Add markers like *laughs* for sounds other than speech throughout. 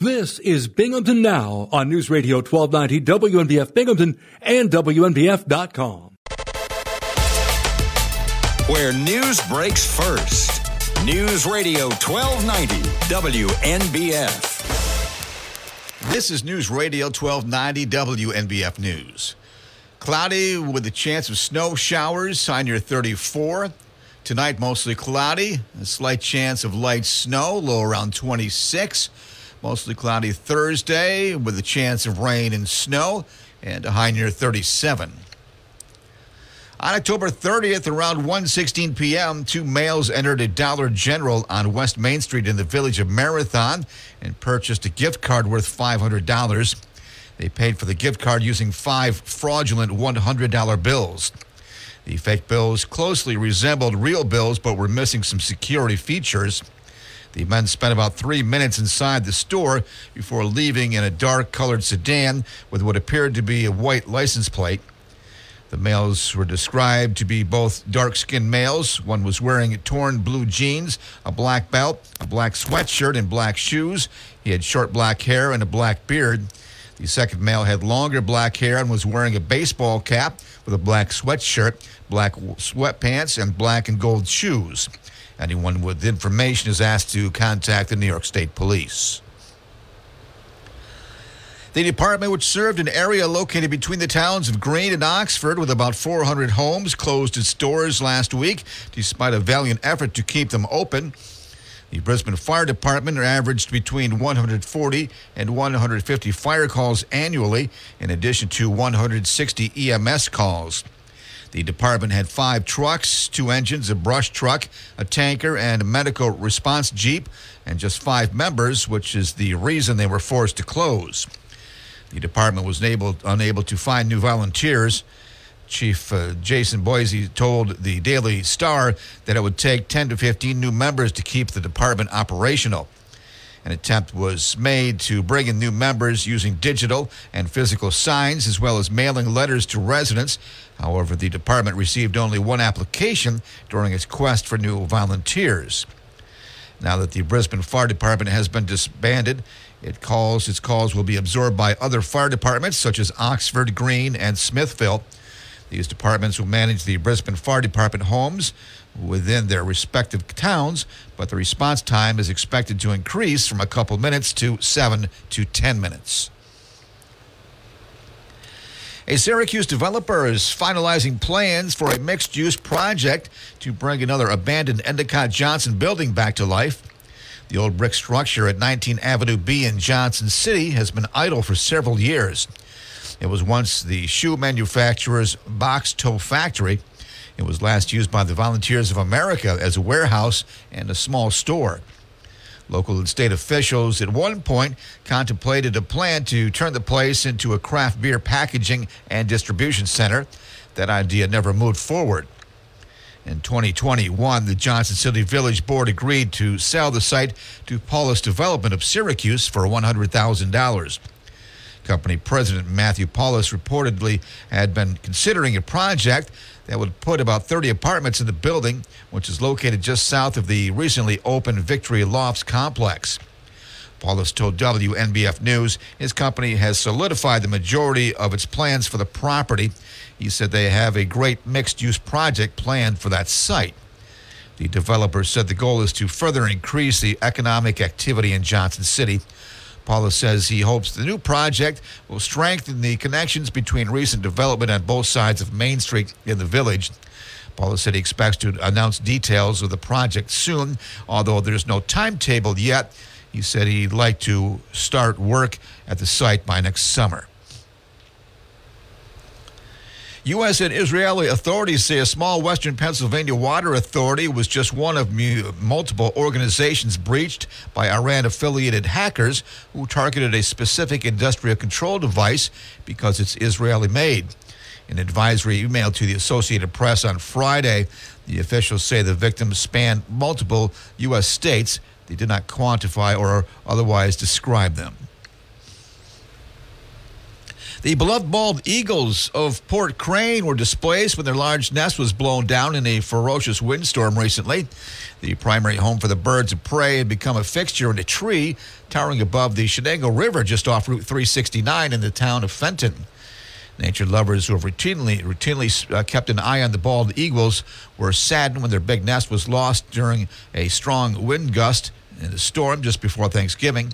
This is Binghamton Now on News Radio 1290 WNBF Binghamton and WNBF.com. Where news breaks first. News Radio 1290 WNBF. This is News Radio 1290 WNBF News. Cloudy with a chance of snow showers, high your 34. Tonight, mostly cloudy, a slight chance of light snow, low around 26. Mostly cloudy Thursday with a chance of rain and snow and a high near 37. On October 30th, around 1:16 p.m., two males entered a Dollar General on West Main Street in the village of Marathon and purchased a gift card worth $500. They paid for the gift card using five fraudulent $100 bills. The fake bills closely resembled real bills but were missing some security features. The men spent about three minutes inside the store before leaving in a dark colored sedan with what appeared to be a white license plate. The males were described to be both dark skinned males. One was wearing torn blue jeans, a black belt, a black sweatshirt, and black shoes. He had short black hair and a black beard. The second male had longer black hair and was wearing a baseball cap with a black sweatshirt, black sweatpants, and black and gold shoes. Anyone with information is asked to contact the New York State Police. The department, which served an area located between the towns of Greene and Oxford with about 400 homes, closed its doors last week despite a valiant effort to keep them open. The Brisben Fire Department averaged between 140 and 150 fire calls annually, in addition to 160 EMS calls. The department had five trucks, two engines, a brush truck, a tanker, and a medical response jeep, and just five members, which is the reason they were forced to close. The department was able, unable to find new volunteers. Chief uh, Jason Boise told the Daily Star that it would take 10 to 15 new members to keep the department operational. An attempt was made to bring in new members using digital and physical signs as well as mailing letters to residents. However, the department received only one application during its quest for new volunteers. Now that the Brisben Fire Department has been disbanded, it calls its calls will be absorbed by other fire departments such as Oxford, Greene, and Smithville. These departments will manage the Brisben Fire Department homes within their respective towns, but the response time is expected to increase from a couple minutes to seven to 10 minutes. A Syracuse developer is finalizing plans for a mixed use project to bring another abandoned Endicott Johnson building back to life. The old brick structure at 19 Avenue B in Johnson City has been idle for several years. It was once the shoe manufacturer's box toe factory. It was last used by the Volunteers of America as a warehouse and a small store. Local and state officials at one point contemplated a plan to turn the place into a craft beer packaging and distribution center. That idea never moved forward. In 2021, the Johnson City Village Board agreed to sell the site to Paulus Development of Syracuse for $100,000. Company president Matthew Paulus reportedly had been considering a project that would put about 30 apartments in the building, which is located just south of the recently opened Victory Lofts complex. Paulus told WNBF News his company has solidified the majority of its plans for the property. He said they have a great mixed use project planned for that site. The developer said the goal is to further increase the economic activity in Johnson City Paulus says he hopes the new project will strengthen the connections between recent development on both sides of Main Street in the village. Paulus said he expects to announce details of the project soon, although there's no timetable yet. He said he'd like to start work at the site by next summer. U.S. and Israeli authorities say a small western Pennsylvania water authority was just one of multiple organizations breached by Iran affiliated hackers who targeted a specific industrial control device because it's Israeli made. An advisory email to the Associated Press on Friday, the officials say the victims span multiple U.S. states. They did not quantify or otherwise describe them. The beloved bald eagles of Port Crane were displaced when their large nest was blown down in a ferocious windstorm recently. The primary home for the birds of prey had become a fixture in a tree towering above the Chenango River just off Route 369 in the town of Fenton. Nature lovers who have routinely, routinely uh, kept an eye on the bald eagles were saddened when their big nest was lost during a strong wind gust in a storm just before Thanksgiving.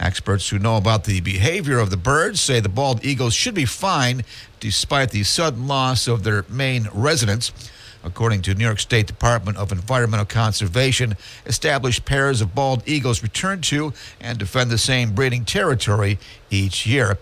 Experts who know about the behavior of the birds say the bald eagles should be fine despite the sudden loss of their main residence. According to New York State Department of Environmental Conservation, established pairs of bald eagles return to and defend the same breeding territory each year.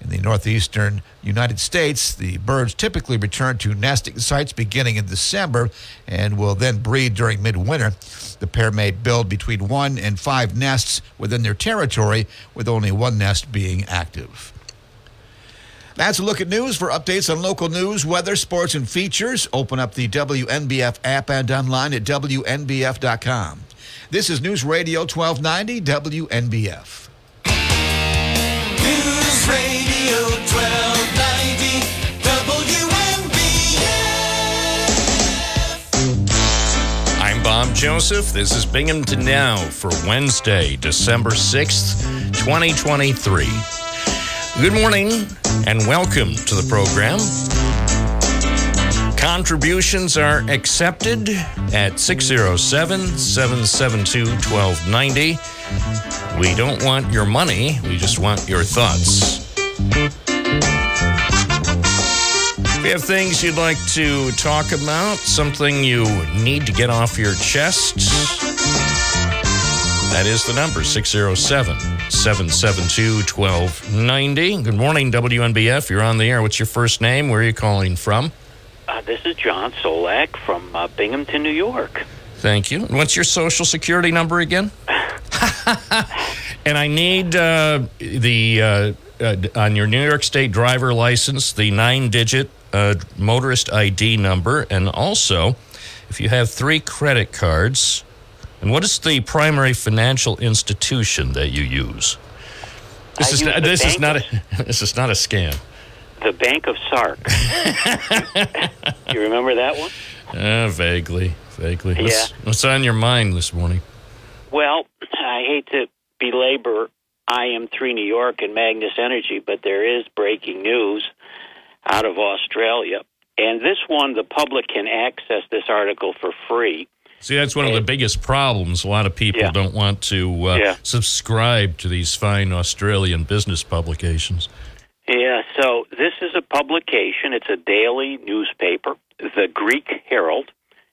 In the northeastern United States, the birds typically return to nesting sites beginning in December and will then breed during midwinter. The pair may build between one and five nests within their territory, with only one nest being active. That's a look at news. For updates on local news, weather, sports, and features, open up the WNBF app and online at WNBF.com. This is News Radio 1290 WNBF. Bob Joseph. This is Binghamton Now for Wednesday, December 6th, 2023. Good morning and welcome to the program. Contributions are accepted at 607 772 1290. We don't want your money, we just want your thoughts. If you have things you'd like to talk about, something you need to get off your chest, that is the number 607 772 1290. Good morning, WNBF. You're on the air. What's your first name? Where are you calling from? Uh, this is John Solak from uh, Binghamton, New York. Thank you. And what's your social security number again? *laughs* and I need uh, the uh, uh, on your New York State driver license the nine-digit uh, motorist ID number, and also if you have three credit cards. And what is the primary financial institution that you use? This I is use not, this is not a *laughs* this is not a scam. The Bank of Sark. *laughs* you remember that one? Uh, vaguely, vaguely. What's, what's on your mind this morning? Well, I hate to belabor IM3 New York and Magnis Energy, but there is breaking news out of Australia. And this one, the public can access this article for free. See, that's one of the biggest problems. A lot of people Yeah. don't want to uh, Yeah. subscribe to these fine Australian business publications. Yeah, so this is a publication. It's a daily newspaper, the Greek Herald.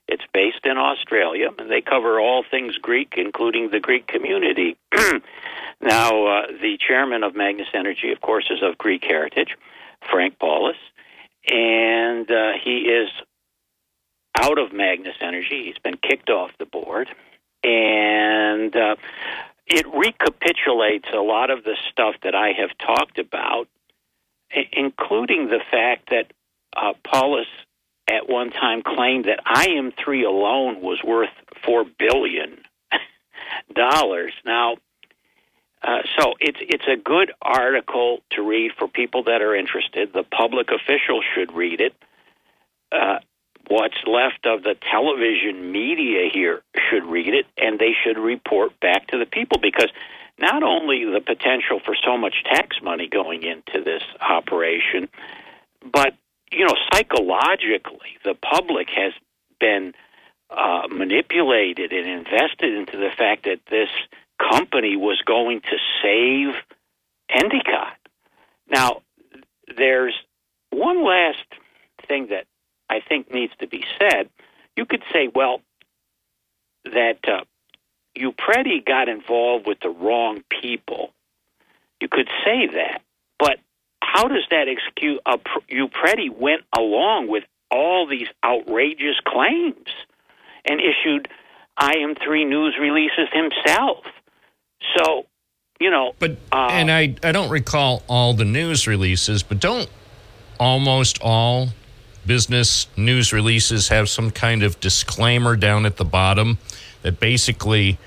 It's based in Australia, and they cover all things Greek, including the Greek community. *clears throat* now, uh, the chairman of Magnis Energy, of course, is of Greek heritage, Frank Poullas, and uh, he is out of Magnis Energy. He's been kicked off the board, and uh, it recapitulates a lot of the stuff that I have talked about including the fact that uh, Poullas at one time claimed that IM3 alone was worth four billion *laughs* dollars. Now, uh, so it's it's a good article to read for people that are interested. The public officials should read it. Uh, what's left of the television media here should read it, and they should report back to the people because not only the potential for so much tax money going into this operation, but you know psychologically the public has been uh, manipulated and invested into the fact that this company was going to save Endicott. Now, there's one last thing that I think needs to be said. You could say, well, that uh, got involved with the wrong people. You could say that, but how does that excuse? Uh, went along with all these outrageous claims and issued IM3 news releases himself. So, you know, But uh, and I I don't recall all the news releases, but don't almost all business news releases have some kind of disclaimer down at the bottom that basically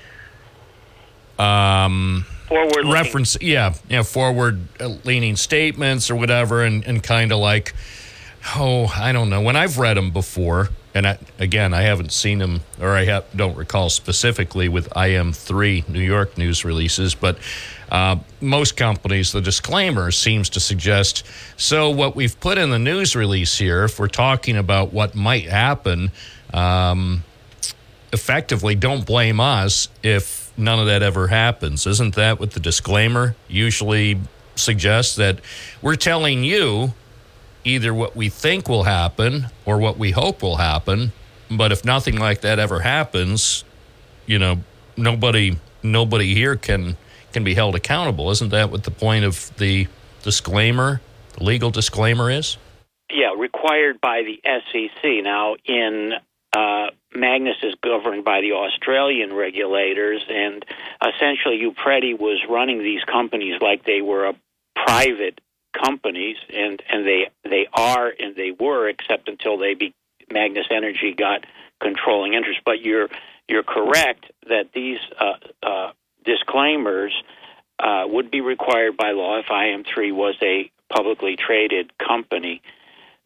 um Forward reference, yeah, yeah, forward leaning statements or whatever, and, and kind of like, oh, I don't know. When I've read them before, and I, again, I haven't seen them, or I have, don't recall specifically with IM3 New York news releases, but uh, most companies, the disclaimer seems to suggest so what we've put in the news release here, if we're talking about what might happen, um, effectively don't blame us if none of that ever happens. Isn't that what the disclaimer usually suggests? That we're telling you either what we think will happen or what we hope will happen. But if nothing like that ever happens, you know, nobody nobody here can can be held accountable. Isn't that what the point of the disclaimer, the legal disclaimer is? Yeah, required by the SEC. Now, in uh, Magnis is governed by the Australian regulators, and essentially, Upreti was running these companies like they were a private companies, and and they they are and they were, except until they be Magnis Energy got controlling interest. But you're you're correct that these uh, uh, disclaimers uh, would be required by law if IM3 was a publicly traded company,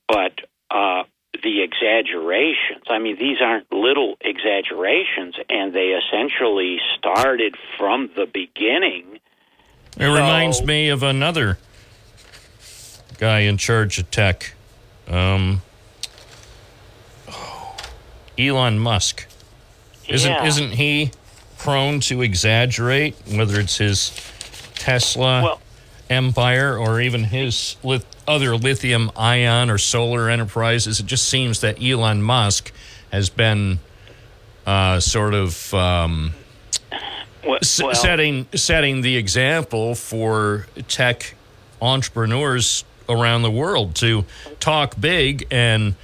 but uh, the exaggerations. I mean, these aren't little exaggerations, and they essentially started from the beginning. It so, reminds me of another guy in charge of tech, um, Elon Musk. Isn't yeah. isn't he prone to exaggerate? Whether it's his Tesla well, empire or even his lith- other lithium ion or solar enterprises, it just seems that Elon Musk has been uh, sort of. Um, well, setting setting the example for tech entrepreneurs around the world to talk big and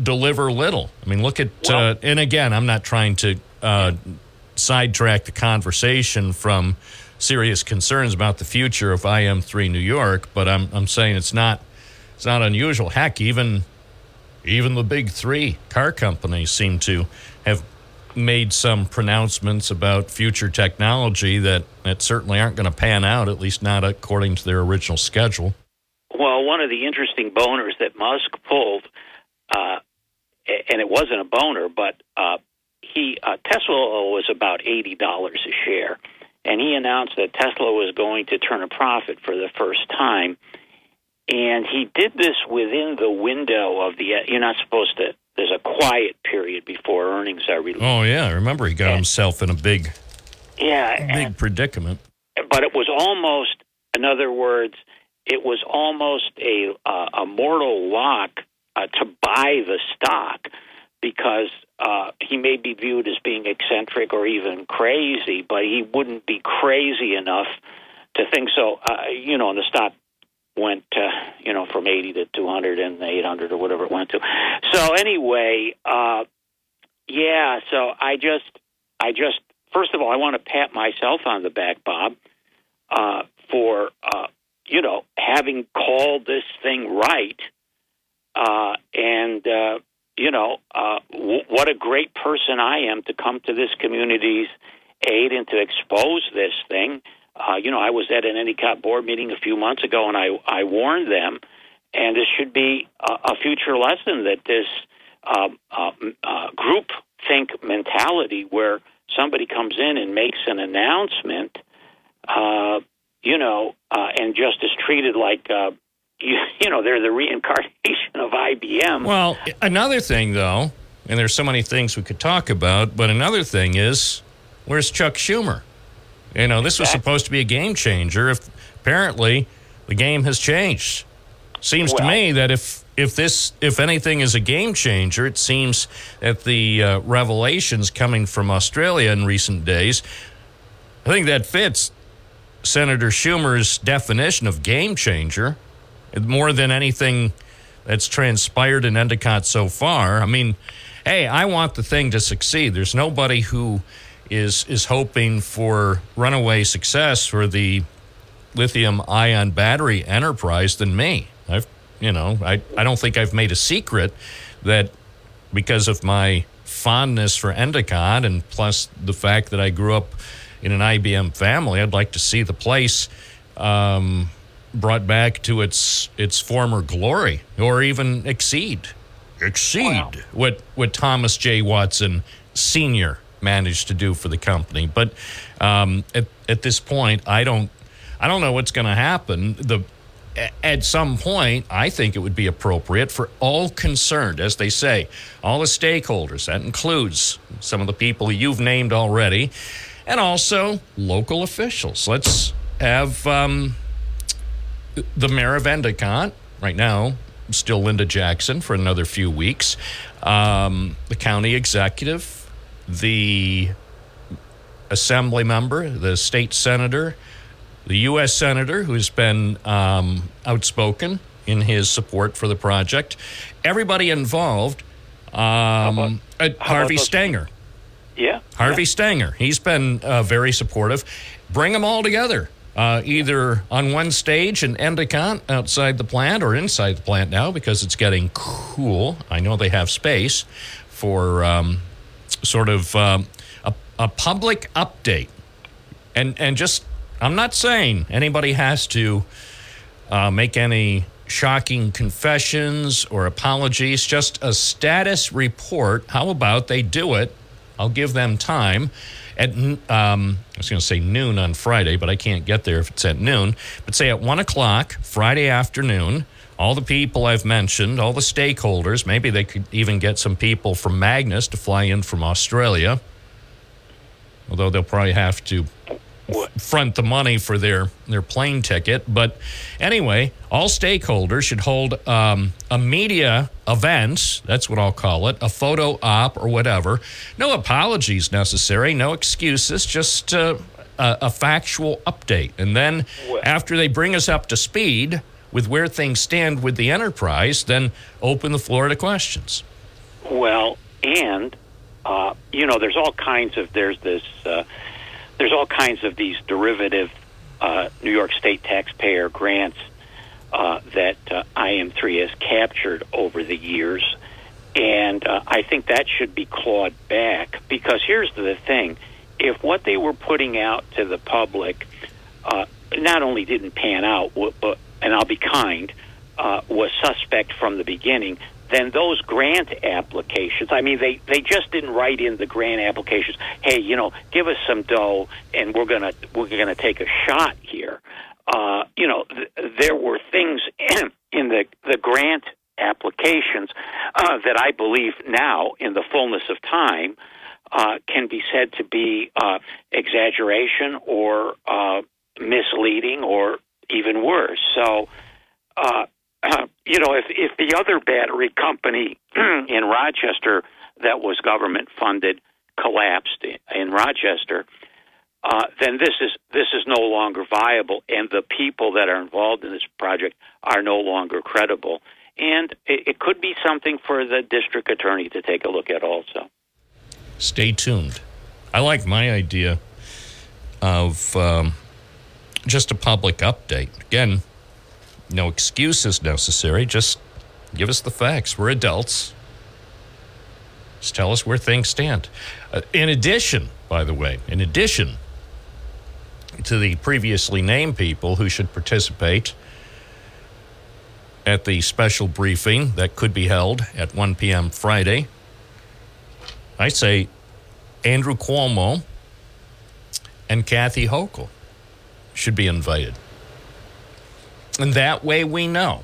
deliver little. I mean, look at, well, uh, and again, I'm not trying to uh, sidetrack the conversation from serious concerns about the future of IM3 New York, but I'm, I'm saying it's not, it's not unusual. Heck, even, even the big three car companies seem to have made some pronouncements about future technology that, that certainly aren't going to pan out, at least not according to their original schedule. Well, one of the interesting boners that Musk pulled, uh, and it wasn't a boner, but uh, he uh, Tesla was about eighty dollars a share, and he announced that Tesla was going to turn a profit for the first time, and he did this within the window of the. You're not supposed to. There's a quiet period before earnings are released. Oh yeah, I remember he got and, himself in a big, yeah, big and, predicament. But it was almost, in other words, it was almost a uh, a mortal lock uh, to buy the stock because uh, he may be viewed as being eccentric or even crazy, but he wouldn't be crazy enough to think so. Uh, you know, and the stock went, uh, you know, from 80 to 200 and 800 or whatever it went to. So anyway, uh, yeah. So I just, I just, first of all, I want to pat myself on the back, Bob, uh, for uh, you know, having called this thing right, uh, and uh, you know, uh, w- what a great person I am to come to this community's aid and to expose this thing. Uh, you know, I was at an Endicott board meeting a few months ago, and I I warned them, and this should be a, a future lesson that this uh, uh, uh, group think mentality, where somebody comes in and makes an announcement. Uh, you know, uh, and just is treated like, uh, you, you know, they're the reincarnation of IBM. Well, another thing, though, and there's so many things we could talk about, but another thing is, where's Chuck Schumer? You know, this was supposed to be a game changer. If apparently the game has changed. Seems well, to me that if if this if anything is a game changer, it seems that the uh, revelations coming from Australia in recent days, I think that fits Senator Schumer's definition of game changer, more than anything that's transpired in Endicott so far. I mean, hey, I want the thing to succeed. There's nobody who is is hoping for runaway success for the lithium ion battery enterprise than me. I've you know, I, I don't think I've made a secret that because of my fondness for Endicott and plus the fact that I grew up in an IBM family, I'd like to see the place um, brought back to its its former glory, or even exceed exceed Wow. what what Thomas J. Watson Senior managed to do for the company. But um, at at this point, I don't I don't know what's going to happen. The at some point, I think it would be appropriate for all concerned, as they say, all the stakeholders. That includes some of the people you've named already, and also local officials. Let's have. Um, the mayor of Endicott, right now, still Linda Jackson for another few weeks, um, the county executive, the assembly member, the state senator, the U.S. senator who's been um, outspoken in his support for the project, everybody involved. Um, uh, Harvey Stenger. Yeah. Harvey Stenger. He's been uh, very supportive. Bring them all together, uh, either on one stage in Endicott outside the plant or inside the plant now because it's getting cool. I know they have space for um, sort of um, a, a public update. And, and just, I'm not saying anybody has to uh, make any shocking confessions or apologies, just a status report. How about they do it? I'll give them time at, um, I was going to say noon on Friday, but I can't get there if it's at noon. But say at one o'clock Friday afternoon, all the people I've mentioned, all the stakeholders, maybe they could even get some people from Magnis to fly in from Australia, although they'll probably have to front the money for their their plane ticket. But anyway, all stakeholders should hold um, a media event. That's what I'll call it, a photo op or whatever. No apologies necessary, no excuses, just uh, a, a factual update. And then after they bring us up to speed with where things stand with the enterprise, then open the floor to questions. Well, and uh, you know, there's all kinds of there's this uh, there's all kinds of these derivative uh, New York State taxpayer grants uh, that uh, IM3 has captured over the years, and uh, I think that should be clawed back because here's the thing: if what they were putting out to the public uh, not only didn't pan out, but and I'll be kind, uh, was suspect from the beginning. Then those grant applications, I mean, they, they just didn't write in the grant applications. Hey, you know, give us some dough, and we're gonna we're gonna take a shot here. Uh, you know, th- there were things *clears throat* in the the grant applications uh, that I believe now, in the fullness of time, uh, can be said to be uh, exaggeration or uh, misleading or even worse. So, uh, you know, if if the other battery company *clears throat* in Rochester that was government funded collapsed in Rochester, uh, then this is this is no longer viable, and the people that are involved in this project are no longer credible. And it, it could be something for the district attorney to take a look at also. Stay tuned. I like my idea of um, just a public update. Again, no excuses necessary. Just give us the facts. We're adults. Just tell us where things stand. Uh, in addition, by the way, in addition to the previously named people who should participate at the special briefing that could be held at 1 p.m. Friday, I say Andrew Cuomo and Kathy Hochul should be invited. And that way we know.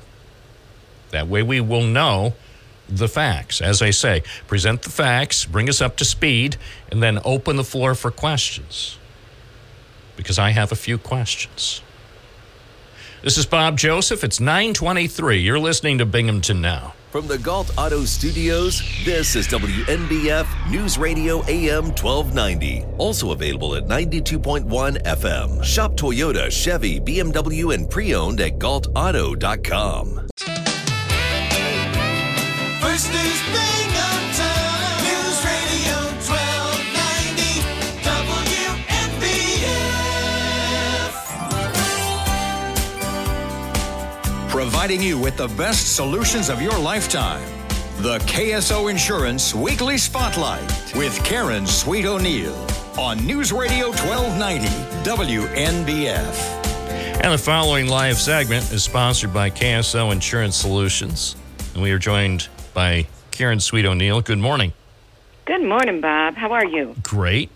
That way we will know the facts. As I say, present the facts, bring us up to speed, and then open the floor for questions. Because I have a few questions. This is Bob Joseph. It's 923. You're listening to Binghamton Now. From the Gault Auto Studios, this is WNBF News Radio AM 1290. Also available at 92.1 FM. Shop Toyota, Chevy, BMW, and pre owned at gaultauto.com. Providing you with the best solutions of your lifetime. The KSO Insurance Weekly Spotlight with Karen Sweet O'Neill. on News Radio 1290 WNBF. And the following live segment is sponsored by KSO Insurance Solutions. And we are joined by Karen Sweet O'Neill. Good morning. Good morning, Bob. How are you? Great.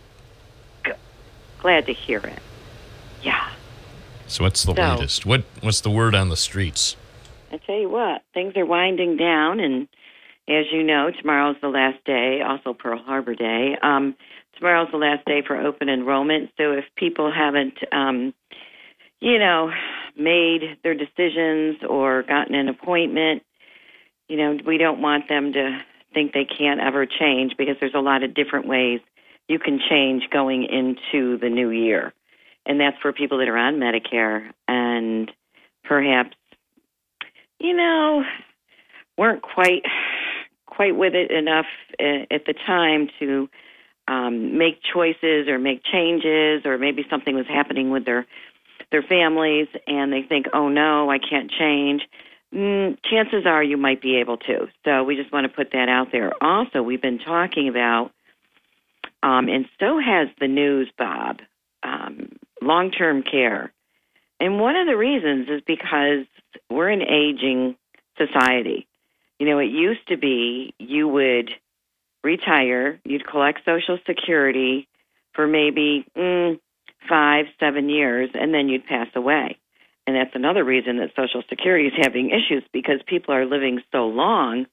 Glad to hear it. Yeah. So what's the So- latest? What what's the word on the streets? I tell you what, things are winding down, and as you know, tomorrow's the last day, also Pearl Harbor Day. Um, tomorrow's the last day for open enrollment, so if people haven't, um, you know, made their decisions or gotten an appointment, you know, we don't want them to think they can't ever change because there's a lot of different ways you can change going into the new year. And that's for people that are on Medicare and perhaps you know, weren't quite quite with it enough at the time to um, make choices or make changes, or maybe something was happening with their their families, and they think, "Oh no, I can't change." Mm, chances are you might be able to. So we just want to put that out there. Also, we've been talking about, um, and so has the news, Bob, um, long term care. And one of the reasons is because we're an aging society. You know, it used to be you would retire, you'd collect Social Security for maybe mm, five, seven years, and then you'd pass away. And that's another reason that Social Security is having issues because people are living so long,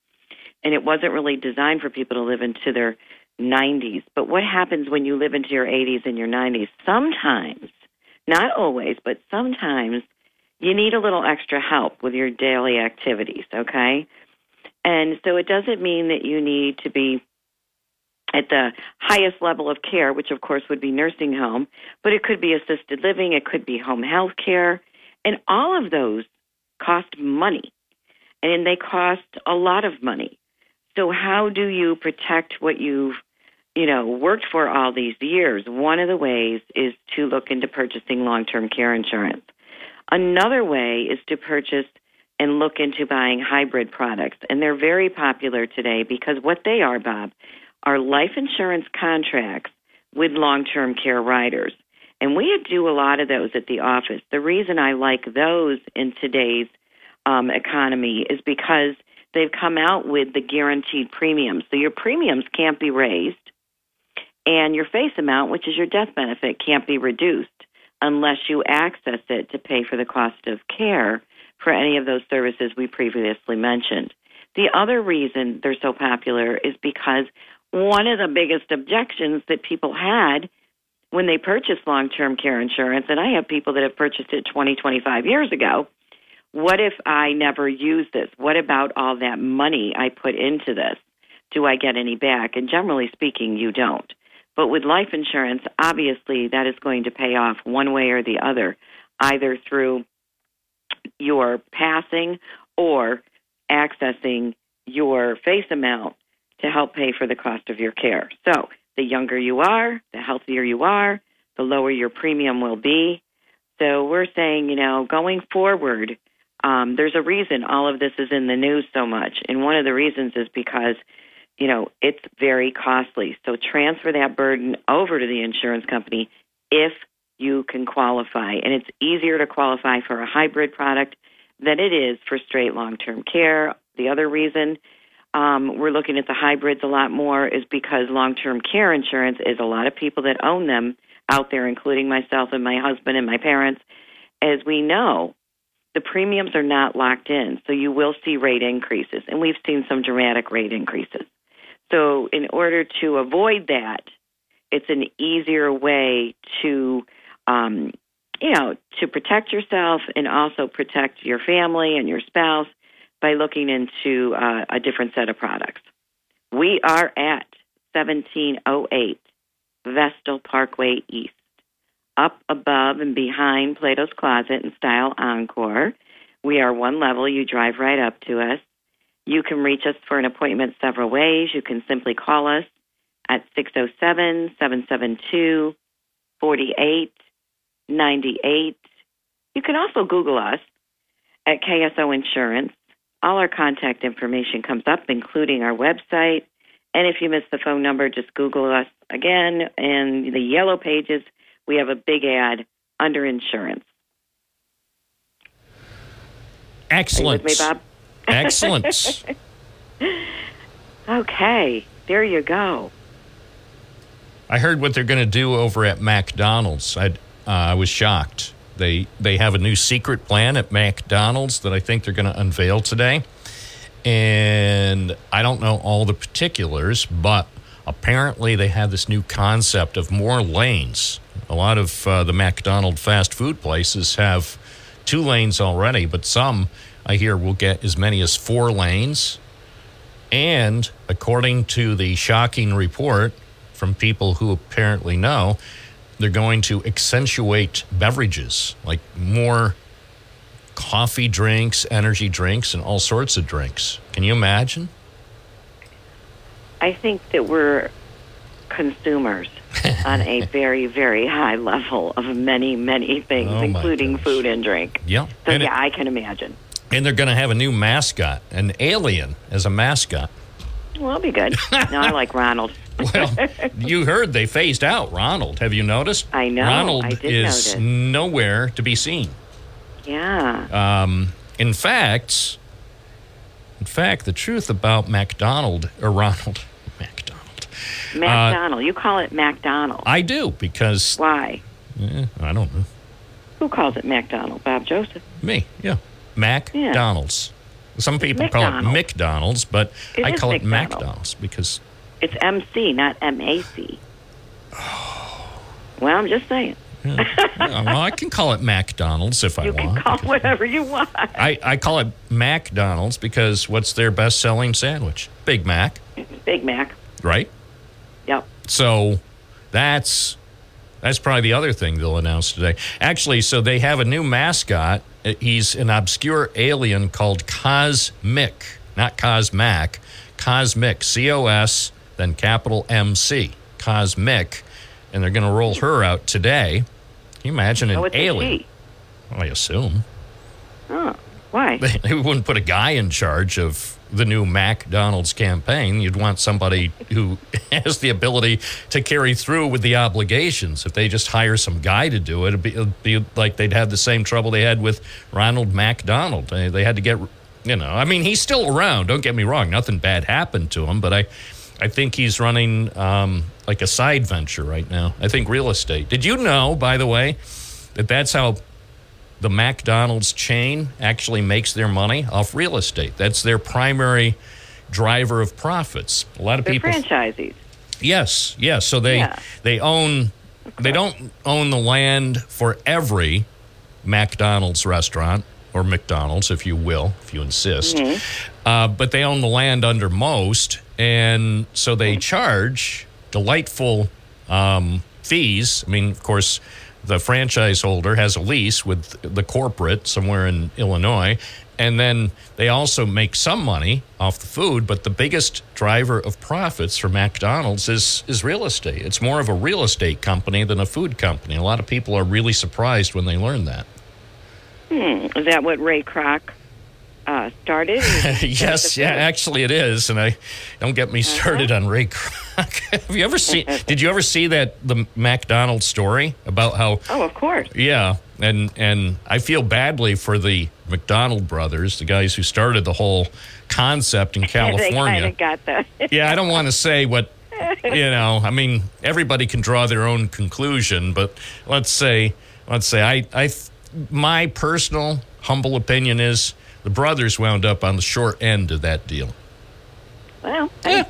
and it wasn't really designed for people to live into their 90s. But what happens when you live into your 80s and your 90s? Sometimes, not always, but sometimes you need a little extra help with your daily activities, okay? And so it doesn't mean that you need to be at the highest level of care, which of course would be nursing home, but it could be assisted living, it could be home health care, and all of those cost money. And they cost a lot of money. So how do you protect what you've you know, worked for all these years, one of the ways is to look into purchasing long term care insurance. Another way is to purchase and look into buying hybrid products. And they're very popular today because what they are, Bob, are life insurance contracts with long term care riders. And we do a lot of those at the office. The reason I like those in today's um, economy is because they've come out with the guaranteed premiums. So your premiums can't be raised, and your face amount, which is your death benefit, can't be reduced unless you access it to pay for the cost of care for any of those services we previously mentioned. The other reason they're so popular is because one of the biggest objections that people had when they purchased long term care insurance, and I have people that have purchased it 20, 25 years ago. What if I never use this? What about all that money I put into this? Do I get any back? And generally speaking, you don't. But with life insurance, obviously that is going to pay off one way or the other, either through your passing or accessing your face amount to help pay for the cost of your care. So the younger you are, the healthier you are, the lower your premium will be. So we're saying, you know, going forward, um, there's a reason all of this is in the news so much. And one of the reasons is because, you know, it's very costly. So transfer that burden over to the insurance company if you can qualify. And it's easier to qualify for a hybrid product than it is for straight long term care. The other reason um, we're looking at the hybrids a lot more is because long term care insurance is a lot of people that own them out there, including myself and my husband and my parents. As we know, the premiums are not locked in, so you will see rate increases, and we've seen some dramatic rate increases. So, in order to avoid that, it's an easier way to, um, you know, to protect yourself and also protect your family and your spouse by looking into uh, a different set of products. We are at 1708 Vestal Parkway East, up above and behind Plato's Closet and Style Encore. We are one level. You drive right up to us. You can reach us for an appointment several ways. You can simply call us at 607 772 4898. You can also Google us at KSO Insurance. All our contact information comes up, including our website And if you miss the phone number, just Google us again. And the yellow pages, we have a big ad under insurance. Are you Excellent. with me, Bob? Excellent. *laughs* Okay, there you go. I heard what they're going to do over at McDonald's. I uh, I was shocked. They they have a new secret plan at McDonald's that I think they're going to unveil today. And I don't know all the particulars, but apparently they have this new concept of more lanes. A lot of uh, the McDonald fast food places have two lanes already, but some I hear we'll get as many as four lanes. And according to the shocking report from people who apparently know, they're going to accentuate beverages, like more coffee drinks, energy drinks, and all sorts of drinks. Can you imagine? I think that we're consumers *laughs* on a very, very high level of many, many things, Oh, including goodness. food and drink. Yeah. So, And, it- yeah, I can imagine. And they're going to have a new mascot, an alien as a mascot. Well, that'll be good. no, I like Ronald. *laughs* Well, you heard they phased out Ronald. Have you noticed? I know. Ronald I is notice. nowhere to be seen. Yeah. Um, in fact, in fact, the truth about McDonald or Ronald *laughs* McDonald, McDonald. you call it McDonald. uh, I do because Why? eh, I don't know Who calls it McDonald? Bob Joseph. me. Yeah, McDonald's. Some people call it McDonald's, but It I call it McDonald's because It's MC, not MAC. Oh. Well, I'm just saying. yeah, well, I can call it McDonald's if I You want. can call it whatever you want. I, I call it McDonald's because what's their best selling sandwich? Big Mac, Big Mac. right? Yep. So that's that's probably the other thing they'll announce today. Actually, so they have a new mascot. Uh, He's an obscure alien called Cosmic, not Cosmac, Cosmic, C O S, then capital M C, Cosmic, and they're going to roll her out today. Can you imagine an Oh, alien? she. I assume Oh, why? *laughs* they wouldn't put a guy in charge of the new McDonald's campaign. You'd want somebody who *laughs* has the ability to carry through with the obligations. If they just hire some guy to do it, it'd be, it'd be like they'd have the same trouble they had with Ronald McDonald. They, had to get, you know, I mean, he's still around. Don't get me wrong. Nothing bad happened to him, but I, I think he's running um, like a side venture right now. I think real estate. Did you know, by the way, that that's how the McDonald's chain actually makes their money off real estate. That's their primary driver of profits. A lot of They're people franchisees. Yes, yes. So they Yeah. they own they don't own the land for every McDonald's restaurant or McDonald's, if you will, if you insist. Uh, but they own the land under most, and so they charge delightful um, fees. I mean, of course, the franchise holder has a lease with the corporate somewhere in Illinois. And then they also make some money off the food, but the biggest driver of profits for McDonald's is is real estate. It's more of a real estate company than a food company. A lot of people are really surprised when they learn that. Hmm. Is that what Ray Kroc uh, started? *laughs* yes, yeah, actually it is. And I don't get me started on Ray Kroc. *laughs* Have you ever seen? *laughs* Did you ever see that the McDonald's story about how? Oh, of course. Yeah, and and I feel badly for the McDonald brothers, the guys who started the whole concept in California. of got yeah, I don't want to say what you know. I mean, everybody can draw their own conclusion, but let's say, let's say, I, I, my personal humble opinion is the brothers wound up on the short end of that deal. well, hey,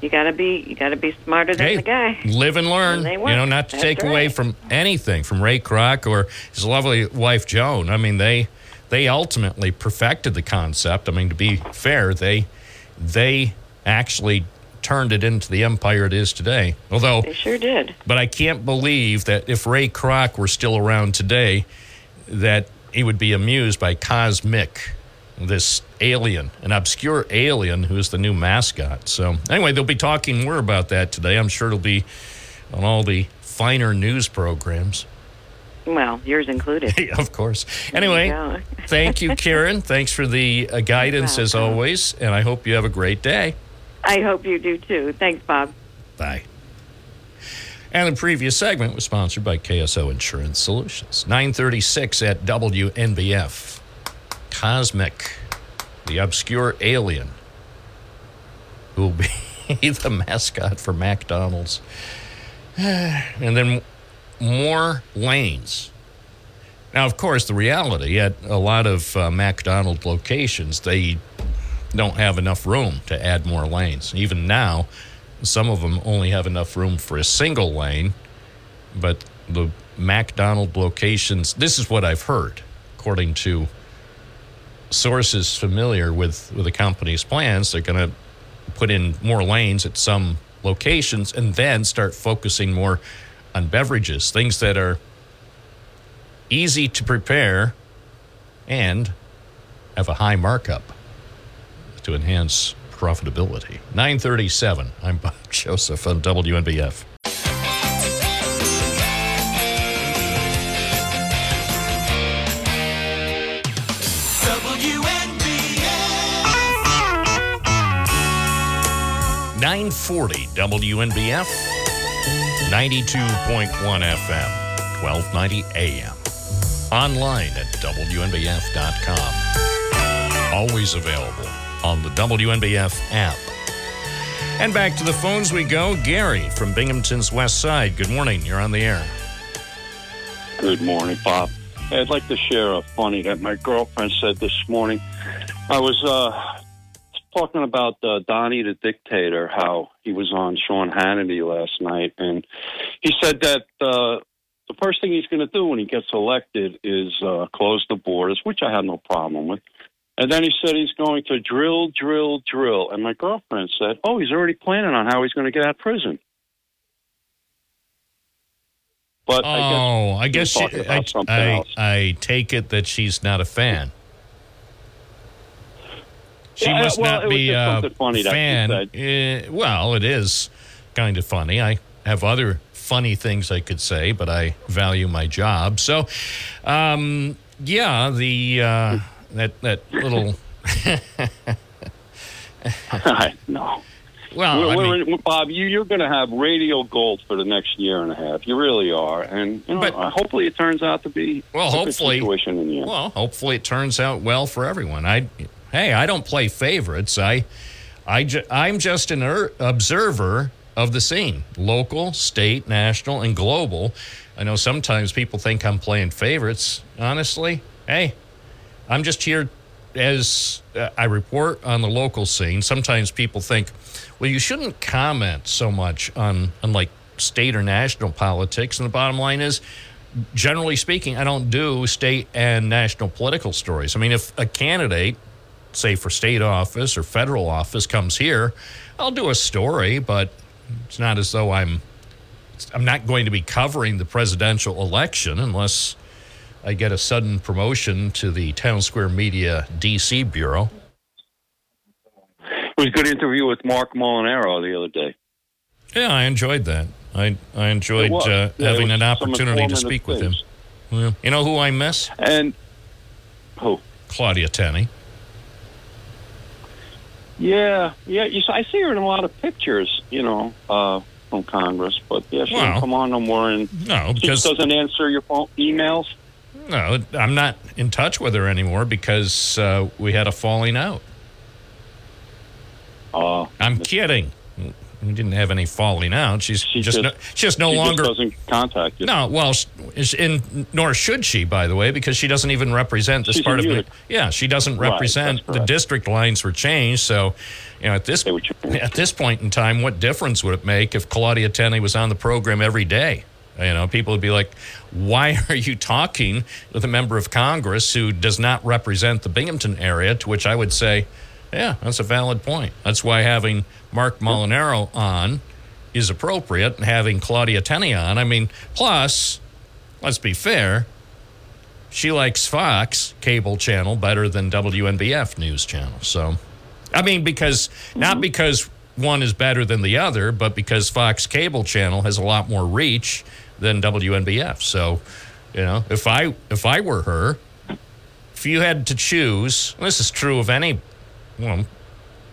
you gotta be you gotta be smarter than Hey, the guy. live and learn. And they You know, not to That's take away from anything from Ray Kroc or his lovely wife Joan. I mean, they they ultimately perfected the concept. I mean, to be fair, they they actually turned it into the empire it is today. Although They sure did. But I can't believe that if Ray Kroc were still around today, that he would be amused by Cosmic, this alien, an obscure alien who's the new mascot. So, anyway, they'll be talking more about that today. I'm sure it'll be on all the finer news programs. Well, yours included. *laughs* Yeah, of course. Anyway, go. *laughs* thank you, Karen. Thanks for the uh, guidance as always, and I hope you have a great day. I hope you do too. Thanks, Bob. Bye. And the previous segment was sponsored by KSO Insurance Solutions. 936 at WNBF. Cosmic, the obscure alien, who will be *laughs* the mascot for McDonald's. And then more lanes. Now, of course, the reality at a lot of uh, McDonald locations, they don't have enough room to add more lanes. Even now, some of them only have enough room for a single lane, but the McDonald locations, this is what I've heard, according to sources familiar with, with the company's plans, they're going to put in more lanes at some locations and then start focusing more on beverages, things that are easy to prepare and have a high markup to enhance profitability. 937. I'm Bob *laughs* Joseph on WNBF. Nine forty WNBF, ninety-two point one FM, twelve ninety AM. Online at WNBF.com. Always available on the WNBF app. And back to the phones we go. Gary from Binghamton's West Side. Good morning. You're on the air. Good morning, Bob. I'd like to share a funny that my girlfriend said this morning. I was uh, talking about uh, Donnie the Dictator, how he was on Sean Hannity last night, and he said that uh, the first thing he's going to do when he gets elected is uh, close the borders, which I have no problem with. And then he said he's going to drill, drill, drill. And my girlfriend said, "Oh, he's already planning on how he's going to get out of prison." But I guess Oh, I guess she, I, I. I take it that she's not a fan. She Yeah, must well, not be a funny fan. Eh, well, it is kind of funny. I have other funny things I could say, but I value my job. So, um, yeah, the uh, that that little. I know. Well, I mean- Bob, you, you're going to have radio gold for the next year and a half. You really are, and you know, But- uh, hopefully it turns out to be Well, a good hopefully- situation in the end. Well, hopefully it turns out well for everyone. I, hey, I don't play favorites. I, I, ju- I'm just an er- observer of the scene, local, state, national, and global. I know sometimes people think I'm playing favorites. Honestly, hey, I'm just here as uh, I report on the local scene. Sometimes people think, well, you shouldn't comment so much on, on like state or national politics. And the bottom line is, generally speaking, I don't do state and national political stories. I mean, if a candidate, say for state office or federal office, comes here, I'll do a story, but it's not as though I'm I'm not going to be covering the presidential election unless I get a sudden promotion to the Townsquare Media DC bureau. It was a good interview with Marc Molinaro the other day. Yeah, I enjoyed that. I I enjoyed uh, Yeah, having an opportunity to speak with him. Well, you know who I miss? And who? Claudia Tenney. Yeah, yeah. You, I see her in a lot of pictures, you know, uh, from Congress. But yeah, she Well, doesn't come on no more, and No, she because doesn't answer your phone emails. No, I'm not in touch with her anymore because uh, we had a falling out. Uh, I'm kidding. We didn't have any falling out. She's She just, just- no, she just no she longer. just doesn't contact you. No, well, in, nor should she, by the way, because she doesn't even represent this She's part of. Utica. Yeah, she doesn't represent. that's the district lines were changed, so you know at this They were changed. at this point in time, what difference would it make if Claudia Tenney was on the program every day? You know, people would be like, "Why *laughs* are you talking with a member of Congress who does not represent the Binghamton area?" To which I would say, "Yeah, that's a valid point. That's why having Marc Molinaro on." is appropriate and having Claudia Tenney on. I mean, plus, let's be fair, she likes Fox cable channel better than WNBF news channel. So, I mean, because not because one is better than the other, but because Fox cable channel has a lot more reach than WNBF. So, you know, if I if I were her, if you had to choose, this is true of any,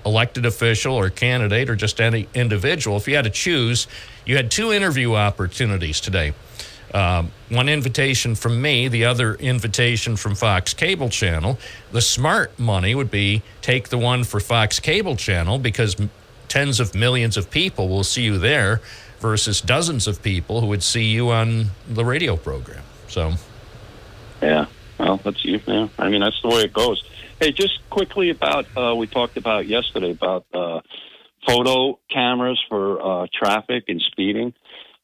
elected official or candidate or just any individual, if you had to choose, you had two interview opportunities today. Um, one invitation from me, the other invitation from Fox Cable Channel. The smart money would be take the one for Fox Cable Channel because tens of millions of people will see you there versus dozens of people who would see you on the radio program. So, Yeah. Well, that's you. Yeah. I mean, that's the way it goes. Hey, just quickly about uh, we talked about yesterday about uh, photo cameras for uh, traffic and speeding.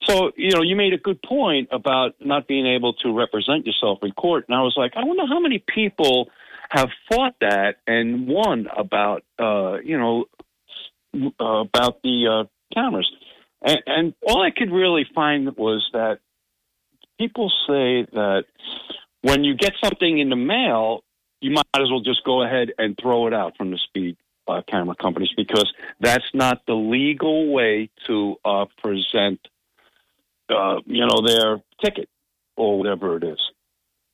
So you know, you made a good point about not being able to represent yourself in court, and I was like, I wonder how many people have fought that and won about uh, you know uh, about the uh, cameras, and, and all I could really find was that people say that when you get something in the mail, you might as well just go ahead and throw it out from the speed uh, camera companies because that's not the legal way to uh, present, uh, you know, their ticket or whatever it is,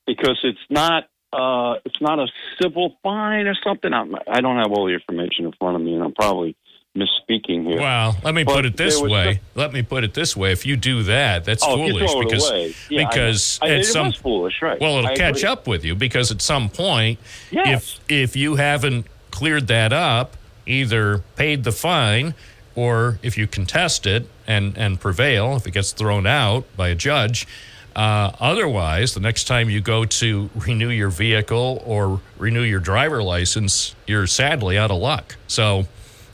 because it's not. Uh, it's not a civil fine or something. I'm, I don't have all the information in front of me, and I'm probably misspeaking here. well, let me But put it this way. some- let me put it this way. If you do that, that's Oh, foolish because. Yeah, because know. I- at some foolish, right? Well, it'll I catch agree. up with you because at some point, Yes. if if you haven't cleared that up, either paid the fine or if you contest it and and prevail, if it gets thrown out by a judge. Uh, otherwise, the next time you go to renew your vehicle or renew your driver license, you're sadly out of luck. So,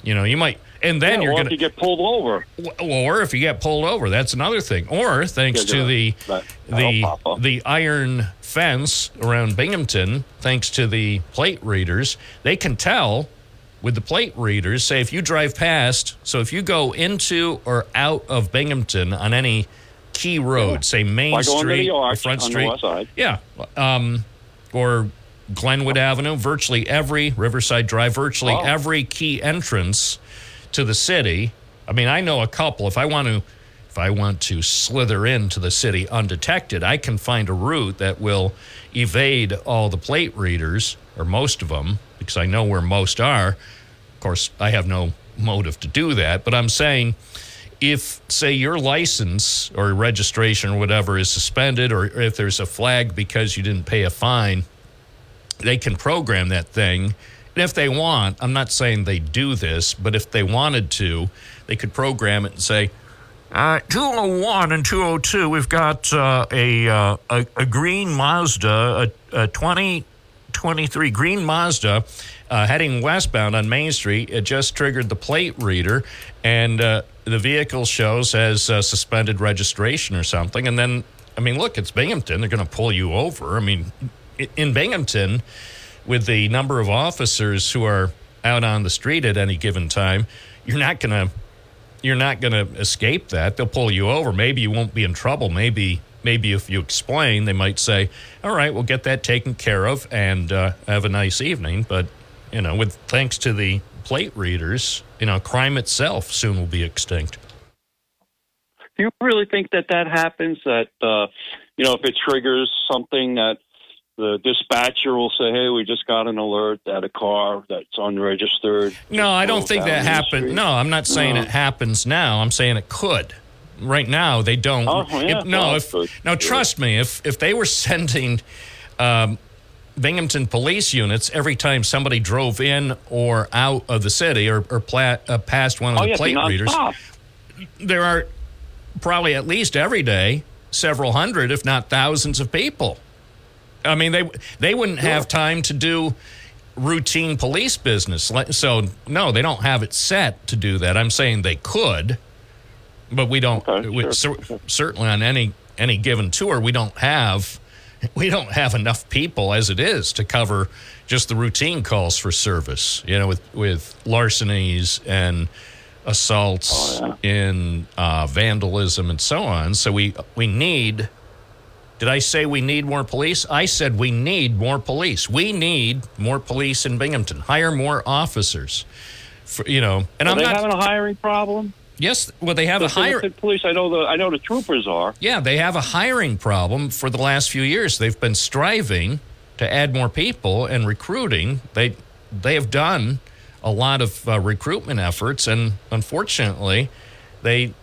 you know, you might, and then Yeah, you're going to you get pulled over. or if you get pulled over, that's another thing. Or thanks Yeah, to yeah. the the the iron fence around Binghamton, thanks to the plate readers, they can tell with the plate readers. Say if you drive past, so if you go into or out of Binghamton on any key road, say Main Like Street the or Front Street, yeah, um, or Glenwood Avenue, virtually every Riverside Drive, virtually every key entrance to the city. I mean, I know a couple. If I want to, if I want to slither into the city undetected, I can find a route that will evade all the plate readers or most of them, because I know where most are. Of course, I have no motive to do that, but I'm saying if say your license or registration or whatever is suspended or if there's a flag because you didn't pay a fine they can program that thing. And if they want i'm not saying they do this but if they wanted to they could program it and say uh, 201 and 202 we've got uh, a, uh, a a green mazda a, a 2023 green mazda uh, heading westbound on main street. It just triggered the plate reader and uh, the vehicle shows as uh, suspended registration or something. And then i mean look it's binghamton. They're going to pull you over. I mean in binghamton with the number of officers who are out on the street at any given time you're not going to you're not going to escape that. They'll pull you over. Maybe you won't be in trouble. Maybe maybe if you explain, they might say, "All right, we'll get that taken care of and uh, have a nice evening." But you know, with thanks to the plate readers, you know, crime itself soon will be extinct. Do you really think that that happens? That uh, you know, if it triggers something that the dispatcher will say, "Hey, we just got an alert that a car that's unregistered." No, I don't think that happened. No, I'm not saying No. it happens now. I'm saying it could. Right now, they don't. Oh, yeah, If- no, if now trust me, if if they were *laughs* sending um, Binghamton police units every time somebody drove in or out of the city or, or pla- uh, past one of Oh the yeah, plate readers, there are probably at least every day several hundred, if not thousands, of people. I mean, they they wouldn't have time to do routine police business. So no, they don't have it set to do that. I'm saying they could, but we don't. Okay, we- sure. cer- certainly on any any given tour, we don't have *laughs* we don't have enough people as it is to cover just the routine calls for service. You know, with with larcenies and assaults Oh, in uh, vandalism and so on. So we we need. Did I say we need more police? I said we need more police. We need more police in Binghamton. Hire more officers. For, you know, and Are I'm they not. having a hiring problem? yes, well, they have a The hire. Binghamton police. I know the I know the troopers are. Yeah, they have a hiring problem for the last few years. They've been striving to add more people and recruiting. They they have done a lot of uh, recruitment efforts, and unfortunately, they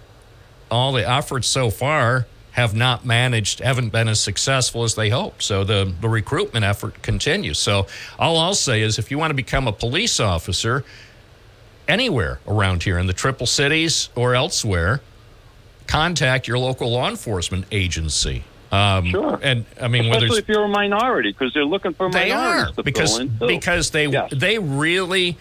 all the efforts so far have not managed, haven't been as successful as they hoped. So the, the recruitment effort continues. So all I'll say is if you want to become a police officer anywhere around here in the Triple Cities or elsewhere, contact your local law enforcement agency. Um, Sure. And I mean, whether Especially if you're a minority, because they're looking for they minorities are to because in. too. because they Yes. they really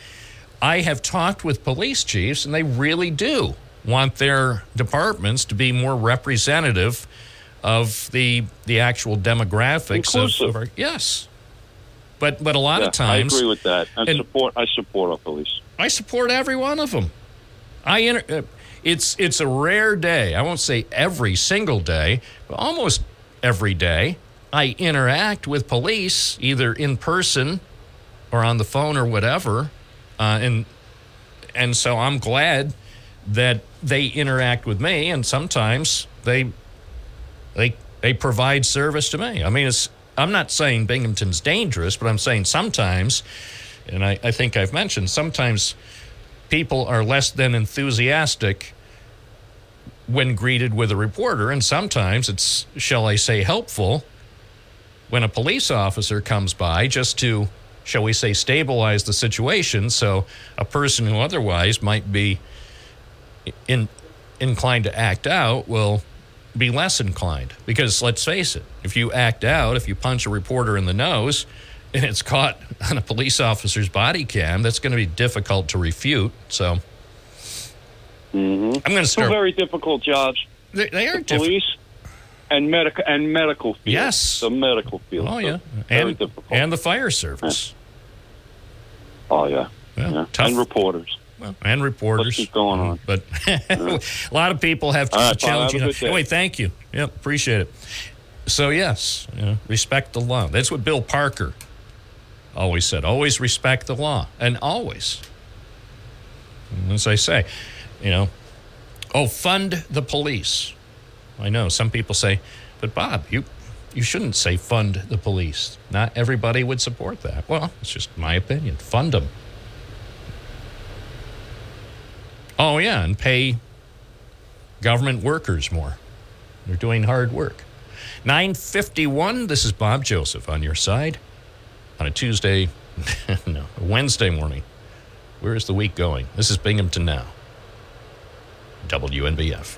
I have talked with police chiefs and they really do want their departments to be more representative of the the actual demographics of, Inclusive. of our yes but but a lot Yeah, of times I agree with that. I and- support. I support our police. I support every one of them. I inter- uh, it's it's a rare day. I won't say every single day, but almost every day I interact with police either in person or on the phone or whatever, uh, and and so I'm glad that they interact with me, and sometimes they they they provide service to me. I mean, it's I'm not saying Binghamton's dangerous, but I'm saying sometimes, and I, I think I've mentioned sometimes people are less than enthusiastic when greeted with a reporter, and sometimes it's, shall I say, helpful when a police officer comes by just to, shall we say, stabilize the situation so a person who otherwise might be in, inclined to act out will be less inclined. Because let's face it, if you act out, if you punch a reporter in the nose, and it's caught on a police officer's body cam, that's going to be difficult to refute. So mm-hmm. I'm going to Two start. very difficult jobs. They, they are the police and medical and medical field. Yes. the medical field. Oh yeah, and difficult. and the fire service. oh yeah, Yeah, yeah. and reporters. Well, and reporters. Let's going on. But *laughs* a lot of people have right, challenging. have. Anyway, thank you. Yep, appreciate it. So yes, you know, respect the law. That's what Bill Parker always said. Always respect the law, and always. As I say, you know, oh, fund the police. I know some people say, but Bob, you you shouldn't say fund the police. Not everybody would support that. Well, it's just my opinion. Fund them. Oh yeah, and pay government workers more. They're doing hard work. 951, this is Bob Joseph on your side on a Tuesday, *laughs* no, a Wednesday morning. Where is the week going? This is Binghamton Now. WNBF.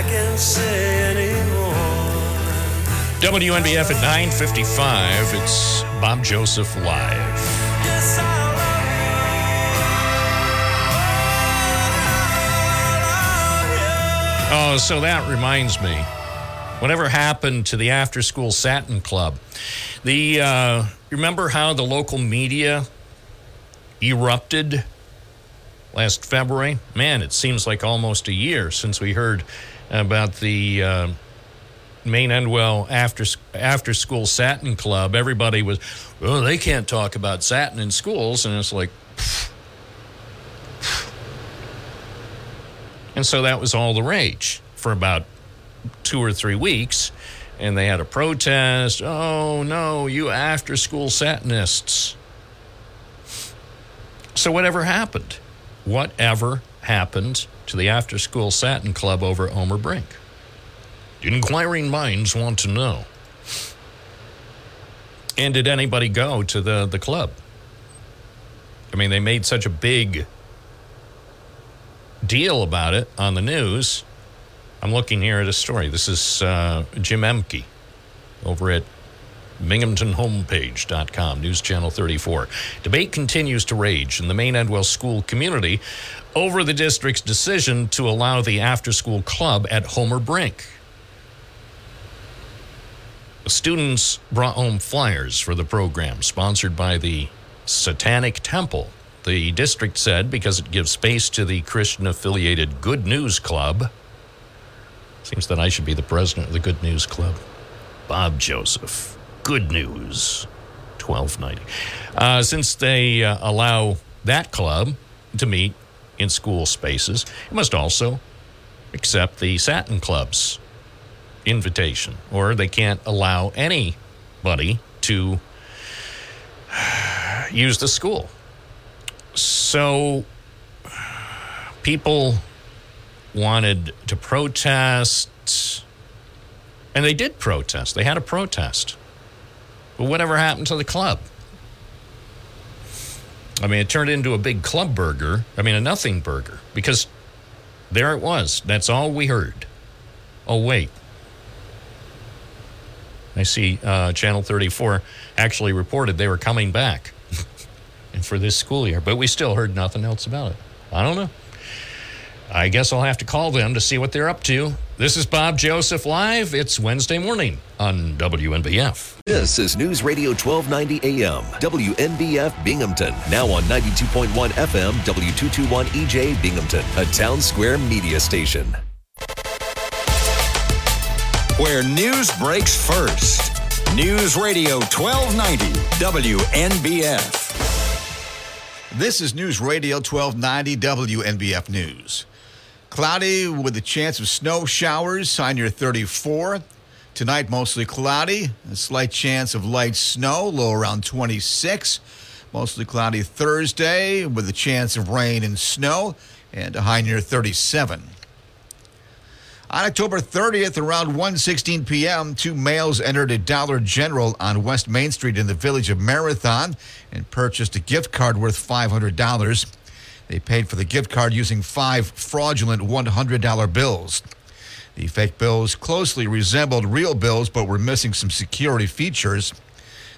I can't say anymore. WNBF at 955. It's Bob Joseph Live. Yes, Oh, so that reminds me. Whatever happened to the after school Satan club? The uh, remember how the local media erupted last February? Man, it seems like almost a year since we heard about the uh, Maine Endwell after after school Satan club. Everybody was, oh, they can't talk about Satan in schools, and it's like. And so that was all the rage for about two or three weeks. And they had a protest. Oh, no, you after school Satanists. So, whatever happened? Whatever happened to the after school Satan club over Homer Brink? Inquiring minds want to know. And did anybody go to the, the club? I mean, they made such a big deal about it on the news. I'm looking here at a story. This is uh, Jim Emke over at binghamtonhomepage.com, News Channel 34. Debate continues to rage in the Maine Endwell school community over the district's decision to allow the after school club at Homer Brink. Students brought home flyers for the program sponsored by the Satanic Temple. The district said because it gives space to the Christian affiliated Good News Club. Seems that I should be the president of the Good News Club. Bob Joseph. Good News. 1290. Uh, since they uh, allow that club to meet in school spaces, it must also accept the Satan Club's invitation, or they can't allow anybody to *sighs* use the school. So people wanted to protest, and they did protest. They had a protest. But whatever happened to the club? I mean, it turned into a big club burger. I mean, a nothing burger because there it was. That's all we heard. Oh, wait. I see uh, Channel 34 actually reported they were coming back *laughs* and for this school year, but we still heard nothing else about it. I don't know. I guess I'll have to call them to see what they're up to. This is Bob Joseph Live. It's Wednesday morning on WNBF. This is News Radio 1290 AM, WNBF Binghamton. Now on 92.1 FM, W221 EJ E Binghamton, a Townsquare Media station. Where news breaks first. News Radio 1290 WNBF. This is News Radio 1290 WNBF News. Cloudy with a chance of snow showers on your 34. Tonight, mostly cloudy. A slight chance of light snow, low around 26. Mostly cloudy Thursday with a chance of rain and snow, and a high near 37. On October 30th, around 1:16 p.m., two males entered a Dollar General on West Main Street in the village of Marathon and purchased a gift card worth $500. They paid for the gift card using five fraudulent $100 bills. The fake bills closely resembled real bills but were missing some security features.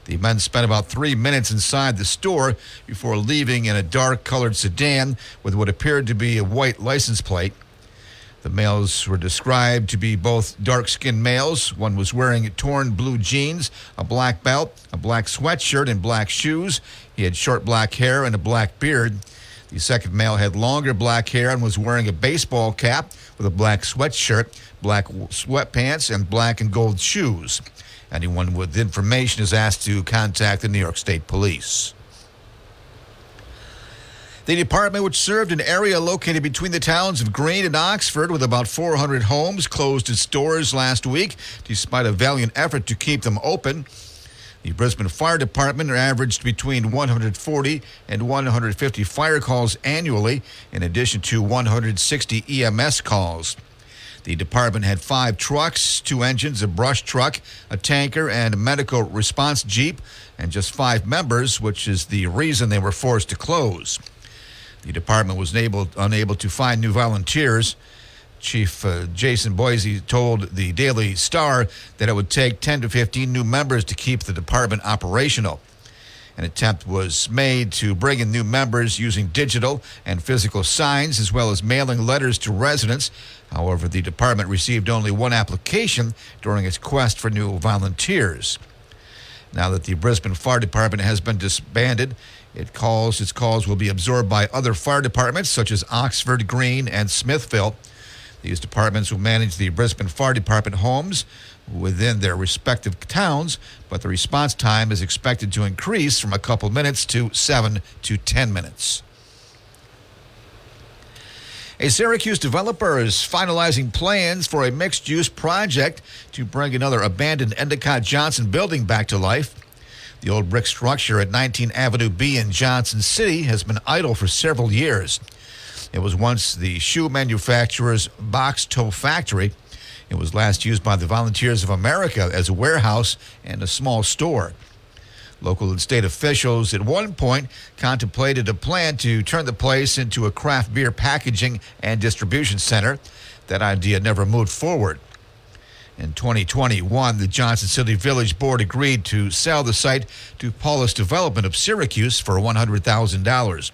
The men spent about three minutes inside the store before leaving in a dark colored sedan with what appeared to be a white license plate. The males were described to be both dark skinned males. One was wearing torn blue jeans, a black belt, a black sweatshirt, and black shoes. He had short black hair and a black beard. The second male had longer black hair and was wearing a baseball cap with a black sweatshirt, black sweatpants, and black and gold shoes. Anyone with information is asked to contact the New York State Police. The department, which served an area located between the towns of Greene and Oxford with about 400 homes, closed its doors last week despite a valiant effort to keep them open. The Brisben Fire Department averaged between 140 and 150 fire calls annually, in addition to 160 EMS calls. The department had five trucks, two engines, a brush truck, a tanker, and a medical response jeep, and just five members, which is the reason they were forced to close. The department was unable, unable to find new volunteers. Chief uh, Jason Boise told the Daily Star that it would take 10 to 15 new members to keep the department operational. An attempt was made to bring in new members using digital and physical signs as well as mailing letters to residents. However, the department received only one application during its quest for new volunteers. Now that the Brisben Fire Department has been disbanded, it calls its calls will be absorbed by other fire departments such as Oxford, Greene, and Smithville. These departments will manage the Brisben Fire Department homes within their respective towns, but the response time is expected to increase from a couple minutes to seven to ten minutes. A Syracuse developer is finalizing plans for a mixed use project to bring another abandoned Endicott Johnson building back to life. The old brick structure at 19 Avenue B in Johnson City has been idle for several years. It was once the shoe manufacturer's box toe factory. It was last used by the Volunteers of America as a warehouse and a small store. Local and state officials at one point contemplated a plan to turn the place into a craft beer packaging and distribution center. That idea never moved forward. In 2021, the Johnson City Village Board agreed to sell the site to Paulus Development of Syracuse for $100,000.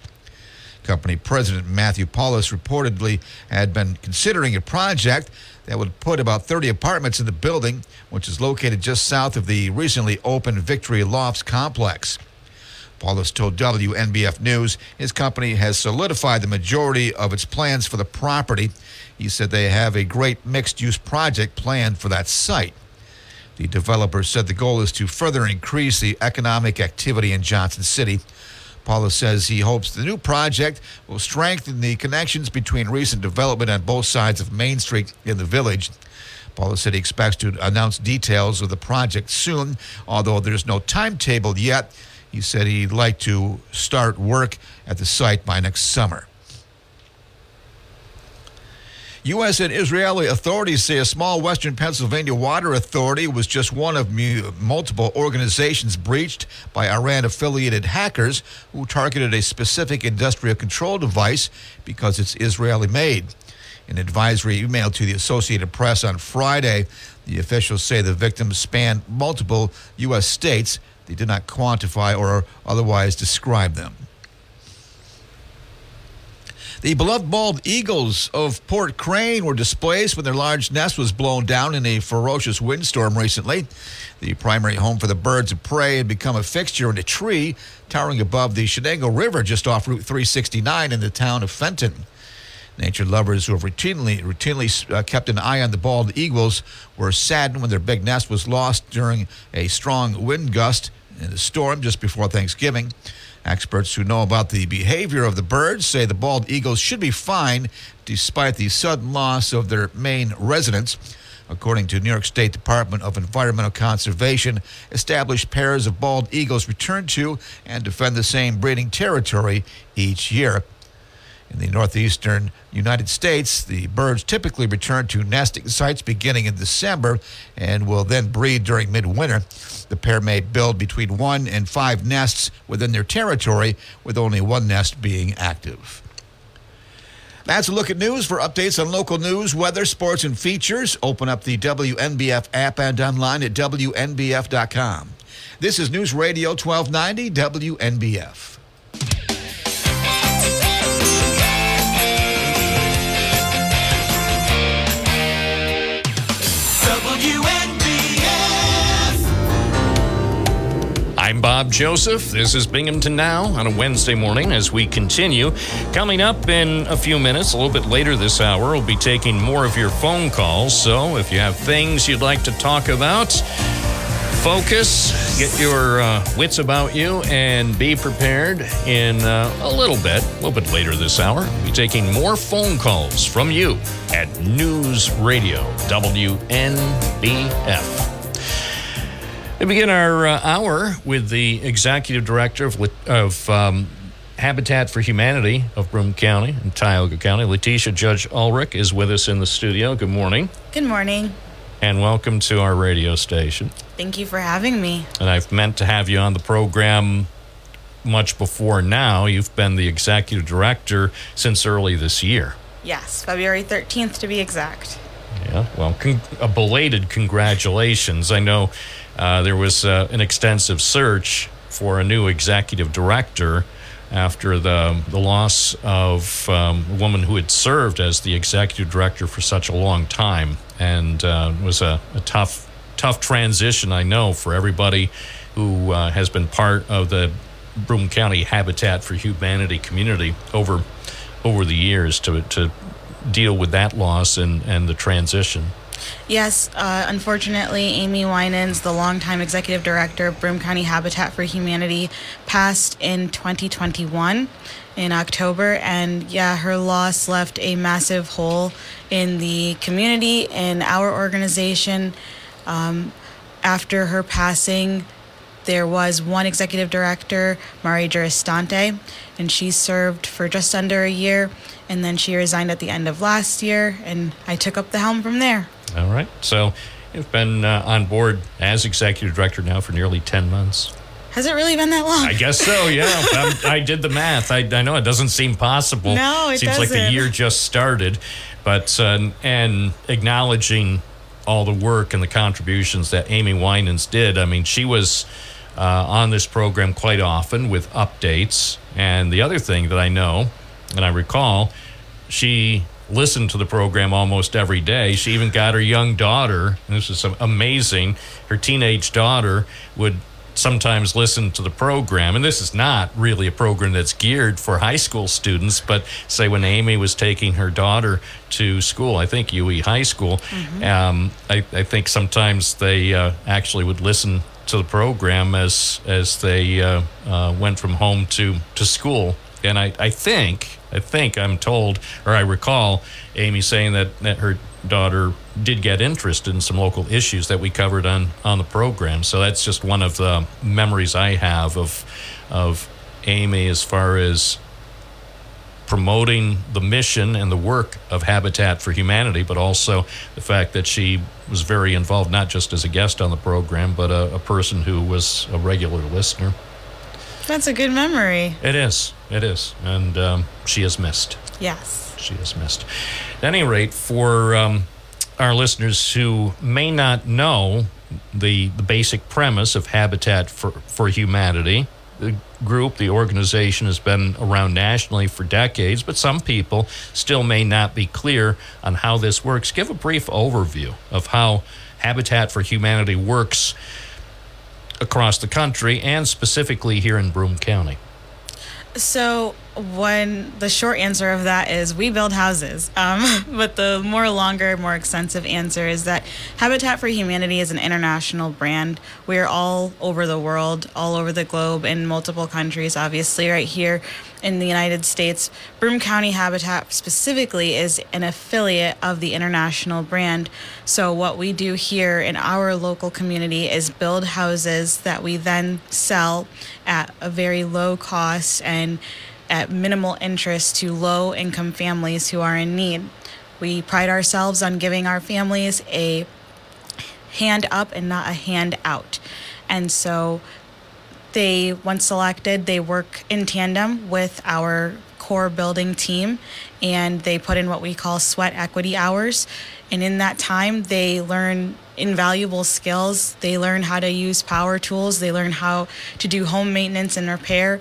Company president Matthew Paulus reportedly had been considering a project that would put about 30 apartments in the building, which is located just south of the recently opened Victory Lofts complex. Paulus told WNBF News his company has solidified the majority of its plans for the property. He said they have a great mixed use project planned for that site. The developer said the goal is to further increase the economic activity in Johnson City. Paulus says he hopes the new project will strengthen the connections between recent development on both sides of Main Street in the village. Paulus said he expects to announce details of the project soon, although there's no timetable yet. He said he'd like to start work at the site by next summer. U.S. and Israeli authorities say a small Western Pennsylvania water authority was just one of mu- multiple organizations breached by Iran affiliated hackers who targeted a specific industrial control device because it's Israeli made. An advisory email to the Associated Press on Friday, the officials say the victims span multiple U.S. states. They did not quantify or otherwise describe them. The beloved bald eagles of Port Crane were displaced when their large nest was blown down in a ferocious windstorm recently. The primary home for the birds of prey had become a fixture in a tree towering above the Chenango River just off Route 369 in the town of Fenton. Nature lovers who have routinely, routinely uh, kept an eye on the bald eagles were saddened when their big nest was lost during a strong wind gust in a storm just before Thanksgiving. Experts who know about the behavior of the birds say the bald eagles should be fine despite the sudden loss of their main residence. According to New York State Department of Environmental Conservation, established pairs of bald eagles return to and defend the same breeding territory each year. In the northeastern United States, the birds typically return to nesting sites beginning in December and will then breed during midwinter. The pair may build between one and five nests within their territory, with only one nest being active. That's a look at news. For updates on local news, weather, sports, and features, open up the WNBF app and online at WNBF.com. This is News Radio 1290 WNBF. Bob Joseph. This is Binghamton Now on a Wednesday morning as we continue. Coming up in a few minutes, a little bit later this hour, we'll be taking more of your phone calls. So if you have things you'd like to talk about, focus, get your uh, wits about you, and be prepared in uh, a little bit, a little bit later this hour. We'll be taking more phone calls from you at News Radio WNBF. We begin our uh, hour with the executive director of, of um, Habitat for Humanity of Broome County and Tioga County. Letitia Judge Ulrich is with us in the studio. Good morning. Good morning. And welcome to our radio station. Thank you for having me. And I've meant to have you on the program much before now. You've been the executive director since early this year. Yes, February 13th to be exact. Yeah, well, con- a belated congratulations. I know uh, there was uh, an extensive search for a new executive director after the the loss of um, a woman who had served as the executive director for such a long time, and uh, it was a, a tough tough transition. I know for everybody who uh, has been part of the Broome County Habitat for Humanity community over over the years to to deal with that loss and and the transition. Yes, uh, unfortunately, Amy Winans, the longtime executive director of Broome County Habitat for Humanity, passed in 2021 in October. And yeah, her loss left a massive hole in the community and our organization. Um, after her passing, there was one executive director, Mari Juristante, and she served for just under a year. And then she resigned at the end of last year, and I took up the helm from there. All right. So you've been uh, on board as executive director now for nearly 10 months. Has it really been that long? I guess so. Yeah, I'm, *laughs* I did the math. I, I know it doesn't seem possible. No, it seems like the year just started, but uh, and acknowledging all the work and the contributions that Amy Winans did. I mean, she was uh, on this program quite often with updates. And the other thing that I know and I recall, she listened to the program almost every day. She even got her young daughter, and this is amazing, her teenage daughter would sometimes listen to the program. And this is not really a program that's geared for high school students, but say when Amy was taking her daughter to school, I think UE High School, um, I, I think sometimes they uh, actually would listen to the program as as they uh, uh, went from home to, to school. And I, I think, I think I'm told, or I recall Amy saying that, that her daughter did get interested in some local issues that we covered on, on the program. So that's just one of the memories I have of, of Amy as far as promoting the mission and the work of Habitat for Humanity, but also the fact that she was very involved, not just as a guest on the program, but a, a person who was a regular listener. That's a good memory. It is. It is. And um, she is missed. Yes. She is missed. At any rate, for um, our listeners who may not know the, the basic premise of Habitat for, for Humanity, the group, the organization has been around nationally for decades, but some people still may not be clear on how this works. Give a brief overview of how Habitat for Humanity works across the country and specifically here in Broome County. So, when the short answer of that is we build houses, um, *laughs* but the more longer, more extensive answer is that Habitat for Humanity is an international brand. We are all over the world, all over the globe, in multiple countries. Obviously, right here in the United States, Broome County Habitat specifically is an affiliate of the international brand. So, what we do here in our local community is build houses that we then sell at a very low cost and at minimal interest to low income families who are in need. We pride ourselves on giving our families a hand up and not a hand out. And so they, once selected, they work in tandem with our core building team and they put in what we call sweat equity hours. And in that time, they learn invaluable skills. They learn how to use power tools, they learn how to do home maintenance and repair.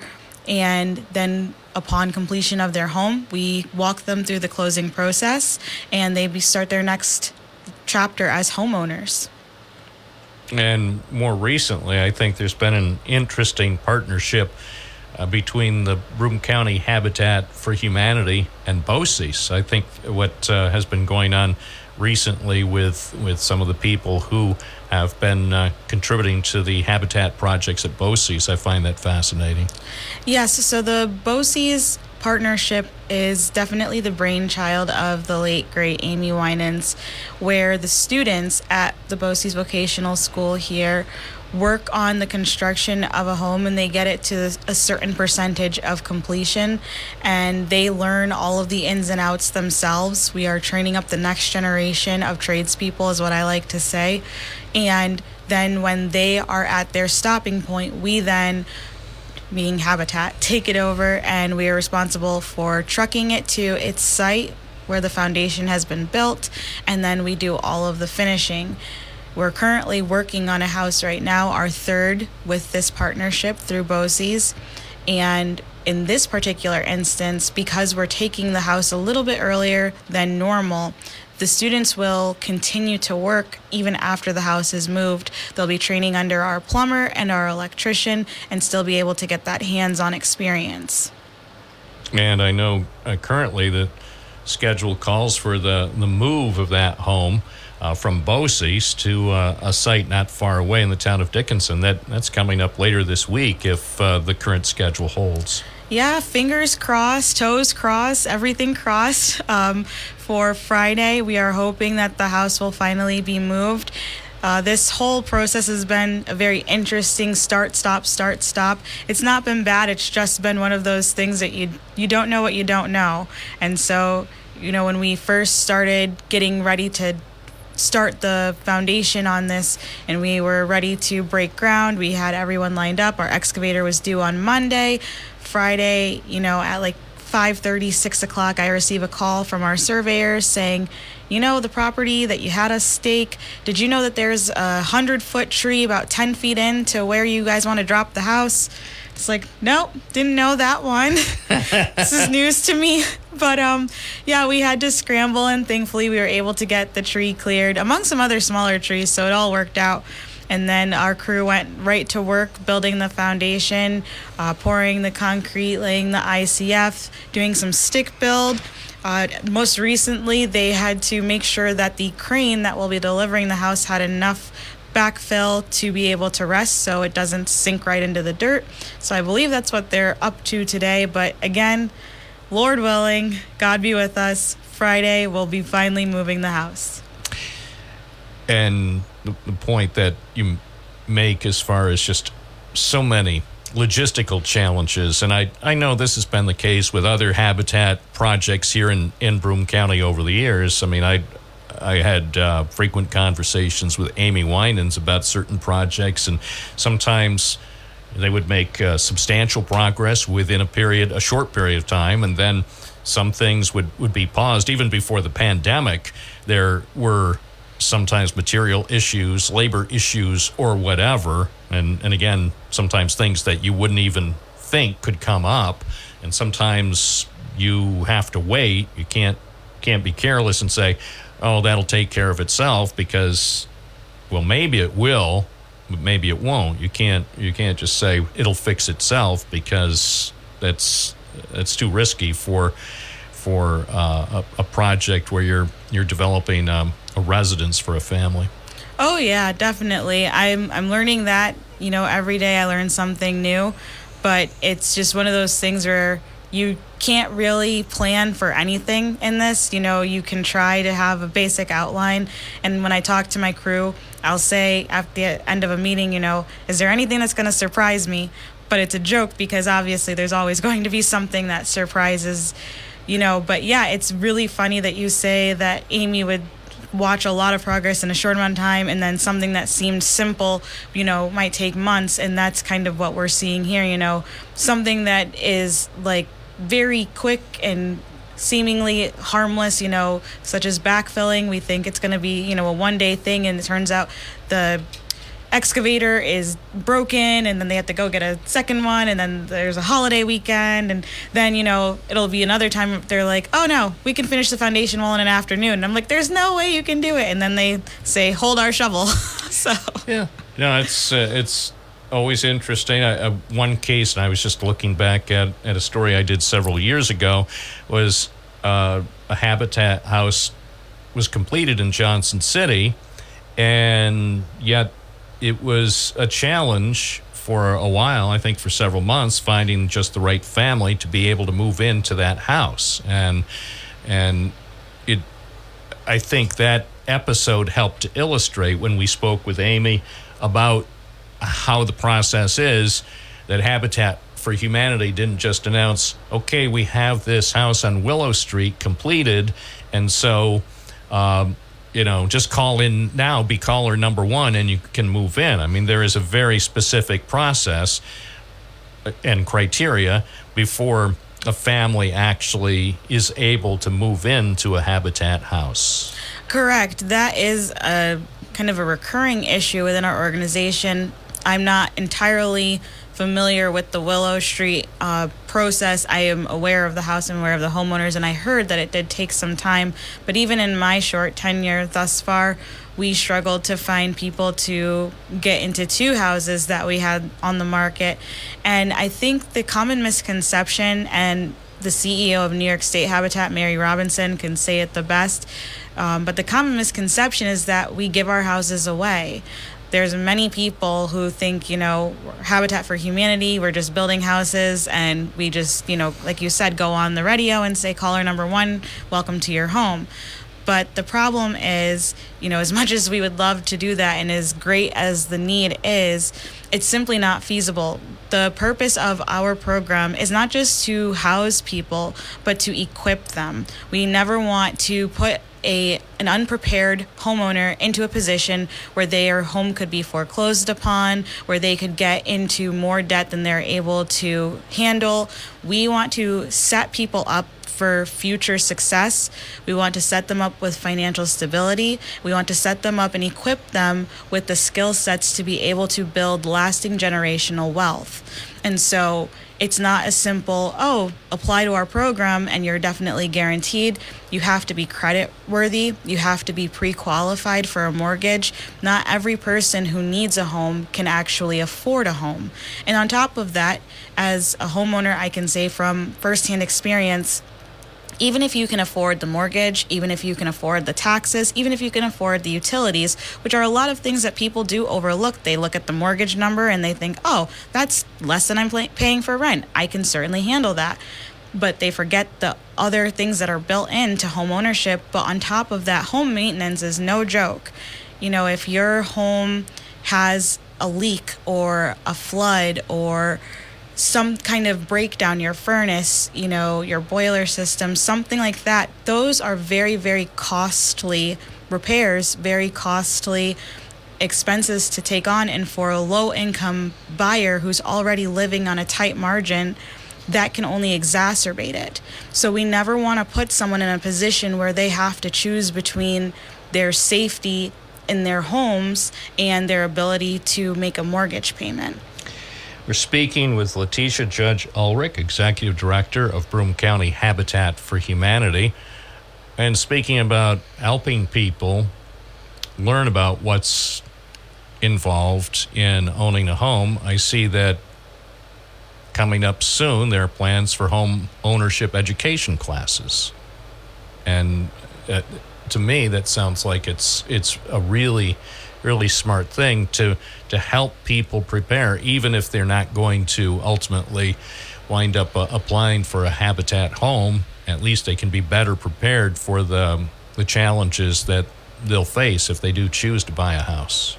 And then, upon completion of their home, we walk them through the closing process and they start their next chapter as homeowners. And more recently, I think there's been an interesting partnership uh, between the Broome County Habitat for Humanity and BOCES. I think what uh, has been going on recently with with some of the people who have been uh, contributing to the habitat projects at BOCES, I find that fascinating. Yes, so the BOCES partnership is definitely the brainchild of the late great Amy Winans, where the students at the BOCES Vocational School here work on the construction of a home and they get it to a certain percentage of completion and they learn all of the ins and outs themselves. We are training up the next generation of tradespeople, is what I like to say. And then when they are at their stopping point, we then being Habitat, take it over, and we are responsible for trucking it to its site where the foundation has been built, and then we do all of the finishing. We're currently working on a house right now, our third with this partnership through BOCES. And in this particular instance, because we're taking the house a little bit earlier than normal, the students will continue to work even after the house is moved. They'll be training under our plumber and our electrician and still be able to get that hands on experience. And I know uh, currently the schedule calls for the, the move of that home uh, from BOCES to uh, a site not far away in the town of Dickinson. That, that's coming up later this week if uh, the current schedule holds. Yeah, fingers crossed, toes crossed, everything crossed. Um, for Friday, we are hoping that the house will finally be moved. Uh, this whole process has been a very interesting start, stop, start, stop. It's not been bad. It's just been one of those things that you you don't know what you don't know. And so, you know, when we first started getting ready to start the foundation on this and we were ready to break ground. We had everyone lined up. Our excavator was due on Monday. Friday, you know, at like 5.30 6 o'clock i receive a call from our surveyors saying you know the property that you had us stake did you know that there's a hundred foot tree about 10 feet in to where you guys want to drop the house? It's like nope didn't know that one. *laughs* This is news to me. But um yeah we had to scramble and thankfully we were able to get the tree cleared among some other smaller trees so it all worked out and then our crew went right to work building the foundation, uh, pouring the concrete, laying the ICF, doing some stick build. Uh, most recently, they had to make sure that the crane that will be delivering the house had enough backfill to be able to rest so it doesn't sink right into the dirt. So I believe that's what they're up to today. But again, Lord willing, God be with us. Friday, we'll be finally moving the house. and the, the point that you make as far as just so many logistical challenges and I, I know this has been the case with other habitat projects here in, in Broome County over the years. I mean I I had uh, frequent conversations with Amy Winans about certain projects and sometimes they would make uh, substantial progress within a period a short period of time and then some things would, would be paused even before the pandemic there were sometimes material issues, labor issues, or whatever. And, and again, sometimes things that you wouldn't even think could come up. And sometimes you have to wait. You can't, can't be careless and say, oh, that'll take care of itself because, well, maybe it will, but maybe it won't. You can't, you can't just say it'll fix itself because that's, that's too risky for, for uh, a, a project where you're, you're developing um, a residence for a family. Oh yeah, definitely. I'm I'm learning that, you know, every day I learn something new, but it's just one of those things where you can't really plan for anything in this. You know, you can try to have a basic outline and when I talk to my crew, I'll say at the end of a meeting, you know, is there anything that's going to surprise me? But it's a joke because obviously there's always *laughs* going to be something that surprises you know, but yeah, it's really funny that you say that Amy would watch a lot of progress in a short amount of time and then something that seemed simple you know might take months and that's kind of what we're seeing here you know. Something that is like very quick and seemingly harmless you know such as backfilling we think it's going to be you know a one day thing and it turns out the excavator is broken and then they have to go get a second one and then there's a holiday weekend and then you know it'll be another time they're like oh no we can finish the foundation wall in an afternoon. And i'm like there's no way you can do it. And then they say hold our shovel. *laughs* So yeah. No it's uh, it's always interesting. I, uh, one case and i was just looking back at, at a story i did several years ago was uh, a habitat house was completed in johnson city and yet it was a challenge for a while, I think for several months, finding just the right family to be able to move into that house. And and it I think that episode helped to illustrate when we spoke with Amy about how the process is that Habitat for Humanity didn't just announce, okay, we have this house on Willow Street completed, and so um, you know, just call in now, be caller number one, and you can move in. I mean, there is a very specific process uh, and criteria before a family actually is able to move into a habitat house. Correct. That is a kind of a recurring issue within our organization. I'm not entirely familiar with the Willow Street uh, process. I am aware of the house and aware of the homeowners, and I heard that it did take some time. But even in my short tenure thus far, we struggled to find people to get into two houses that we had on the market. And I think the common misconception, and the CEO of New York State Habitat, Mary Robinson, can say it the best. Um, but the common misconception is that we give our houses away there's many people who think you know habitat for humanity we're just building houses and we just you know like you said go on the radio and say caller number one welcome to your home. But the problem is you know as *laughs* much as we would love to do that and as great as the need is it's simply not feasible. The purpose of our program is not just to house people but to equip them. We never want to put a an unprepared homeowner into a position where their home could be foreclosed upon, where they could get into more debt than they're able to handle. We want to set people up for future success. We want to set them up with financial stability. We want to set them up and equip them with the skill sets to be able to build lasting generational wealth. And so it's not as simple, oh, apply to our program and you're definitely guaranteed. You have to be credit worthy. You have to be pre qualified for a mortgage. Not every person who needs a home can actually afford a home. And on top of that, as a homeowner, I can say from firsthand experience, even if you can afford the mortgage, even if you can afford the taxes, even if you can afford the utilities, which are a lot of things that people do overlook. They look at the mortgage number and they think, oh, that's less than I'm pay- paying for rent. I can certainly handle that. But they forget the other things that are built into home ownership. But on top of that, home maintenance is no joke. You know, if your home has a leak or a flood or some kind of breakdown, your furnace, you know, your boiler system, something like that, those are very, very costly repairs, very costly expenses to take on. And for a low income buyer who's already living on a tight margin, that can only exacerbate it. So we never want to put someone in a position where they have to choose between their safety in their homes and their ability to make a mortgage payment. We're speaking with Letitia Judge Ulrich, Executive Director of Broome County Habitat for Humanity, and speaking about helping people learn about what's involved in owning a home. I see that coming up soon, there are plans for home ownership education classes. And uh, to me, that sounds like it's it's a really, really smart thing to to help people prepare, even if they're not going to ultimately wind up uh, applying for a habitat home. At least they can be better prepared for the the challenges that they'll face if they do choose to buy a house.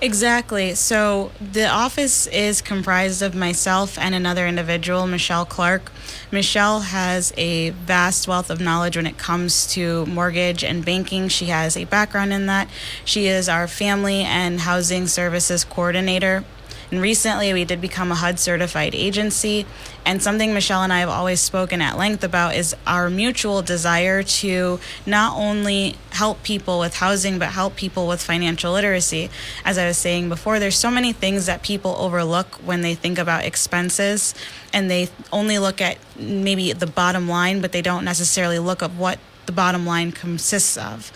Exactly. So the office is comprised of myself and another individual, Michelle Clark. Michelle has a vast wealth of knowledge when it comes to mortgage and banking. She has a background in that. She is our family and housing services coordinator. And recently, we did become a HUD certified agency. And something Michelle and I have always spoken at length about is our mutual desire to not only help people with housing, but help people with financial literacy. As I was saying before, there's so many things that people overlook when they think about expenses, and they only look at maybe the bottom line, but they don't necessarily look at what the bottom line consists of.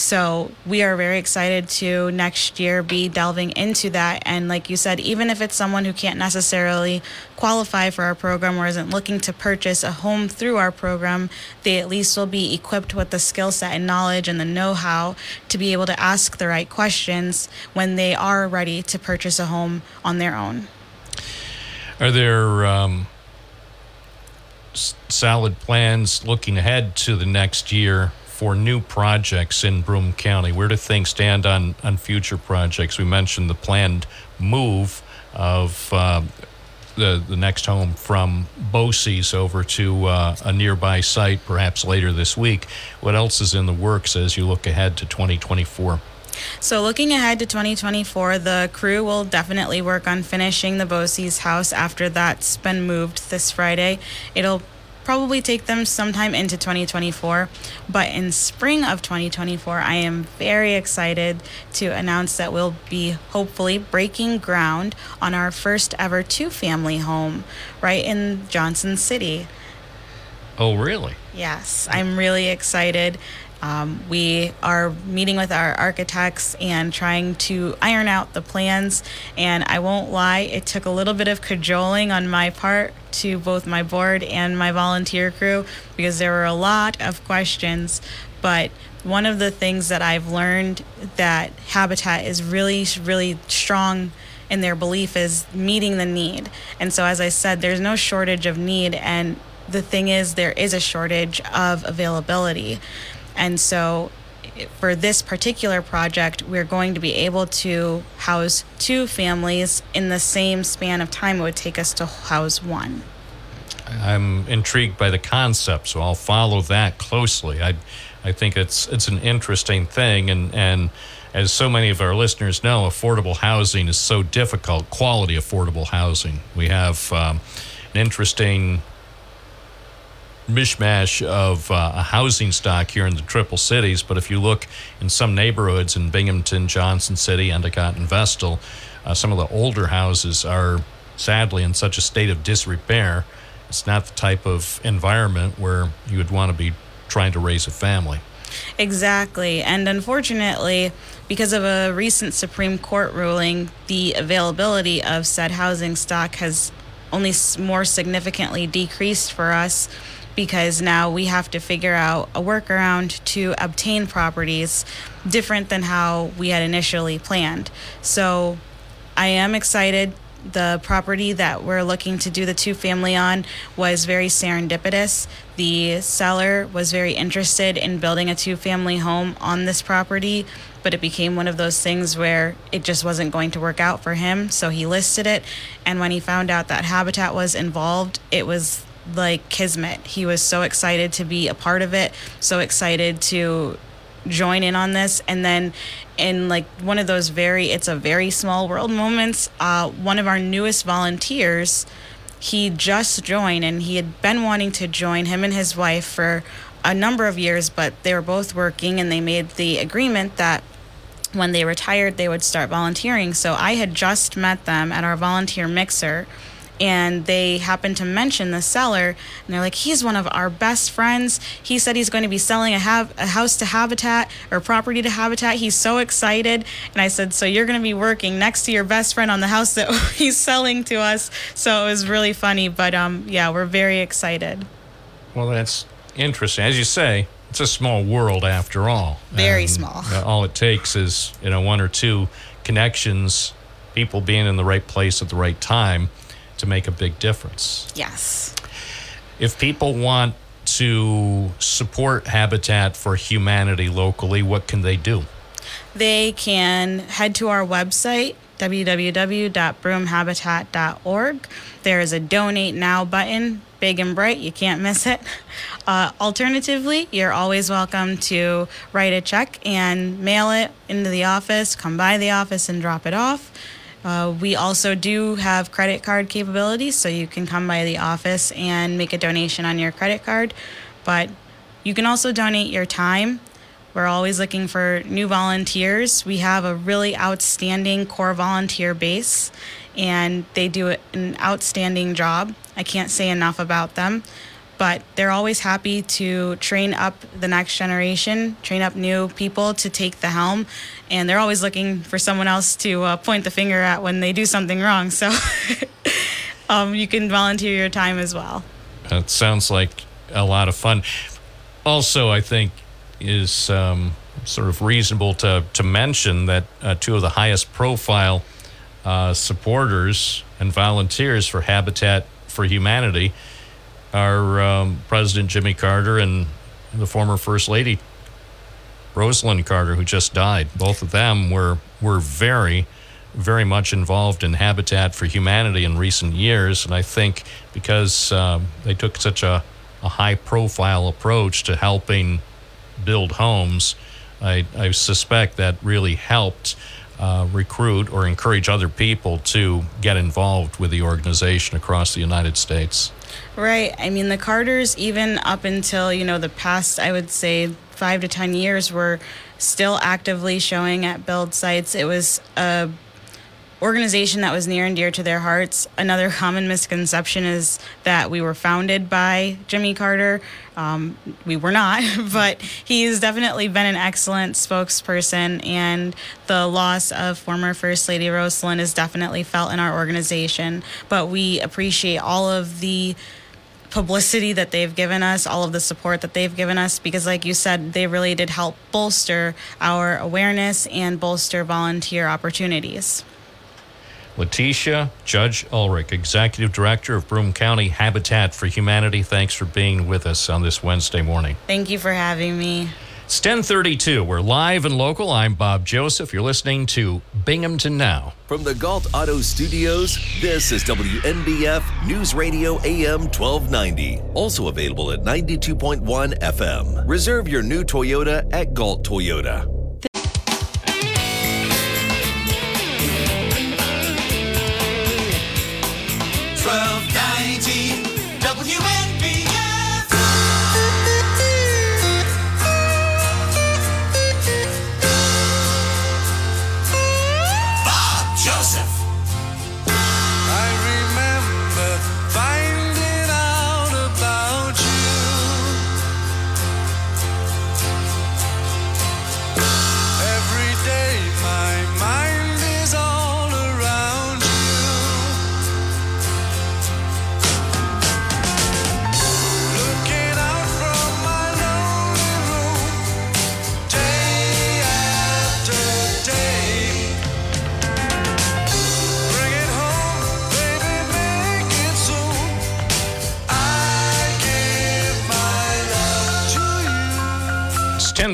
So we are very excited to next year be delving into that. And like you said, even if it's someone who can't necessarily qualify for our program or isn't looking to purchase a home through our program, they at least will be equipped with the skill set and knowledge and the know how to be able to ask the right questions when they are ready to purchase a home on their own. Are there um, s- solid plans looking ahead to the next year for new projects in Broome County? Where do things stand on, on future projects? We mentioned the planned move of uh, the, the next home from Bosse's over to uh, a nearby site, perhaps later this week. What else is in the works as you look ahead to 2024? So, looking ahead to 2024, the crew will definitely work on finishing the Bosse's house after that's been moved this Friday. It'll probably take them sometime into 2024, but in spring of 2024, I am very excited to announce that we'll be hopefully breaking ground on our first ever two family home right in Johnson City. Oh, really? Yes, I'm really excited. Um, we are meeting with our architects and trying to iron out the plans. And I won't lie, it took a little bit of cajoling on my part to both my board and my volunteer crew because there were a lot of questions. But one of the things that I've learned that Habitat is really, really strong in their belief is meeting the need. And so, as I said, there's no shortage of need. And the thing is, there is a shortage of availability. And so, for this particular project, we're going to be able to house two families in the same span of time it would take us to house one. I'm intrigued by the concept, so I'll follow that closely. I, I think it's it's an interesting thing, and and as so many of our listeners know, affordable housing is so difficult. Quality affordable housing. We have um, an interesting mishmash of uh, a housing stock here in the Triple Cities. But if you look in some neighborhoods in Binghamton, Johnson City, Endicott, and Vestal, uh, some of the older houses are sadly in such a state of disrepair. It's not the type of environment where you would want to be trying to raise a family. Exactly. And unfortunately, because of a recent Supreme Court ruling, the availability of said housing stock has only more significantly decreased for us because now we have to figure out a workaround to obtain properties different than how we had initially planned. So I am excited. The property that we're looking to do the two family on was very serendipitous. The seller was very interested in building a two family home on this property, but it became one of those things where it just wasn't going to work out for him. So he listed it. And when he found out that Habitat was involved, it was like kismet. He was so excited to be a part of it, so excited to join in on this and then in like one of those very it's a very small world moments uh, one of our newest volunteers he just joined and he had been wanting to join him and his wife for a number of years but they were both working and they made the agreement that when they retired they would start volunteering so i had just met them at our volunteer mixer and they happened to mention the seller and they're like he's one of our best friends he said he's going to be selling a, have, a house to habitat or property to habitat he's so excited and i said so you're going to be working next to your best friend on the house that *laughs* he's selling to us so it was really funny but um yeah we're very excited Well, that's interesting. As you say, it's a small world after all. Very And, small. uh, all it takes is you know one or two connections, people being in the right place at the right time, to make a big difference. yes. If people want to support Habitat for Humanity locally, what can they do? they can head to our website www.broomehabitat.org there is a donate now button big and bright. You can't miss it. Uh, alternatively you're always welcome to write a check and mail it into the office come by the office and drop it off uh, we also do have credit card capabilities, so you can come by the office and make a donation on your credit card. But you can also donate your time. We're always looking for new volunteers. We have a really outstanding core volunteer base, and they do an outstanding job. I can't say enough about them, but they're always happy to train up the next generation, train up new people to take the helm, and they're always looking for someone else to uh, point the finger at when they do something wrong. So *laughs* um, you can volunteer your time as well. It sounds like a lot of fun. Also, I think is um, sort of reasonable to to mention that uh, two of the highest profile uh, supporters and volunteers for Habitat for Humanity are um, President Jimmy Carter and the former First Lady Rosalynn Carter, who just died. Both of them were were very, very much involved in Habitat for Humanity in recent years, and I think because um, they took such a, a high profile approach to helping build homes, I, I suspect that really helped uh, recruit or encourage other people to get involved with the organization across the United States. Right. I mean, the Carters, even up until, you know, the past, I would say, five to 10 years, were still actively showing at build sites. It was a organization that was near and dear to their hearts. Another *laughs* common misconception is that we were founded by Jimmy Carter. Um, we were not, *laughs* but he's definitely been an excellent spokesperson, and the loss of former First Lady Rosalynn is definitely felt in our organization. But we appreciate all of the publicity that they've given us, all of the support that they've given us, because, like you said, they really did help bolster our awareness and bolster volunteer opportunities. Letitia Judge Ulrich, Executive Director of Broome County Habitat for Humanity, thanks for being with us on this Wednesday morning. Thank you for having me. It's 1032. We're live and local. I'm Bob Joseph. You're listening to Binghamton Now. From the Gault Auto Studios, this is WNBF News Radio AM 1290. Also available at 92.1 FM. Reserve your new Toyota at Gault Toyota.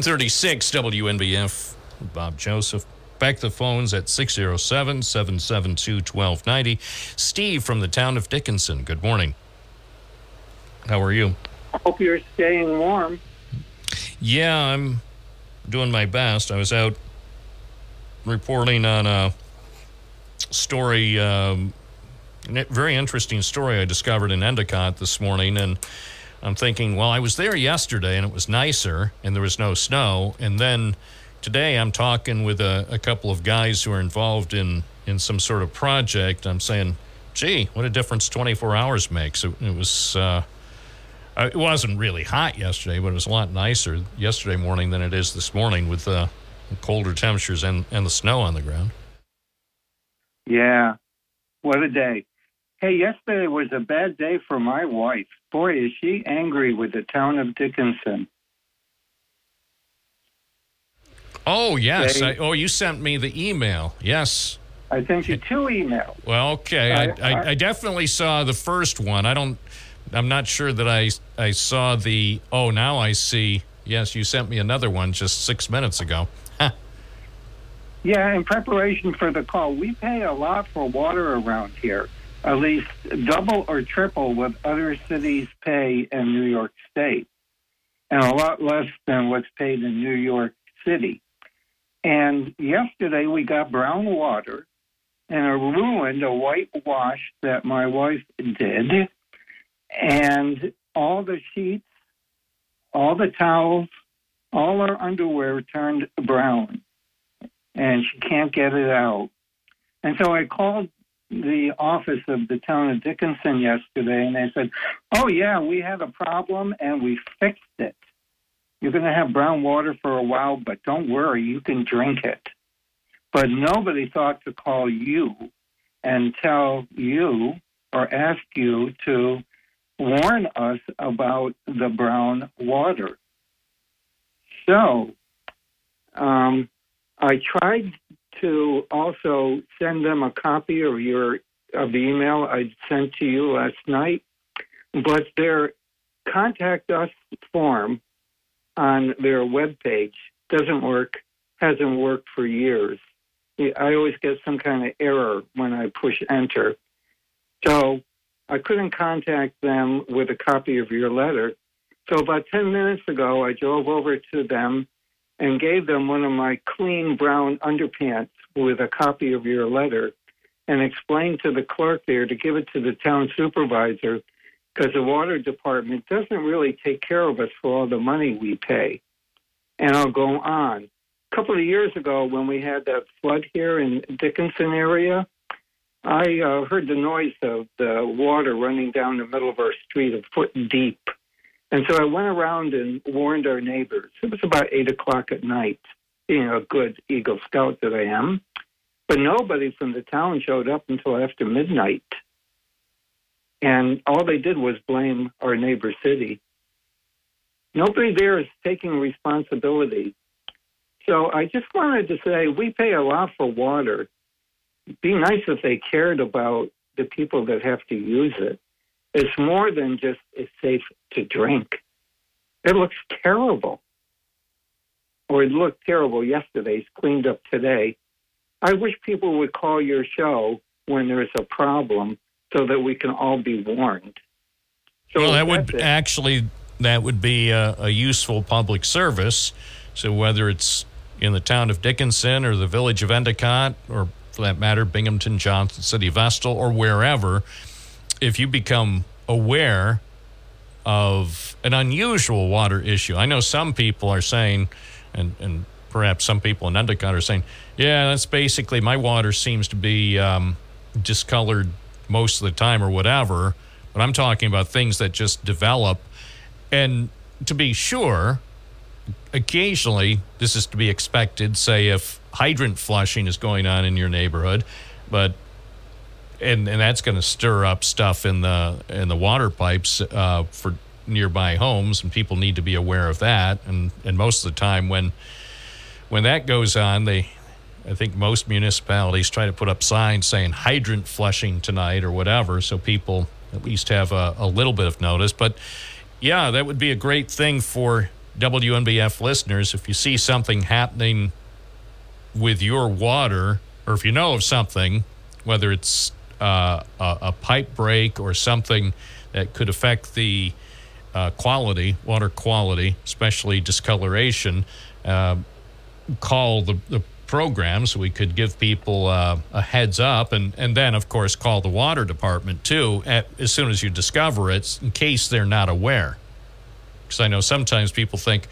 Thirty-six WNBF. Bob Joseph. Back the phones at 607 772 1290. Steve from the town of Dickinson. Good morning. How are you? Hope you're staying warm. Yeah, I'm doing my best. I was out reporting on a story, um, very interesting story I discovered in Endicott this morning, and I'm thinking, well, I was there yesterday and it was nicer and there was no snow. And then today I'm talking with a, a couple of guys who are involved in, in some sort of project. I'm saying, gee, what a difference 24 hours makes. It, it was. Uh, uh, it wasn't really hot yesterday, but it was a lot nicer yesterday morning than it is this morning with uh, colder temperatures and, and the snow on the ground. Yeah. What a day. Hey, yesterday was a bad day for my wife. Boy, is she angry with the town of Dickinson. Oh, yes. They- I, oh, you sent me the email. Yes. I sent you two emails. Well, okay. I, I- I, definitely saw the first one. I don't, I'm not sure that I, I saw the, oh, now I see. Yes, you sent me another one just six minutes ago. Yeah, in preparation for the call, we pay a lot for water around here, at least double or triple what other cities pay in New York State, and a lot less than what's paid in New York City. And yesterday we got brown water and a ruined a whitewash that my wife did, and all the sheets, all the towels, all our underwear turned brown and she can't get it out. And so I called the office of the town of Dickinson yesterday, and they said, "Oh yeah, we had a problem and we fixed it. You're going to have brown water for a while, but don't worry, you can drink it." But nobody thought to call you and tell you or ask you to warn us about the brown water. So, um, I tried to also send them a copy of your of the email I sent to you last night, but their contact us form on their webpage doesn't work, hasn't worked for years. I always get some kind of error when I push enter. So I couldn't contact them with a copy of your letter. So about 10 minutes ago, I drove over to them and gave them one of my clean brown underpants with a copy of your letter and explained to the clerk there to give it to the town supervisor because the water department doesn't really take care of us for all the money we pay. And I'll go on. A couple of years ago, when we had that flood here in Dickinson area, I uh, heard the noise of the water running down the middle of our street a foot deep. And so I went around and warned our neighbors. It was about eight o'clock at night, being a good Eagle Scout that I am. But nobody from the town showed up until after midnight. And all they did was blame our neighbor city. Nobody there is taking responsibility. So I just wanted to say we pay a lot for water. It'd be nice if they cared about the people that have to use it. It's more than just it's safe to drink. It looks terrible. or it looked terrible yesterday. It's cleaned up today. I wish people would call your show when there's a problem so that we can all be warned. So well, that would it. actually that would be a, a useful public service. So whether it's in the town of Dickinson or the village of Endicott, or for that matter, Binghamton, Johnson City, Vestal, or wherever, if you become aware of an unusual water issue, I know some people are saying, and and perhaps some people in Endicott are saying, yeah, that's basically my water seems to be um, discolored most of the time or whatever. But I'm talking about things that just develop. And to be sure, occasionally this is to be expected, say if hydrant flushing is going on in your neighborhood, but and and that's going to stir up stuff in the in the water pipes uh, for nearby homes, and people need to be aware of that. And and most of the time when when that goes on, they I think most municipalities try to put up signs saying hydrant flushing tonight or whatever, so people at least have a, a little bit of notice. But yeah, that would be a great thing for WNBF listeners if you see something happening with your water, or if you know of something, whether it's uh, a, pipe break or something that could affect the uh, quality, water quality, especially discoloration, uh, call the, the program so we could give people uh, a heads up and, and then of course call the water department too at, as soon as you discover it in case they're not aware. Because i know sometimes people think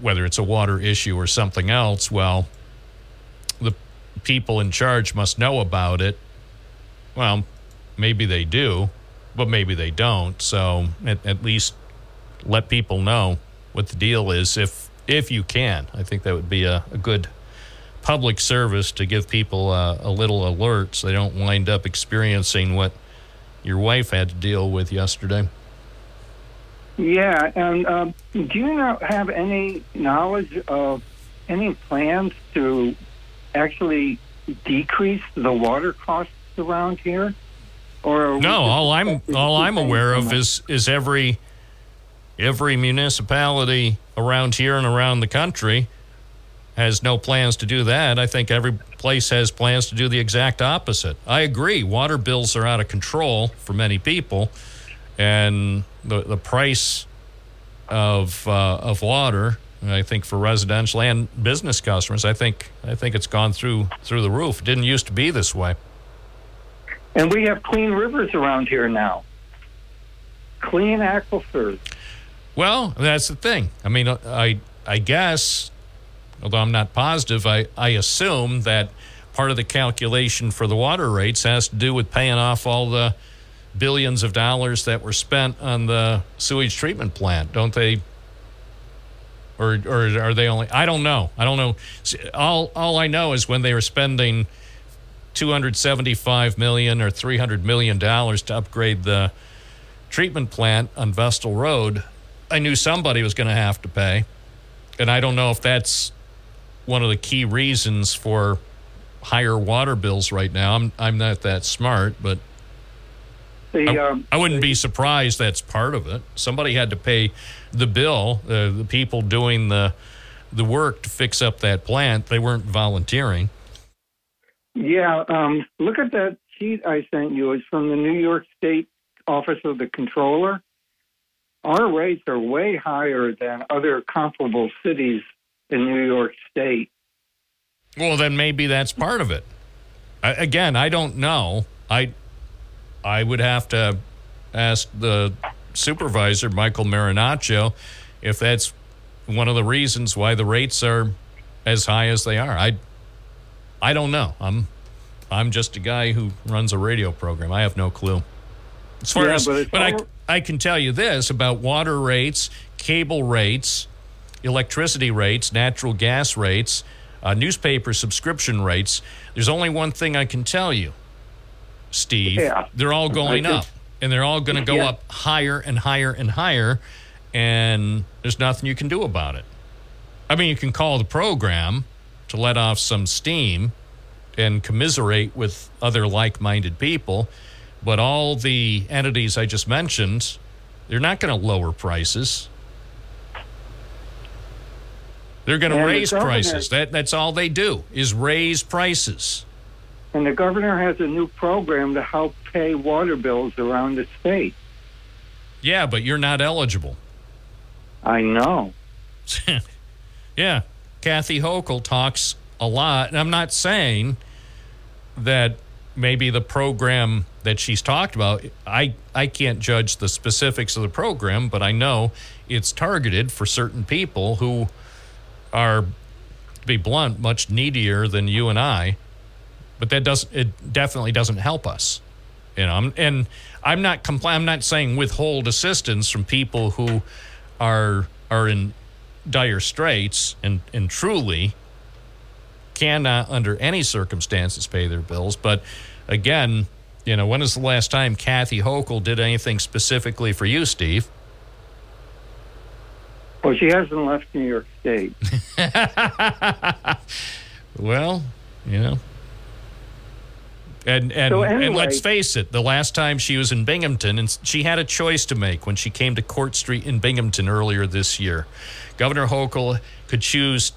whether it's a water issue or something else well the people in charge must know about it well maybe they do but maybe they don't so at, at least let people know what the deal is if if you can. I think that would be a, a good public service to give people uh, a little alert so they don't wind up experiencing what your wife had to deal with yesterday. Yeah, and um, do you have any knowledge of any plans to actually decrease the water costs around here? Or No, all I'm all I'm aware of is is every every municipality around here and around the country has no plans to do that. I think every place has plans to do the exact opposite. I agree. Water bills are out of control for many people, and the the price of uh, of water. I think for residential and business customers, I think I think it's gone through through the roof. It didn't used to be this way. And we have clean rivers around here now. Clean aquifers. Well, that's the thing. I mean, uh, I I guess, although I'm not positive, I, I assume that part of the calculation for the water rates has to do with paying off all the billions of dollars that were spent on the sewage treatment plant, don't they? Or, or are they only? I don't know. I don't know. All all I know is when they were spending 275 million or 300 million dollars to upgrade the treatment plant on Vestal Road, I knew somebody was going to have to pay. And I don't know if that's one of the key reasons for higher water bills right now. I'm I'm not that smart, but The, I, um, I wouldn't be surprised that's part of it. Somebody had to pay the bill. Uh, the people doing the the work to fix up that plant, they weren't volunteering. Yeah, um, look at that sheet I sent you. It's from the New York State Office of the Comptroller. Our rates are way higher than other comparable cities in New York State. Well, then maybe that's part of it. I, again, I don't know. I I would have to ask the supervisor, Michael Marinaccio, if that's one of the reasons why the rates are as high as they are. I I don't know. I'm I'm just a guy who runs a radio program. I have no clue. As far Yeah, as, but but I, all- I can tell you this about water rates, cable rates, electricity rates, natural gas rates, uh, newspaper subscription rates. There's only one thing I can tell you, Steve. Yeah. They're all going up, and they're all going to go Yeah. up higher and higher and higher, and there's nothing you can do about it. I mean, you can call the program to let off some steam and commiserate with other like minded people. But all the entities I just mentioned, they're not going to lower prices. They're going to And raise prices. That that's all they do is raise prices. And the governor has a new program to help pay water bills around the state. Yeah, but you're not eligible. I know. *laughs* yeah, Kathy Hochul talks a lot, and I'm not saying that maybe the program that she's talked about. I I can't judge the specifics of the program, but I know it's targeted for certain people who are, to be blunt, much needier than you and I. But that does it definitely doesn't help us. You know, and I'm not compl- I'm not saying withhold assistance from people who are are in dire straits and and truly cannot under any circumstances pay their bills. But again, you know, when is the last time Kathy Hochul did anything specifically for you, Steve? Well, she hasn't left New York State. *laughs* Well, you know. And and, So and let's face it, the last time she was in Binghamton, and she had a choice to make when she came to Court Street in Binghamton earlier this year. Governor Hochul could choose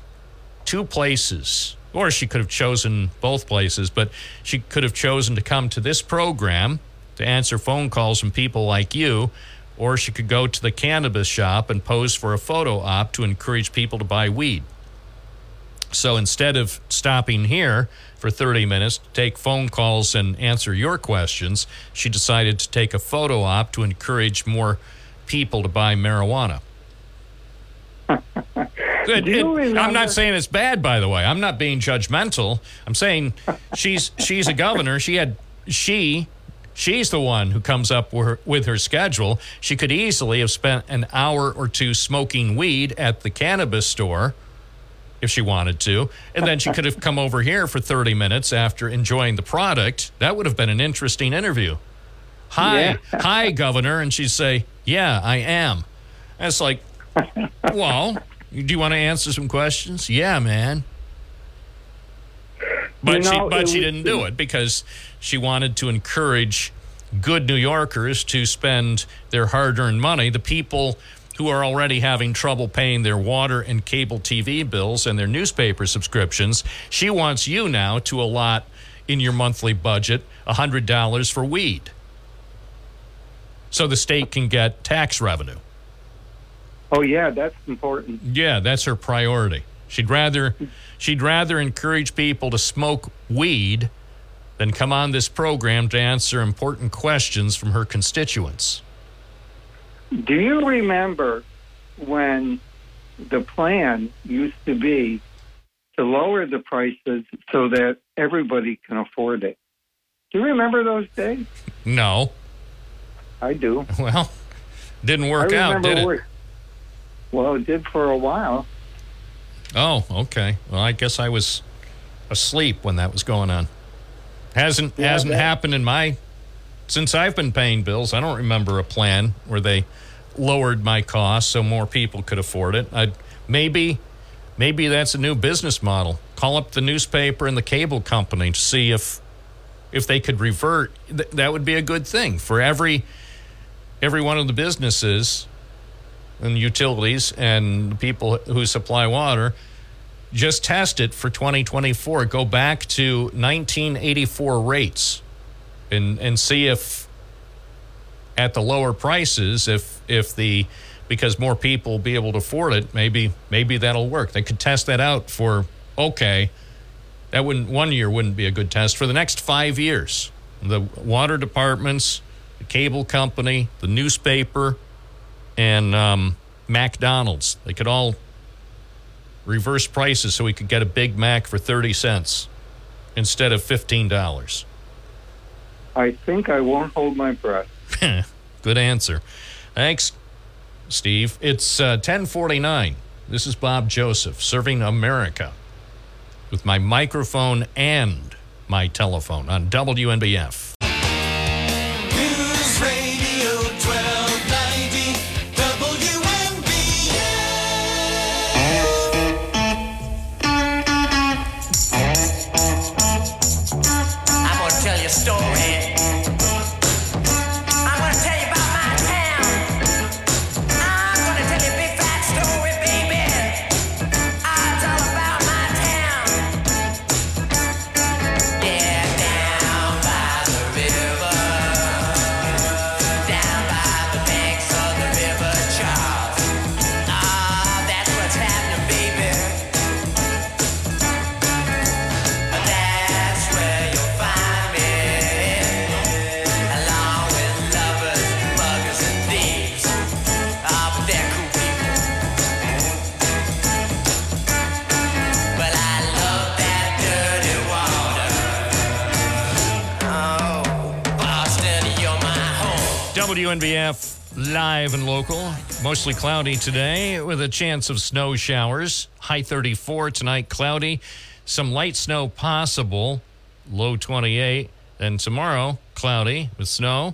two places, or she could have chosen both places, but she could have chosen to come to this program to answer phone calls from people like you, or she could go to the cannabis shop and pose for a photo op to encourage people to buy weed. So instead of stopping here for 30 minutes to take phone calls and answer your questions, she decided to take a photo op to encourage more people to buy marijuana. It- Do it- I'm not saying it's bad, by the way. I'm not being judgmental. I'm saying she's she's a governor. She had she she's the one who comes up with her, with her schedule. She could easily have spent an hour or two smoking weed at the cannabis store if she wanted to. And then she could have come over here for 30 minutes after enjoying the product. That would have been an interesting interview. Hi, Yeah. hi, Governor. And she'd say, Yeah, I am. And it's like, *laughs* Well, do you want to answer some questions? Yeah, man. But You she but she didn't do it because she wanted to encourage good New Yorkers to spend their hard-earned money. The people who are already having trouble paying their water and cable TV bills and their newspaper subscriptions. She wants you now to allot in your monthly budget $100 for weed. So the state can get tax revenue. Oh yeah, that's important. Yeah, that's her priority. She'd rather she'd rather encourage people to smoke weed than come on this program to answer important questions from her constituents. Do you remember when the plan used to be to lower the prices so that everybody can afford it? Do you remember those days? No. I do. Well, didn't work out, did it? Well, it did for a while. Oh, okay. Well, I guess I was asleep when that was going on. Hasn't Yeah, hasn't that- happened in my since I've been paying bills. I don't remember a plan where they lowered my costs so more people could afford it. I maybe maybe that's a new business model. Call up the newspaper and the cable company to see if if they could revert. Th- that would be a good thing for every every one of the businesses and utilities and people who supply water just test it for 2024 go back to 1984 rates and and see if at the lower prices if if the because more people be able to afford it maybe maybe that'll work. They could test that out for okay that wouldn't one year wouldn't be a good test. For the next 5 years the water departments the cable company the newspaper and um, McDonald's. They could all reverse prices so we could get a Big Mac for 30 cents instead of $15. I think I won't hold my breath. *laughs* Good answer. Thanks, Steve. It's uh, 1049. This is Bob Joseph serving America with my microphone and my telephone on WNBF. WNBF live and local. Mostly cloudy today with a chance of snow showers. High 34 tonight, cloudy. Some light snow possible, low 28. Then tomorrow, cloudy with snow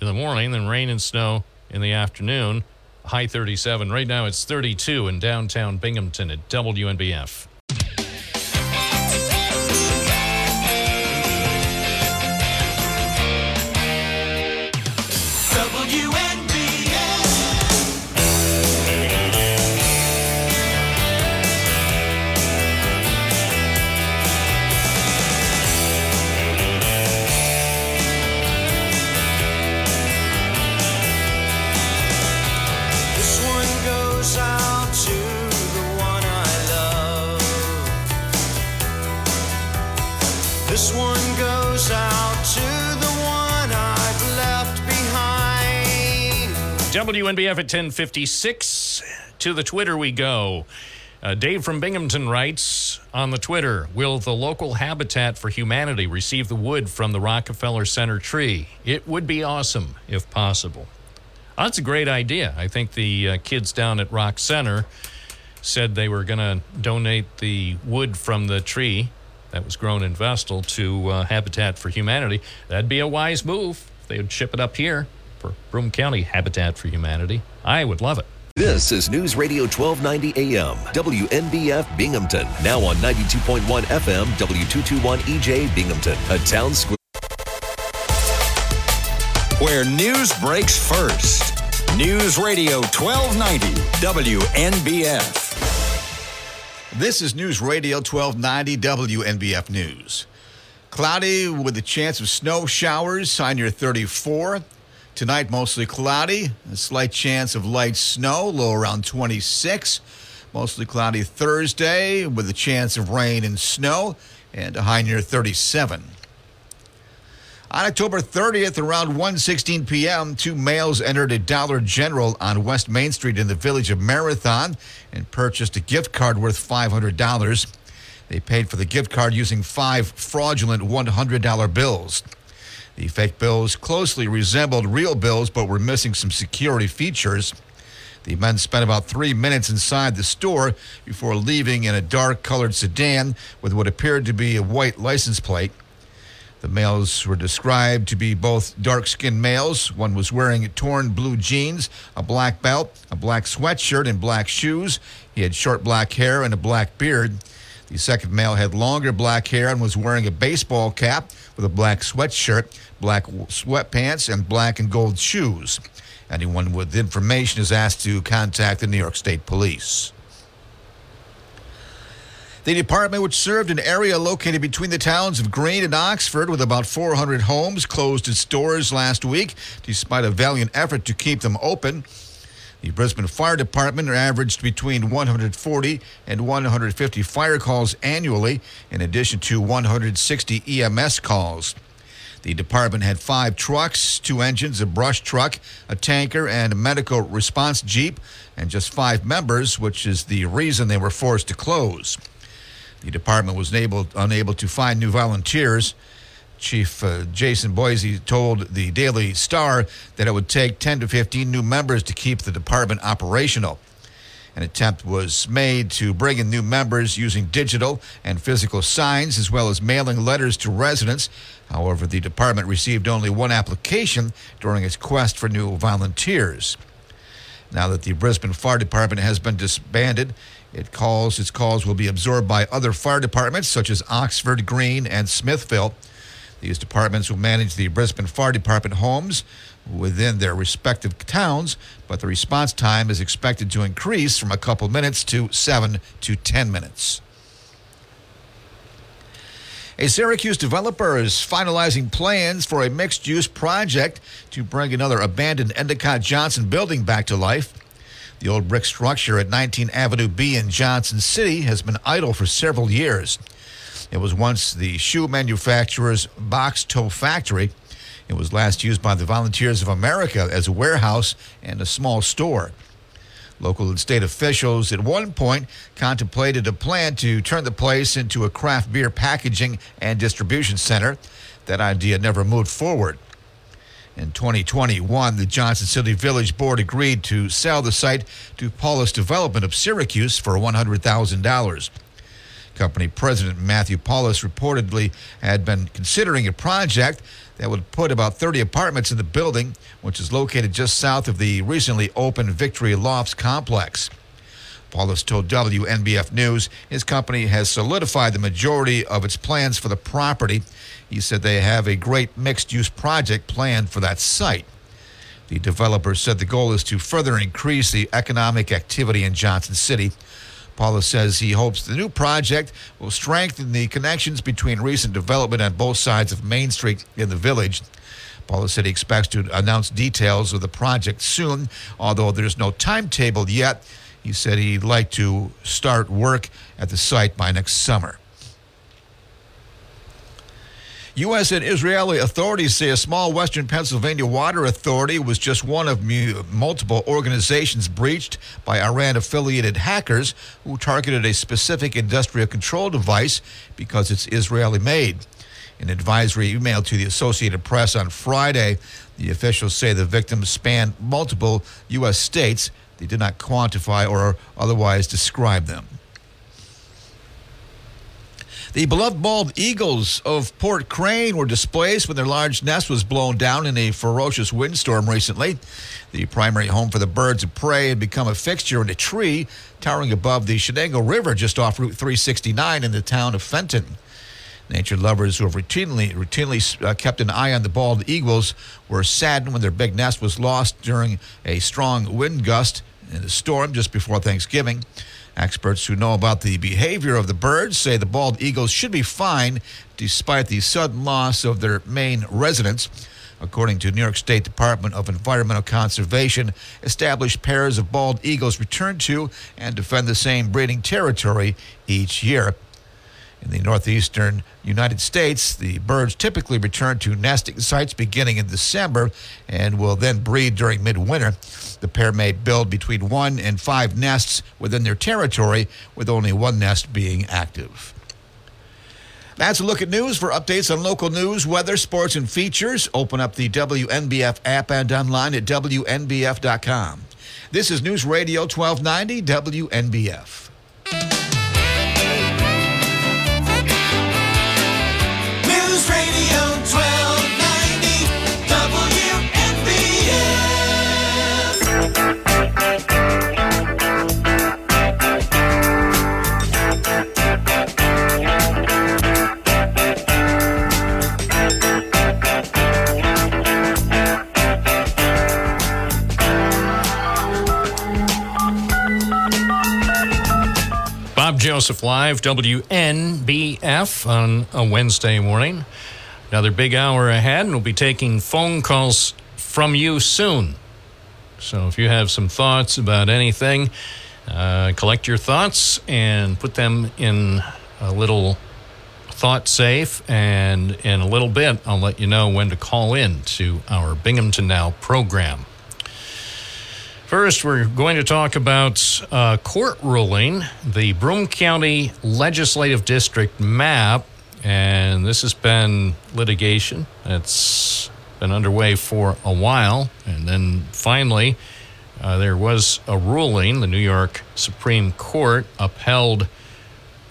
in the morning, then rain and snow in the afternoon. High 37. Right now it's 32 in downtown Binghamton at WNBF. WNBF at 1056. To the Twitter we go. Uh, Dave from Binghamton writes on the Twitter Will the local Habitat for Humanity receive the wood from the Rockefeller Center tree? It would be awesome if possible. Oh, that's a great idea. I think the uh, kids down at Rock Center said they were going to donate the wood from the tree that was grown in Vestal to uh, Habitat for Humanity. That'd be a wise move. They would ship it up here for Broome County Habitat for Humanity. I would love it. This is News Radio 1290 AM, WNBF Binghamton. Now on 92.1 FM, W221 EJ Binghamton, a Townsquare. Where news breaks first. News Radio 1290 WNBF. This is News Radio 1290 WNBF News. Cloudy with a chance of snow showers on your 34. Tonight, mostly cloudy. A slight chance of light snow, low around 26. Mostly cloudy Thursday with a chance of rain and snow, and a high near 37. On October 30th, around 1:16 p.m., two males entered a Dollar General on West Main Street in the village of Marathon and purchased a gift card worth $500. They paid for the gift card using five fraudulent $100 bills. The fake bills closely resembled real bills but were missing some security features. The men spent about three minutes inside the store before leaving in a dark colored sedan with what appeared to be a white license plate. The males were described to be both dark skinned males. One was wearing torn blue jeans, a black belt, a black sweatshirt, and black shoes. He had short black hair and a black beard. The second male had longer black hair and was wearing a baseball cap with a black sweatshirt, black sweatpants, and black and gold shoes. Anyone with information is asked to contact the New York State Police. The department, which served an area located between the towns of Greene and Oxford with about 400 homes, closed its doors last week despite a valiant effort to keep them open. The Brisben Fire Department averaged between 140 and 150 fire calls annually, in addition to 160 EMS calls. The department had five trucks, two engines, a brush truck, a tanker, and a medical response jeep, and just five members, which is the reason they were forced to close. The department was able, unable to find new volunteers. Chief uh, Jason Boise told the Daily Star that it would take 10 to 15 new members to keep the department operational. An attempt was made to bring in new members using digital and physical signs as well as mailing letters to residents. However, the department received only one application during its quest for new volunteers. Now that the Brisben Fire Department has been disbanded, it calls its calls will be absorbed by other fire departments such as Oxford, Greene, and Smithville. These departments will manage the Brisben Fire Department homes within their respective towns, but the response time is expected to increase from a couple minutes to 7 to 10 minutes. A Syracuse developer is finalizing plans for a mixed use project to bring another abandoned Endicott Johnson building back to life. The old brick structure at 19 Avenue B in Johnson City has been idle for several years. It was once the shoe manufacturer's box toe factory. It was last used by the Volunteers of America as a warehouse and a small store. Local and state officials at one point contemplated a plan to turn the place into a craft beer packaging and distribution center. That idea never moved forward. In 2021, the Johnson City Village Board agreed to sell the site to Paulus Development of Syracuse for $100,000. Company president Matthew Paulus reportedly had been considering a project that would put about 30 apartments in the building, which is located just south of the recently opened Victory Lofts complex. Paulus told WNBF News his company has solidified the majority of its plans for the property. He said they have a great mixed use project planned for that site. The developer said the goal is to further increase the economic activity in Johnson City. Paulus says he hopes the new project will strengthen the connections between recent development on both sides of Main Street in the village. Paulus said he expects to announce details of the project soon, although there's no timetable yet. He said he'd like to start work at the site by next summer. U.S. and Israeli authorities say a small Western Pennsylvania water authority was just one of mu- multiple organizations breached by Iran affiliated hackers who targeted a specific industrial control device because it's Israeli made. An advisory email to the Associated Press on Friday, the officials say the victims span multiple U.S. states. They did not quantify or otherwise describe them. The beloved bald eagles of Port Crane were displaced when their large nest was blown down in a ferocious windstorm recently. The primary home for the birds of prey had become a fixture in a tree towering above the Chenango River just off Route 369 in the town of Fenton. Nature lovers who have routinely, routinely uh, kept an eye on the bald eagles were saddened when their big nest was lost during a strong wind gust in a storm just before Thanksgiving. Experts who know about the behavior of the birds say the bald eagles should be fine despite the sudden loss of their main residence. According to New York State Department of Environmental Conservation, established pairs of bald eagles return to and defend the same breeding territory each year. In the northeastern United States, the birds typically return to nesting sites beginning in December and will then breed during midwinter. The pair may build between one and five nests within their territory, with only one nest being active. That's a look at news. For updates on local news, weather, sports, and features, open up the WNBF app and online at WNBF.com. This is News Radio 1290 WNBF. Joseph Live, WNBF on a Wednesday morning. Another big hour ahead, and we'll be taking phone calls from you soon. So if you have some thoughts about anything, uh, collect your thoughts and put them in a little thought safe. And in a little bit, I'll let you know when to call in to our Binghamton Now program. First, we're going to talk about uh, court ruling, the Broome County Legislative District map, and this has been litigation. It's been underway for a while, and then finally, uh, there was a ruling. The New York Supreme Court upheld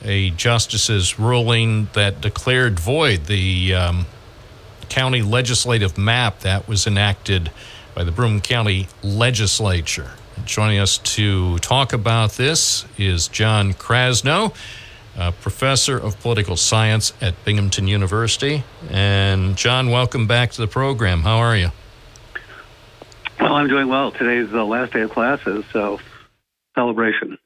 a justice's ruling that declared void the um, county legislative map that was enacted by the Broome County Legislature. Joining us to talk about this is John Krasno, a professor of political science at Binghamton University. And John, welcome back to the program. How are you? Well, I'm doing well. Today's the last day of classes, so celebration.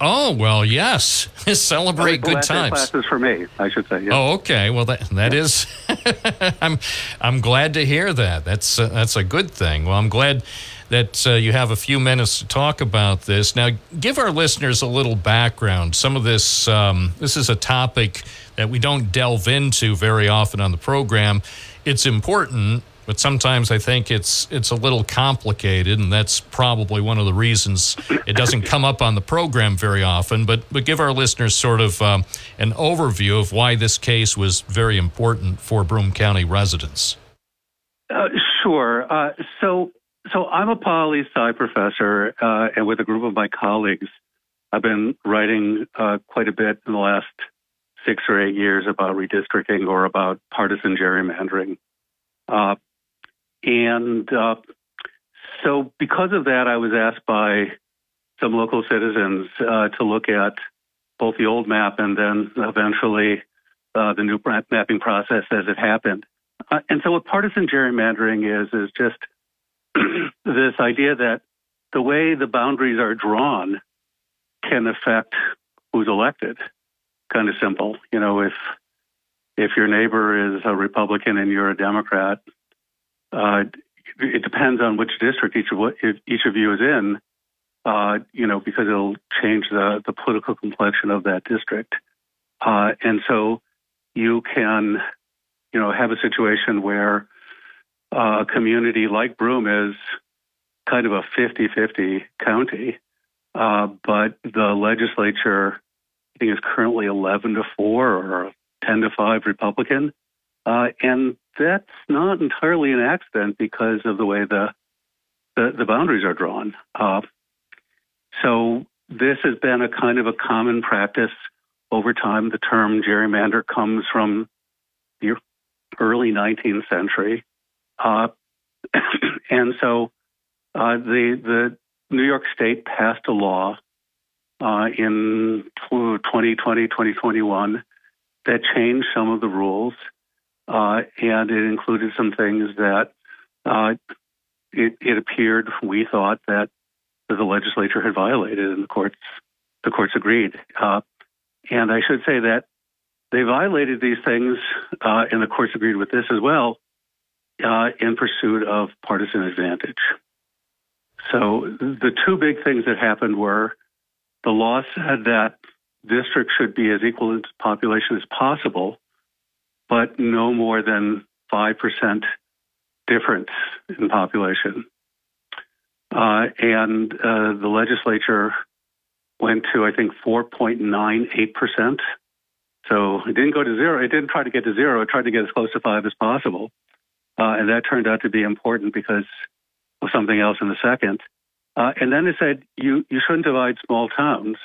Oh well, yes. *laughs* Celebrate The good times. classes for me, I should say. yes. Oh, okay. Well, that that is. *laughs* I'm I'm glad to hear that. That's uh, that's a good thing. Well, I'm glad that uh, you have a few minutes to talk about this. Now, give our listeners a little background. Some of this um, this is a topic that we don't delve into very often on the program. It's important, but sometimes I think it's it's a little complicated, and that's probably one of the reasons it doesn't come up on the program very often. But but give our listeners sort of um, an overview of why this case was very important for Broome County residents. Uh, Sure. Uh, so, so I'm a poli sci professor, uh, and with a group of my colleagues, I've been writing uh, quite a bit in the last six or eight years about redistricting or about partisan gerrymandering. Uh, and uh, so, because of that, I was asked by some local citizens uh, to look at both the old map and then eventually uh, the new mapping process as it happened. Uh, and so, what partisan gerrymandering is is just *clears throat* this idea that the way the boundaries are drawn can affect who's elected. Kind of simple, you know. If if your neighbor is a Republican and you're a Democrat, uh, it depends on which district each of what each of you is in. Uh, you know, because it'll change the the political complexion of that district, uh, and so you can, you know, have a situation where uh, a community like Broome is kind of a 50-50 county, uh, but the legislature, I think, is currently 11 to four or 10 to five Republican, uh, and that's not entirely an accident because of the way the the, the boundaries are drawn. Uh, so this has been a kind of a common practice over time. The term gerrymander comes from the early 19th century, uh, *clears throat* and so uh, the the New York State passed a law uh, in 2020 2021 that changed some of the rules uh, and it included some things that uh, it, it, appeared we thought that the legislature had violated, and the courts the courts agreed. Uh, and I should say that they violated these things, uh, and the courts agreed with this as well, uh, in pursuit of partisan advantage. So the two big things that happened were the law said that districts should be as equal in population as possible, but no more than 5% difference in population. Uh, and uh, the legislature went to, I think, 4.98%. So it didn't go to zero. It didn't try to get to zero. It tried to get as close to five as possible. Uh, and that turned out to be important because of something else in a second. Uh, and then they said, you, you shouldn't divide small towns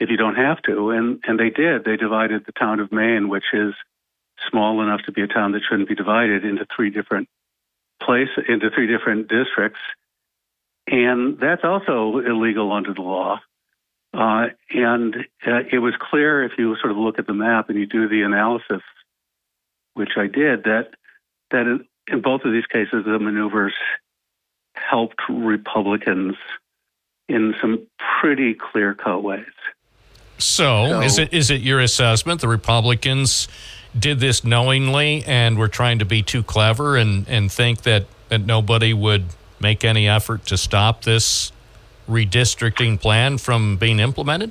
if you don't have to. And, and they did. They divided the town of Maine, which is small enough to be a town that shouldn't be divided into three different places, into three different districts. And that's also illegal under the law. Uh, and uh, it was clear if you sort of look at the map and you do the analysis, which I did, that that in, in both of these cases the maneuvers helped Republicans in some pretty clear cut ways. So, so, is it is it your assessment the Republicans did this knowingly and were trying to be too clever and, and think that, that nobody would make any effort to stop this redistricting plan from being implemented?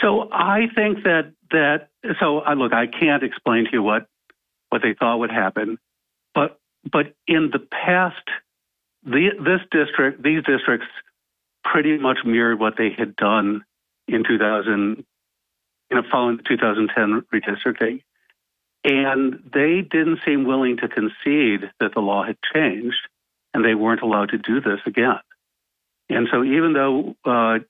So I think that that so I look I can't explain to you what what they thought would happen, but but in the past, the, this district these districts pretty much mirrored what they had done in 2000, you know, following the 2010 redistricting. And they didn't seem willing to concede that the law had changed and they weren't allowed to do this again. And so, even though uh,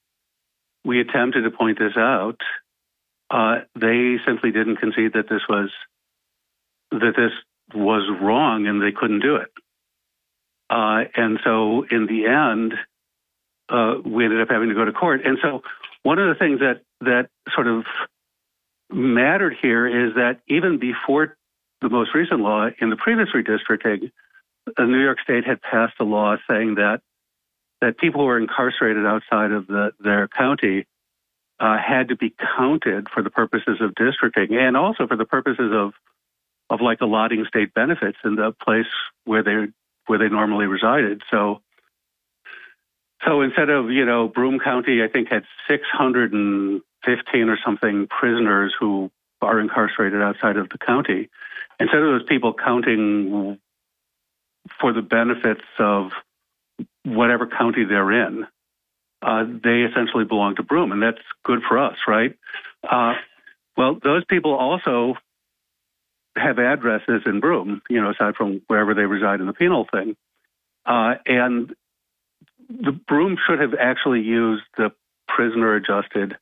we attempted to point this out, uh, they simply didn't concede that this was that this was wrong and they couldn't do it. Uh, and so, in the end, uh, we ended up having to go to court. And so, one of the things that that sort of mattered here is that even before the most recent law, in the previous redistricting, New York State had passed a law saying that that people who were incarcerated outside of the, their county uh, had to be counted for the purposes of districting and also for the purposes of of like allotting state benefits in the place where they where they normally resided. So so instead of you know Broome County, I think had 615 or something prisoners who are incarcerated outside of the county. Instead of those people counting for the benefits of whatever county they're in, uh, they essentially belong to Broome, and that's good for us, right? Uh, well, those people also have addresses in Broome, you know, aside from wherever they reside in the penal thing. Uh, and the Broome should have actually used the prisoner adjusted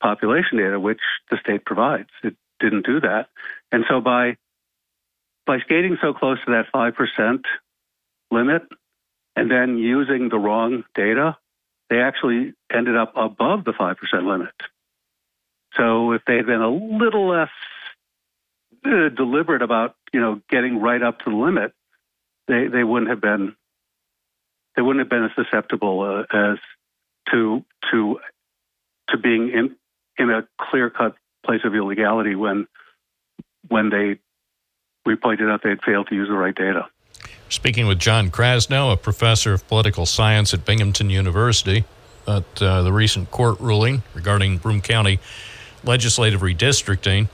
population data, which the state provides. It didn't do that. And so by by skating so close to that 5% limit and then using the wrong data, they actually ended up above the 5% limit. So if they had been a little less uh, deliberate about, you know, getting right up to the limit, they, they wouldn't have been they wouldn't have been as susceptible uh, as to to to being in in a clear cut place of illegality when when they we pointed out they had failed to use the right data. Speaking with John Krasno, a professor of political science at Binghamton University, about uh, the recent court ruling regarding Broome County legislative redistricting.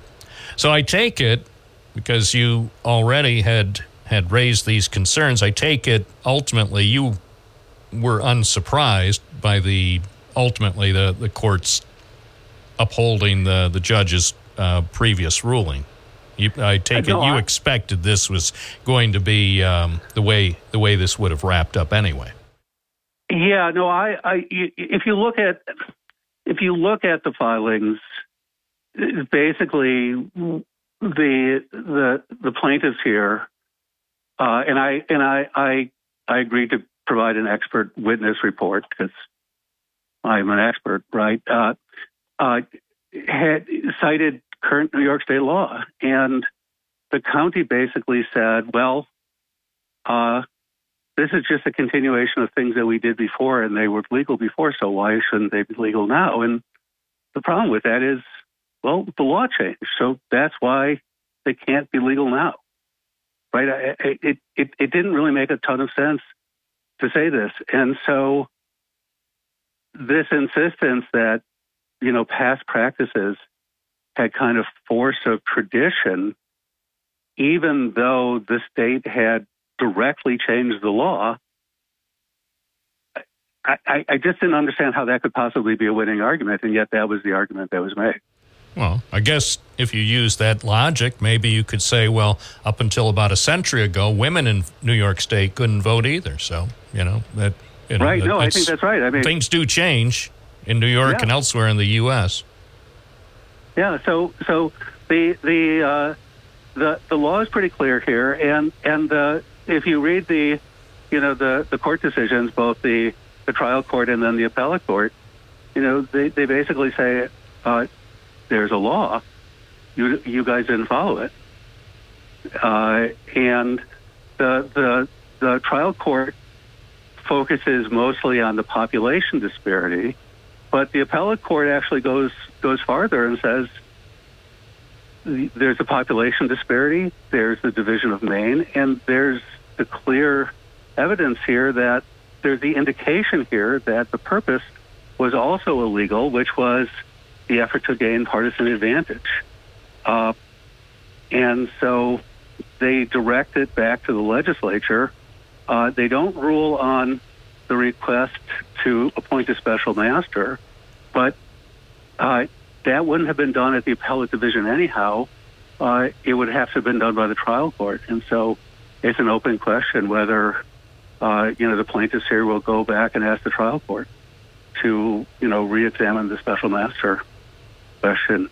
So I take it because you already had had raised these concerns. I take it ultimately you were unsurprised by the ultimately the the court's upholding the the judge's uh, previous ruling. You, I take No, it you I- expected this was going to be um, the way the way this would have wrapped up anyway. Yeah, no, I, I, if you look at, if you look at the filings, basically the the the plaintiffs here, uh, and I and I I I agreed to provide an expert witness report because I'm an expert, right? Uh, uh, had cited current New York state law, and the county basically said, well. Uh, this is just a continuation of things that we did before and they were legal before, so why shouldn't they be legal now? And the problem with that is, well, the law changed, so that's why they can't be legal now. Right? I- I- It, it, it didn't really make a ton of sense to say this. And so this insistence that, you know, past practices had kind of force of tradition, even though the state had directly changed the law, I, I, I just didn't understand how that could possibly be a winning argument, and yet that was the argument that was made. Well, I guess if you use that logic, maybe you could say, well, up until about a century ago, women in New York State couldn't vote either. So, you know, that. You know, Right, that- no, I think that's right. I mean- things do change in New York Yeah. and elsewhere in the U.S. Yeah, so so the the uh, the the law is pretty clear here, and and uh, if you read the you know the the court decisions, both the the trial court and then the appellate court, you know they they basically say uh, there's a law, you you guys didn't follow it, uh, and the the the trial court focuses mostly on the population disparity, but the appellate court actually goes goes farther and says there's a population disparity, there's the division of Maine, and there's the clear evidence here that there's the indication here that the purpose was also illegal, which was the effort to gain partisan advantage. Uh, and so they direct it back to the legislature. Uh, they don't rule on the request to appoint a special master, but uh, that wouldn't have been done at the appellate division anyhow. Uh, it would have to have been done by the trial court, and so it's an open question whether uh, you know the plaintiffs here will go back and ask the trial court to you know re-examine the special master question,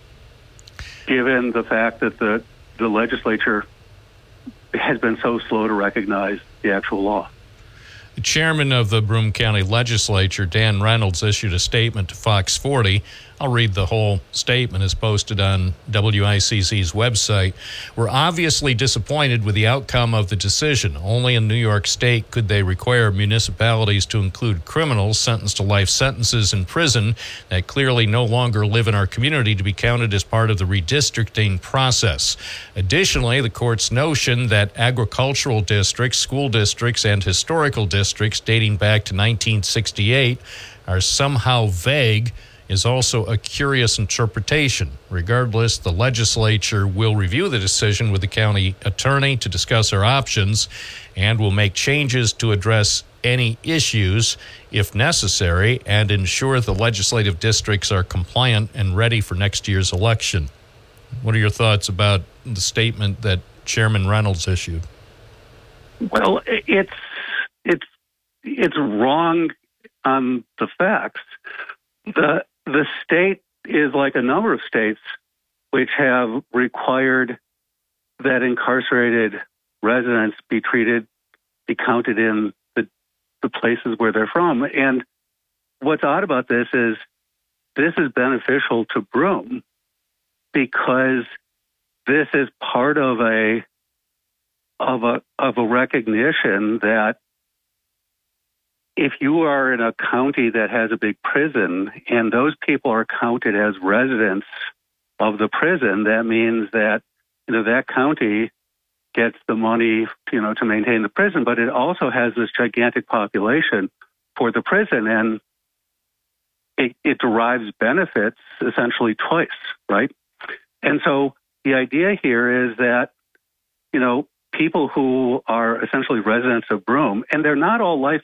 given the fact that the the legislature has been so slow to recognize the actual law. The chairman of the Broome County Legislature, Dan Reynolds, issued a statement to Fox 40. I'll read the whole statement as posted on WICZ's website. We're obviously disappointed with the outcome of the decision. Only in New York State could they require municipalities to include criminals sentenced to life sentences in prison that clearly no longer live in our community to be counted as part of the redistricting process. Additionally, the court's notion that agricultural districts, school districts, and historical districts dating back to 1968 are somehow vague is also a curious interpretation. Regardless, the legislature will review the decision with the county attorney to discuss our options and will make changes to address any issues if necessary and ensure the legislative districts are compliant and ready for next year's election. What are your thoughts about the statement that Chairman Reynolds issued? Well, it's it's it's wrong on the facts. the The state is like a number of states which have required that incarcerated residents be treated, be counted in the the places where they're from. And what's odd about this is this is beneficial to Broome because this is part of a of a of a recognition that if you are in a county that has a big prison and those people are counted as residents of the prison, that means that you know that county gets the money you know to maintain the prison, but it also has this gigantic population for the prison and it, it derives benefits essentially twice, right? And so the idea here is that you know people who are essentially residents of Broome, and they're not all life,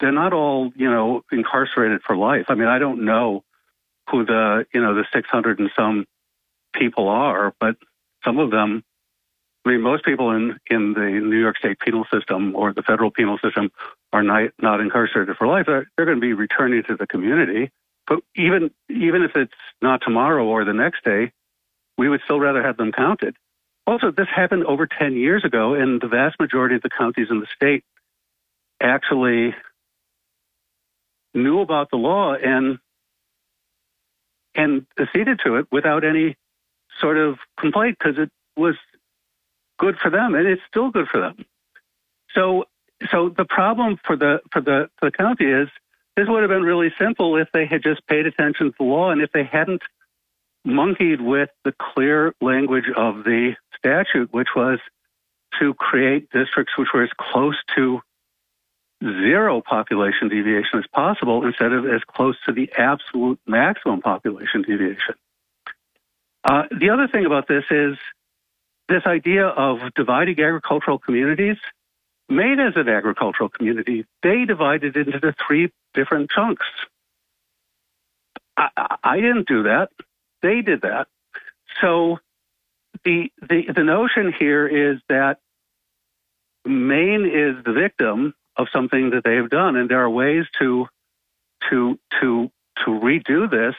they're not all you know incarcerated for life. I mean, I don't know who the you know the 600 and some people are, but some of them. I mean, most people in in the New York State penal system or the federal penal system are not not incarcerated for life. They're, they're going to be returning to the community. But even even if it's not tomorrow or the next day, we would still rather have them counted. Also, this happened over 10 years ago, and the vast majority of the counties in the state actually knew about the law and and acceded to it without any sort of complaint because it was good for them, and it's still good for them. So, so the problem for the for the for the county is this would have been really simple if they had just paid attention to the law and if they hadn't monkeyed with the clear language of the statute, which was to create districts which were as close to zero population deviation as possible instead of as close to the absolute maximum population deviation. Uh, the other thing about this is this idea of dividing agricultural communities. Maine as an agricultural community, they divided into three different chunks. I, I- I didn't do that they did that. So the the the notion here is that Maine is the victim of something that they have done, and there are ways to to to to redo this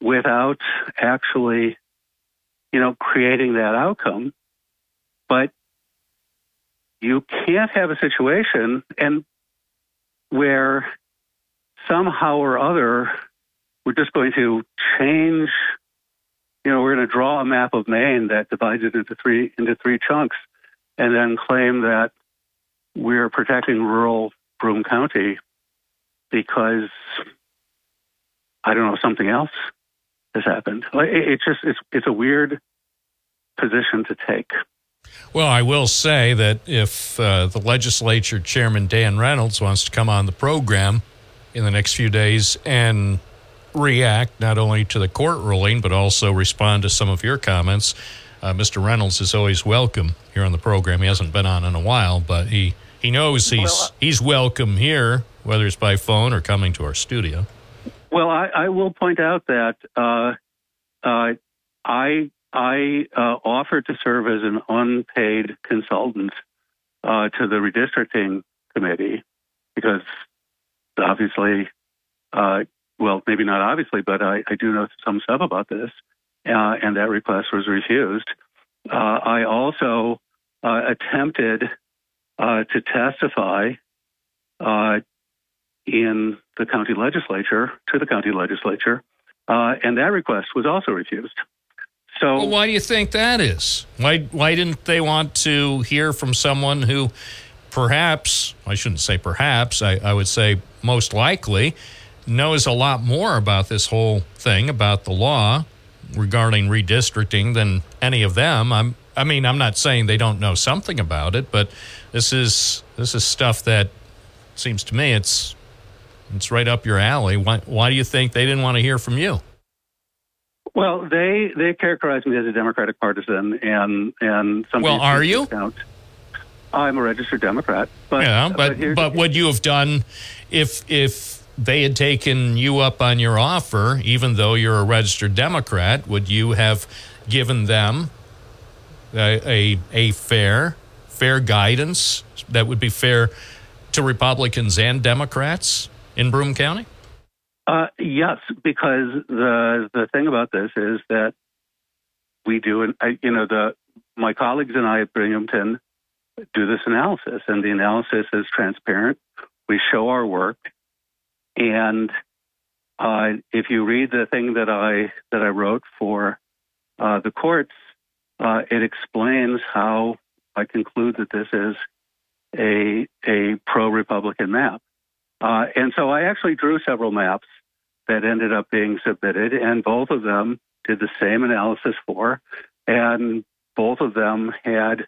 without actually, you know, creating that outcome. But you can't have a situation and where somehow or other we're just going to change you know we're going to draw a map of maine that divides it into three into three chunks and then claim that we're protecting rural broome county because i don't know something else has happened Like, it, it's just it's it's a weird position to take Well, I will say that if uh, the legislature chairman Dan Reynolds wants to come on the program in the next few days and react not only to the court ruling but also respond to some of your comments, uh, Mr. Reynolds is always welcome here on the program. He hasn't been on in a while, but he he knows he's Well, uh, he's welcome here, whether it's by phone or coming to our studio. Well, I, I will point out that uh, uh, I I uh, offered to serve as an unpaid consultant uh, to the redistricting committee because obviously, uh, well, maybe not obviously, but I, I do know some stuff about this, uh, and that request was refused. Uh, I also uh, attempted uh, to testify uh, in the county legislature to the county legislature, uh, and that request was also refused. So, Well, why do you think that is? Why why didn't they want to hear from someone who perhaps I shouldn't say perhaps, I, I would say most likely knows a lot more about this whole thing, about the law regarding redistricting than any of them. I'm I mean, I'm not saying they don't know something about it, but this is this is stuff that seems to me it's it's right up your alley. Why why do you think they didn't want to hear from you? well, they they characterize me as a Democratic partisan, and and some Well, are you? Count. I'm a registered Democrat, but yeah, but here's- but would you have done if if they had taken you up on your offer, even though you're a registered Democrat? Would you have given them a, a, fair, fair guidance that would be fair to Republicans and Democrats in Broome County? Uh, yes, because the the thing about this is that we do, and you know, the my colleagues and I at Binghamton do this analysis, and the analysis is transparent. We show our work, and uh, if you read the thing that I that I wrote for uh, the courts, uh, it explains how I conclude that this is a a pro Republican map. Uh, and so I actually drew several maps that ended up being submitted, and both of them did the same analysis for, and both of them had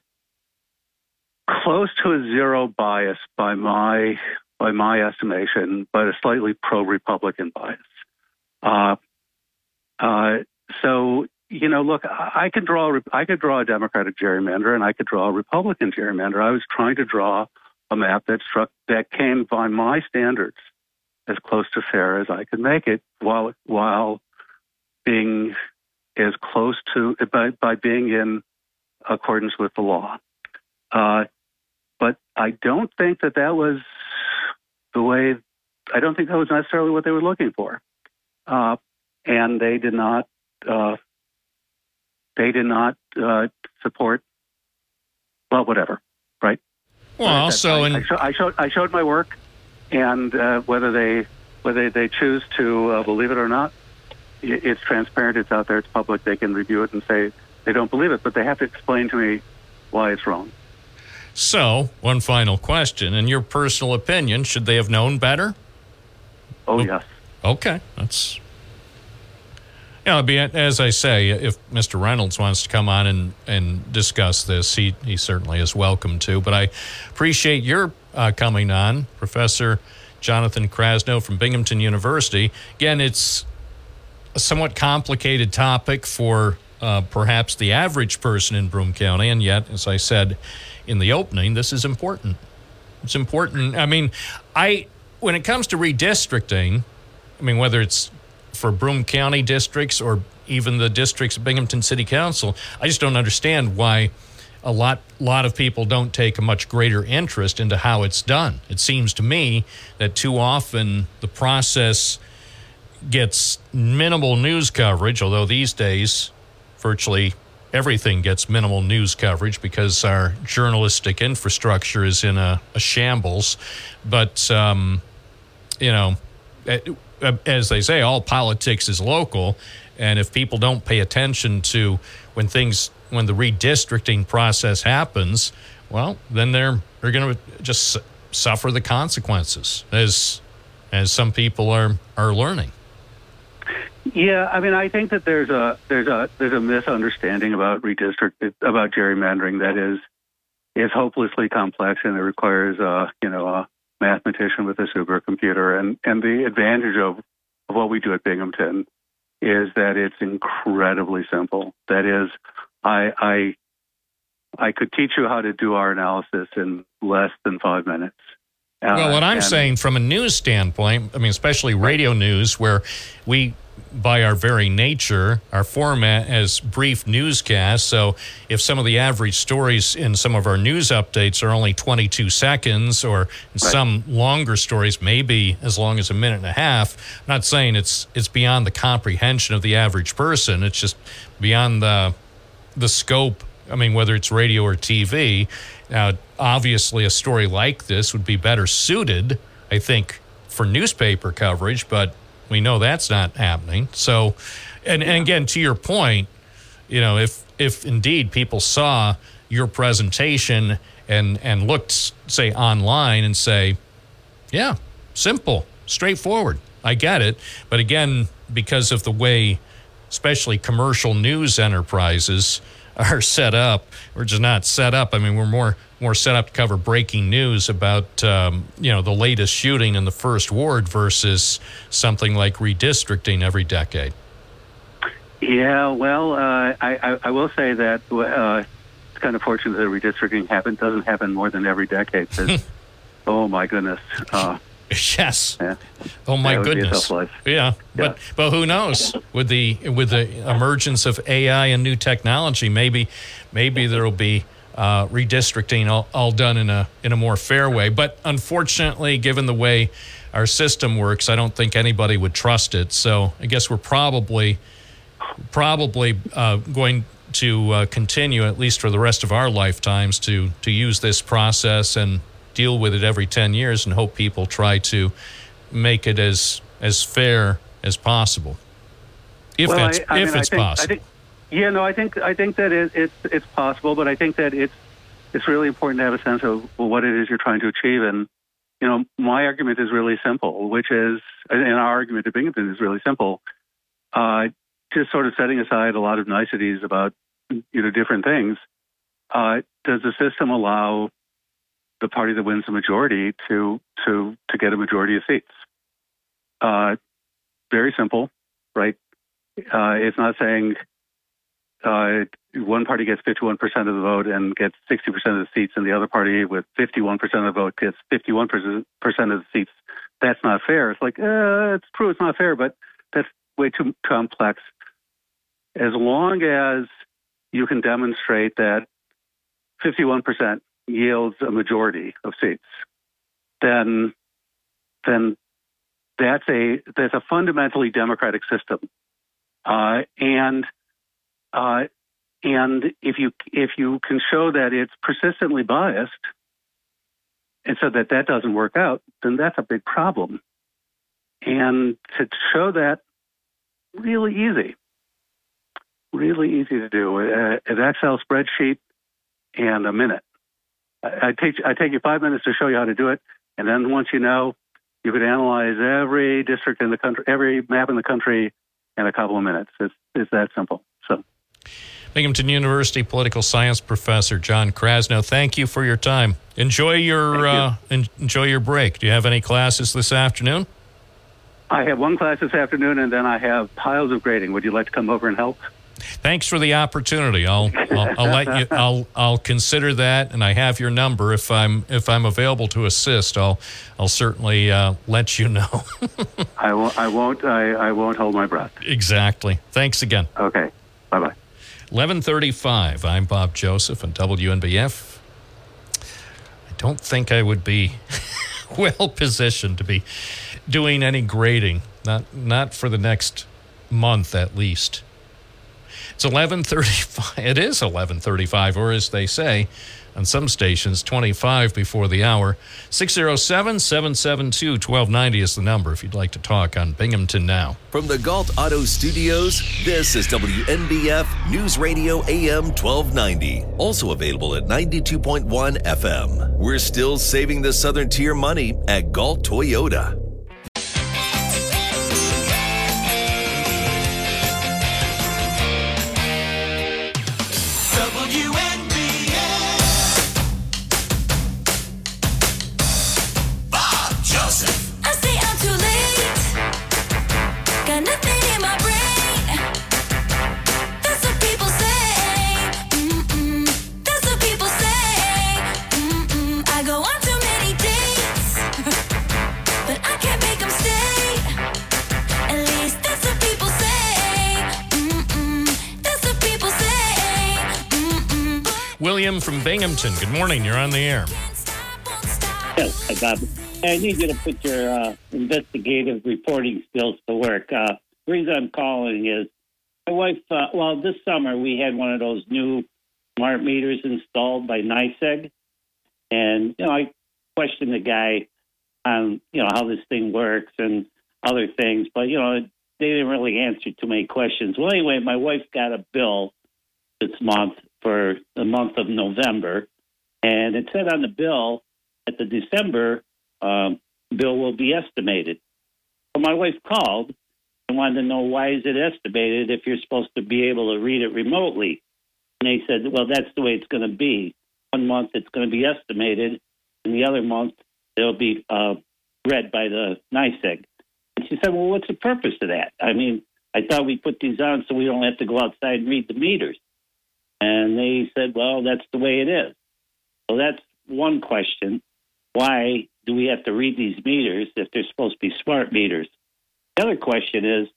close to a zero bias by my by my estimation, but a slightly pro-Republican bias. Uh, uh, so you know, look, I could draw I could draw a Democratic gerrymander, and I could draw a Republican gerrymander. I was trying to draw a map that struck that came by my standards as close to fair as I could make it, while while being as close to by, by being in accordance with the law. Uh, but I don't think that that was the way. I don't think that was necessarily what they were looking for, uh, and they did not. Uh, they did not uh, support. Well, whatever, right? Well, also, in I, show, I showed I showed my work, and uh, whether they whether they choose to uh, believe it or not, it's transparent. It's out there. It's public. They can review it and say they don't believe it, but they have to explain to me why it's wrong. So, one final question. In your personal opinion, should they have known better? Oh, yes. Okay. That's. You know, be, as I say, if Mr. Reynolds wants to come on and, and discuss this, he, he certainly is welcome to. But I appreciate your uh, coming on, Professor Jonathan Krasno from Binghamton University. Again, it's a somewhat complicated topic for uh, perhaps the average person in Broome County, and yet, as I said in the opening, this is important. It's important. I mean, I when it comes to redistricting, I mean whether it's for Broome County districts or even the districts of Binghamton City Council, I just don't understand why a lot lot of people don't take a much greater interest into how it's done. It seems to me that too often the process gets minimal news coverage, although these days virtually everything gets minimal news coverage because our journalistic infrastructure is in a, a shambles. But, um, you know, eh, Uh, as they say, all politics is local. And if people don't pay attention to when things, when the redistricting process happens, well, then they're, they're going to just suffer the consequences as, as some people are, are learning. Yeah, I mean, I think that there's a there's a there's a misunderstanding about redistrict about gerrymandering that is is hopelessly complex and it requires a you know a mathematician with a supercomputer and and the advantage of, of what we do at Binghamton is that it's incredibly simple. That is, I I I could teach you how to do our analysis in less than five minutes. Uh, Well, what I'm and- saying from a news standpoint, I mean, especially radio news, where we, by our very nature, our format as brief newscasts. So if some of the average stories in some of our news updates are only 22 seconds, or some longer stories maybe as long as a minute and a half, I'm not saying it's it's beyond the comprehension of the average person. It's just beyond the the scope. I mean, whether it's radio or TV. Now, uh, obviously, a story like this would be better suited, I think, for newspaper coverage, but we know that's not happening. So, and, and again, to your point, you know, if if indeed people saw your presentation and and looked, say, online and say, yeah, simple, straightforward. I get it. But again, because of the way, especially commercial news enterprises *laughs* are set up, we're just not set up. I mean, we're more more set up to cover breaking news about um, you know the latest shooting in the first ward versus something like redistricting every decade. Yeah, well, uh, I, I, I will say that uh, it's kind of fortunate that redistricting happen doesn't happen more than every decade. *laughs* oh my goodness, uh, Yes. Oh my That would be a goodness. life. Yeah, but but who knows? With the with the emergence of AI and new technology, maybe maybe there'll be uh, redistricting all, all done in a in a more fair way. But unfortunately, given the way our system works, I don't think anybody would trust it. So I guess we're probably probably uh, going to uh, continue at least for the rest of our lifetimes to to use this process and deal with it every 10 years and hope people try to make it as as fair as possible if Well, that's I- I if mean, it's think- possible yeah, no, I think I think that it, it's it's possible, but I think that it's it's really important to have a sense of what it is you're trying to achieve. And you know, my argument is really simple, which is, and our argument at Binghamton is really simple. Uh, just sort of setting aside a lot of niceties about you know different things. Uh, does the system allow the party that wins the majority to to to get a majority of seats? Uh, very simple, right? Uh, it's not saying uh, one party gets 51% of the vote and gets 60% of the seats, and the other party with 51% of the vote gets 51% of the seats. That's not fair. It's like, uh, it's true, it's not fair, but that's way too complex. As long as you can demonstrate that 51% yields a majority of seats, then then that's a that's a fundamentally democratic system. Uh, and uh, and if you if you can show that it's persistently biased, and so that that doesn't work out, then that's a big problem. And to show that, really easy, really easy to do. Uh, an Excel spreadsheet and a minute. I, I take I take you five minutes to show you how to do it, and then once you know, you could analyze every district in the country, every map in the country, in a couple of minutes. It's it's that simple. So. Binghamton university political science professor john krasno thank you for your time enjoy your uh, en- enjoy your break do you have any classes this afternoon I have one class this afternoon, and then I have piles of grading. Would you like to come over and help? Thanks for the opportunity. I'll, I'll I'll let you. *laughs* I'll I'll consider that, and I have your number. If I'm if I'm available to assist, I'll I'll certainly uh, let you know. *laughs* I won't. I won't. I, I won't hold my breath. exactly. Thanks again. Okay. Bye bye. Eleven thirty-five. I'm Bob Joseph and WNBF. I don't think I would be *laughs* well positioned to be doing any grading. Not not for the next month at least. It's 11:35. It is 11:35 or as they say on some stations 25 before the hour. 607-772-1290 is the number if you'd like to talk on Binghamton now. From the Gault Auto Studios, this is WNBF News Radio AM 1290. Also available at 92.1 FM. We're still saving the Southern Tier money at Gault Toyota. From Binghamton. Good morning. You're on the air. Yes, hi, Bob. I need you to put your uh, investigative reporting skills to work. Uh, the reason I'm calling is my wife, uh, well, this summer we had one of those new smart meters installed by NYSEG. And, you know, I questioned the guy on, you know, how this thing works and other things, but, you know, they didn't really answer too many questions. Well, anyway, my wife got a bill this month for the month of November, and it said on the bill that the December um, bill will be estimated. So my wife called and wanted to know why is it estimated if you're supposed to be able to read it remotely. And they said, well, that's the way it's going to be. One month it's going to be estimated, and the other month it'll be uh, read by the NYSEG. And she said, well, what's the purpose of that? I mean, I thought we put these on so we don't have to go outside and read the meters. And they said, well, that's the way it is. So that's one question. Why do we have to read these meters if they're supposed to be smart meters? The other question is,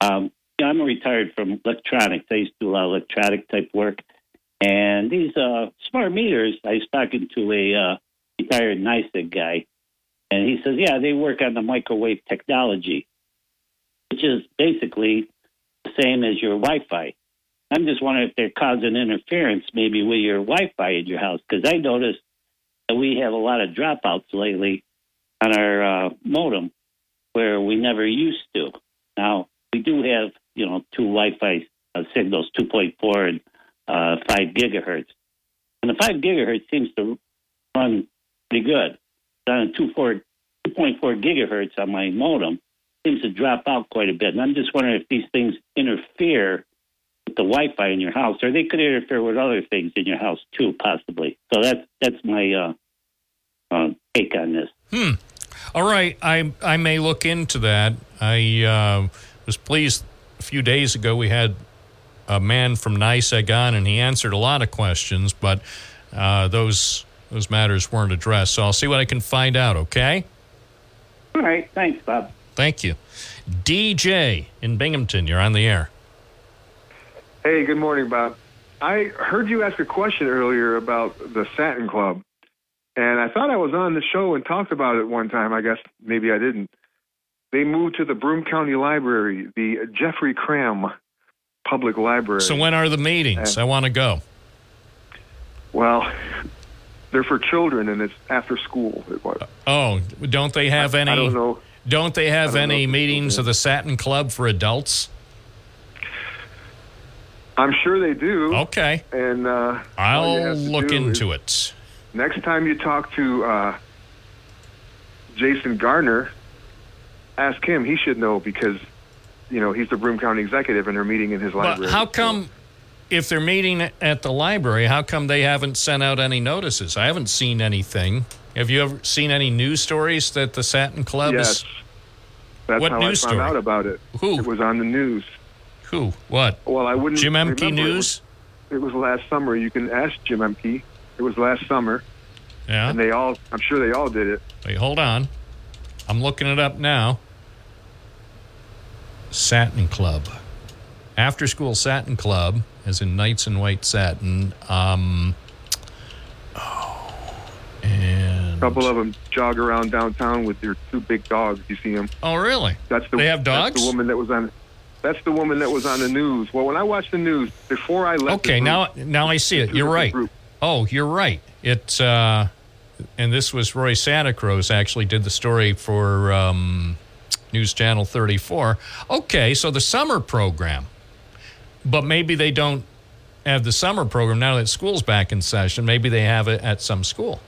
um, I'm retired from electronics. I used to do a lot of electronic type work, and these uh, smart meters. I was talking to a uh, retired NYSEG guy, and he says, yeah, they work on the microwave technology, which is basically the same as your Wi-Fi. I'm just wondering if they're causing interference maybe with your Wi-Fi in your house because I noticed that we have a lot of dropouts lately on our uh, modem where we never used to. Now we do have you know two Wi-Fi uh, signals, 2.4 and uh, 5 gigahertz, and the 5 gigahertz seems to run pretty good. It's on 2.4 2.4 gigahertz on my modem seems to drop out quite a bit, and I'm just wondering if these things interfere with the Wi-Fi in your house, or they could interfere with other things in your house too, possibly. So that's that's my uh, uh, take on this. Hmm. All right. I I may look into that. I uh, was pleased a few days ago we had a man from NYSEG on, and he answered a lot of questions, but uh, those those matters weren't addressed. So I'll see what I can find out. Okay. All right. Thanks, Bob. Thank you. DJ in Binghamton, you're on the air. Hey, good morning, Bob. I heard you ask a question earlier about the Satin Club, and I thought I was on the show and talked about it one time. I guess maybe I didn't. They moved to the Broome County Library, the Jeffrey Cram Public Library. So when are the meetings? I want to go. Well, they're for children, and it's after school. It was. Oh, don't they have I- I any? don't know. Don't they have don't any meetings of the Satin Club for adults? I'm sure they do. Okay. And uh, I'll look into it. Next time you talk to uh, Jason Garnar, ask him. He should know because, you know, he's the Broome County executive and they're meeting in his library. But how come, if they're meeting at the library, how come they haven't sent out any notices? I haven't seen anything. Have you ever seen any news stories that the Satin Club yes. is? That's What how news I found story? out about it. Who? It was on the news. Who? What? Well, I wouldn't. Jim Ehmke remember. It News? was, it was last summer. You can ask Jim Ehmke. It was last summer. Yeah. And they all, I'm sure they all did it. Wait, hold on. I'm looking it up now. Satin Club. After School Satin Club, as in Knights in White Satin. Um, oh, and A couple of them jog around downtown with their two big dogs. You see them? oh, really? That's the They have That's dogs? the woman that was on. That's the woman that was on the news. Well, when I watched the news before I left. Okay, the now group, now I see it. You're right. Oh, you're right. It uh, and this was Roy Santa Cruz actually did the story for um, News Channel 34. Okay, so the summer program, but maybe they don't have the summer program now that school's back in session. Maybe they have it at some school.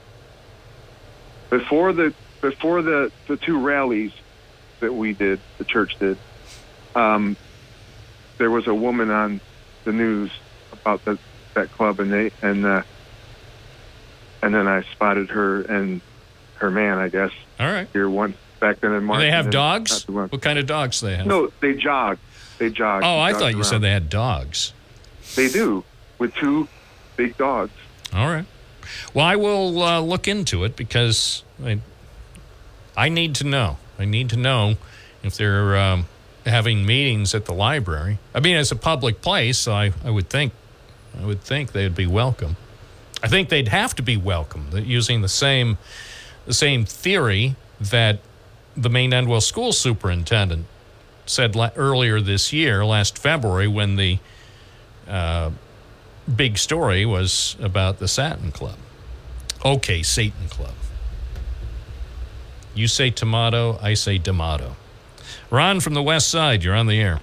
before the before the the two rallies that we did, the church did. Um, there was a woman on the news about the, that club, and they and uh, and then I spotted her and her man, I guess. All right. Here once back then in Do March. they have dogs? not too long. What kind of dogs do they have? No, they jog. They jog. Oh, I Jog thought you said they had dogs. They do with two big dogs. All right. Well, I will uh, look into it because I, I need to know. I need to know if they're um, having meetings at the library. I mean, it's a public place, so I, I would think I would think they'd be welcome. I think they'd have to be welcome. Using the same the same theory that the Maine Endwell school superintendent said la- earlier this year, last February, when the uh, big story was about the Satin Club. Okay, Satan Club. You say tomato, I say D'Amato. Ron from the West Side, you're on the air.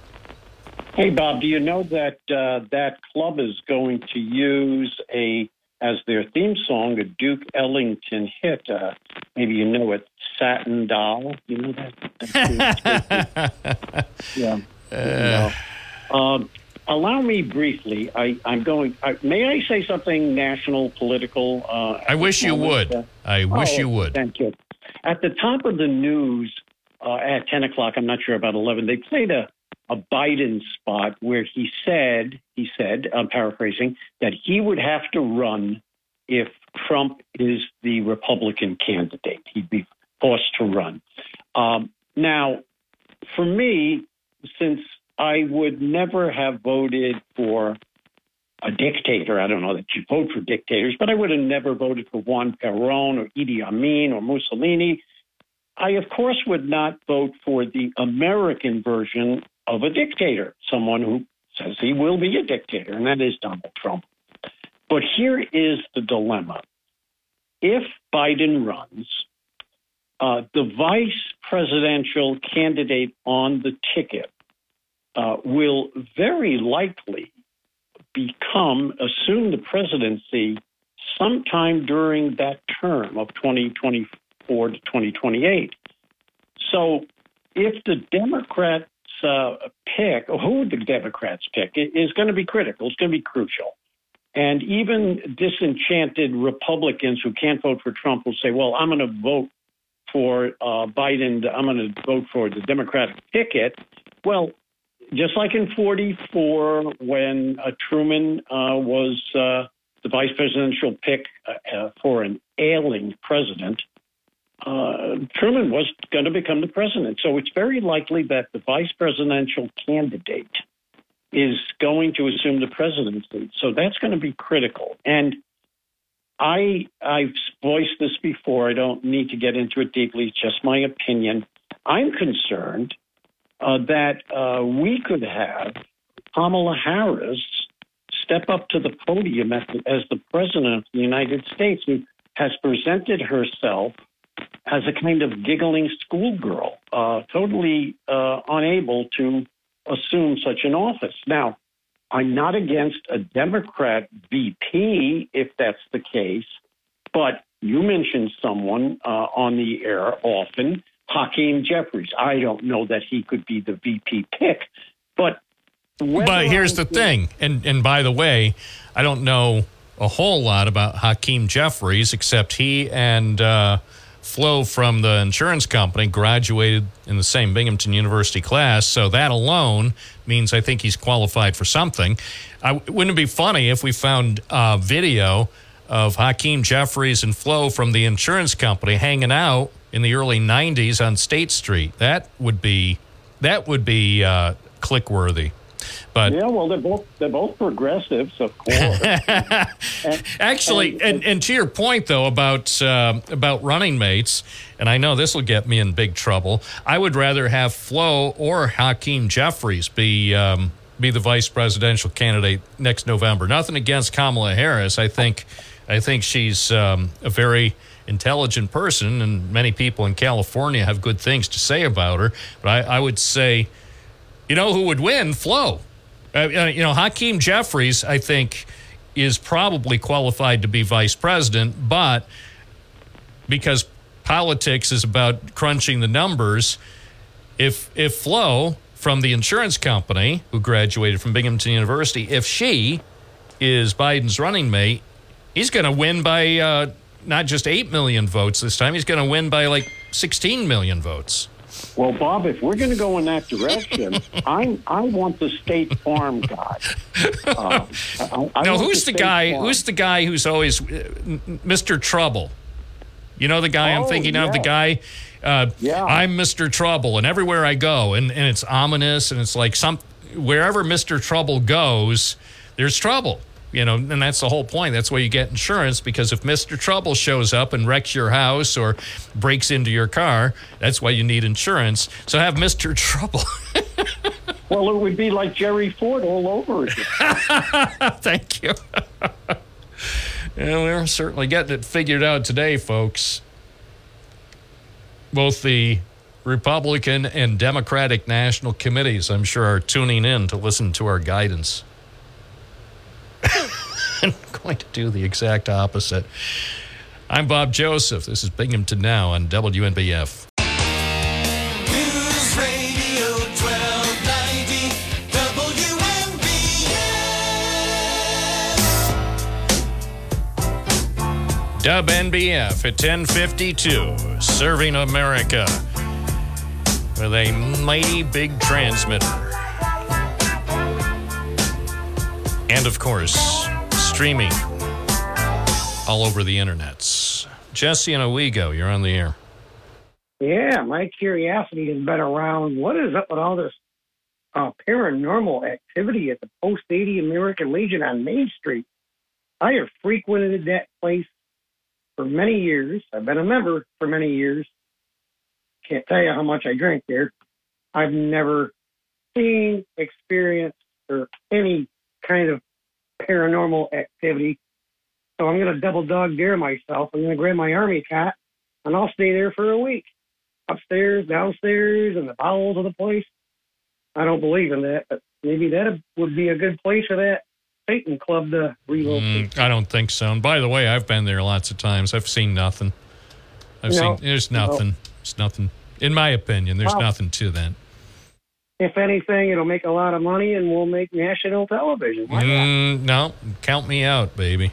Hey, Bob, do you know that uh, that club is going to use a as their theme song a Duke Ellington hit? Uh, maybe you know it, "Satin Doll." You know that? *laughs* yeah. Uh, Um, allow me briefly. I, I'm going. I, may I say something national, political? Uh, I wish you would. I wish Oh, you would. Thank you. At the top of the news uh, at 10 o'clock, I'm not sure about 11, they played a, a Biden spot where he said, he said, I'm paraphrasing, that he would have to run if Trump is the Republican candidate. He'd be forced to run. Um, now, for me, since I would never have voted for a dictator, I don't know that you vote for dictators, but I would have never voted for Juan Perón or Idi Amin or Mussolini. I, of course, would not vote for the American version of a dictator, someone who says he will be a dictator, and that is Donald Trump. But here is the dilemma. If Biden runs, uh, the vice presidential candidate on the ticket uh, will very likely become, assume the presidency sometime during that term of 2024 to 2028. So if the Democrats uh, pick, or who would the Democrats pick, is going to be critical. It's going to be crucial. And even disenchanted Republicans who can't vote for Trump will say, well, I'm going to vote for uh, Biden. I'm going to vote for the Democratic ticket. Well, just like in 44, when uh, Truman uh, was uh, the vice presidential pick uh, for an ailing president, uh, Truman was going to become the president. So it's very likely that the vice presidential candidate is going to assume the presidency. So that's going to be critical. And I I've voiced this before. I don't need to get into it deeply. It's just my opinion. I'm concerned uh, that uh, we could have Kamala Harris step up to the podium as as the president of the United States, who has presented herself as a kind of giggling schoolgirl, uh, totally uh, unable to assume such an office. Now, I'm not against a Democrat VP if that's the case, but you mentioned someone uh, on the air often, Hakeem Jeffries. I don't know that he could be the VP pick, but But here's the thing, and and by the way, I don't know a whole lot about Hakeem Jeffries, except he and uh, Flo from the insurance company graduated in the same Binghamton University class. So that alone means I think he's qualified for something. I, wouldn't it be funny if we found uh, video of Hakeem Jeffries and Flo from the insurance company hanging out in the early '90s on State Street? That would be that would be uh, click worthy. But yeah, well, they're both they're both progressives, of course. *laughs* And- Actually, and, and to your point though about uh, about running mates, and I know this will get me in big trouble. I would rather have Flo or Hakeem Jeffries be um, be the vice presidential candidate next November. Nothing against Kamala Harris. I think I think she's um, a very intelligent person, and many people in California have good things to say about her. But I, I would say, you know, who would win? Flo. Uh, uh, you know, Hakeem Jeffries, I think, is probably qualified to be vice president, but because politics is about crunching the numbers, if if Flo from the insurance company who graduated from Binghamton University, if she is Biden's running mate, he's going to win by uh, not just eight million votes this time. He's going to win by like sixteen million votes. Well, Bob, if we're going to go in that direction, *laughs* I I want the State Farm guy. Uh, I, I now, who's the State guy? Farm. Who's the guy who's always uh, Mr. Trouble? You know the guy I'm Oh, thinking of. The guy. Uh, Yeah. I'm Mr. Trouble, and everywhere I go, and, and it's ominous, and it's like some wherever Mr. Trouble goes, there's trouble. You know, and that's the whole point. That's why you get insurance because if Mr. Trouble shows up and wrecks your house or breaks into your car, that's why you need insurance. So have Mr. Trouble. *laughs* Well, it would be like Jerry Ford all over again. *laughs* Thank you. yeah, we're certainly getting it figured out today, folks. Both the Republican and Democratic national committees, I'm sure, are tuning in to listen to our guidance. *laughs* I'm going to do the exact opposite. I'm Bob Joseph. This is Binghamton Now on WNBF. News Radio 1290 WNBF. WNBF at 1052, serving America with a mighty big transmitter. And of course, streaming all over the internets. Jesse and Owego, you're on the air. Yeah, my curiosity has been around. What is up with all this uh, paranormal activity at the Post 80 American Legion on Main Street? I have frequented that place for many years. I've been a member for many years. Can't tell you how much I drank there. I've never seen, experienced, or any kind of paranormal activity. So I'm going to double dog dare myself. I'm going to grab my army cat and I'll stay there for a week. Upstairs, downstairs, in the bowels of the place. I don't believe in that, but maybe that would be a good place for that Satan club to relocate. Mm, I don't think so. And by the way, I've been there lots of times. I've seen nothing. I've No. seen there's No. nothing. There's nothing. In my opinion, there's Well- nothing to that. If anything, it'll make a lot of money and we'll make national television. Why not? Mm, no, count me out, baby.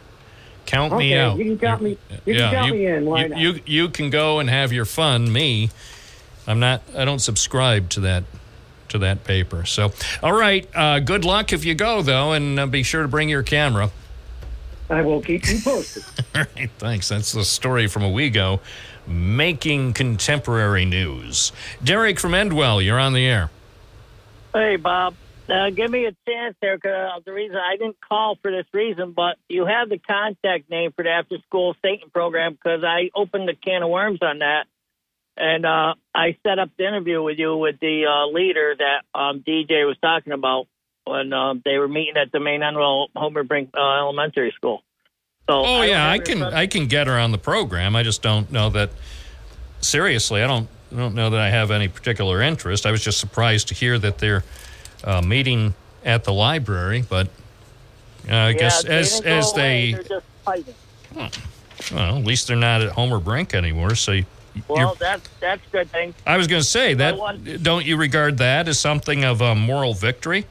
Count me out. you can count me- you can count you, me in. Why you, not? you you can go and have your fun. Me, I'm not. I don't subscribe to that to that paper. So, all right. Uh, good luck if you go though, and uh, be sure to bring your camera. I will keep you posted. *laughs* All right, thanks. That's the story from Owego, making contemporary news. Derek from Endwell, you're on the air. Hey, Bob. Uh, give me a chance there. 'cause, uh, the reason I didn't call for this reason, but you have the contact name for the after school Satan program because I opened a can of worms on that. And uh, I set up the interview with you with the uh, leader that um, DJ was talking about when um, they were meeting at the Maine Endwell Homer Brink uh, Elementary School. So Oh I yeah, I can I can get her on the program. I just don't know that. Seriously, I don't I don't know that I have any particular interest. I was just surprised to hear that they're uh, meeting at the library, but uh, I Yeah, guess as as away, they well, at least they're not at Homer Brink anymore. So you- Well, that's that's good thing. I was going to say that. want- Don't you regard that as something of a moral victory?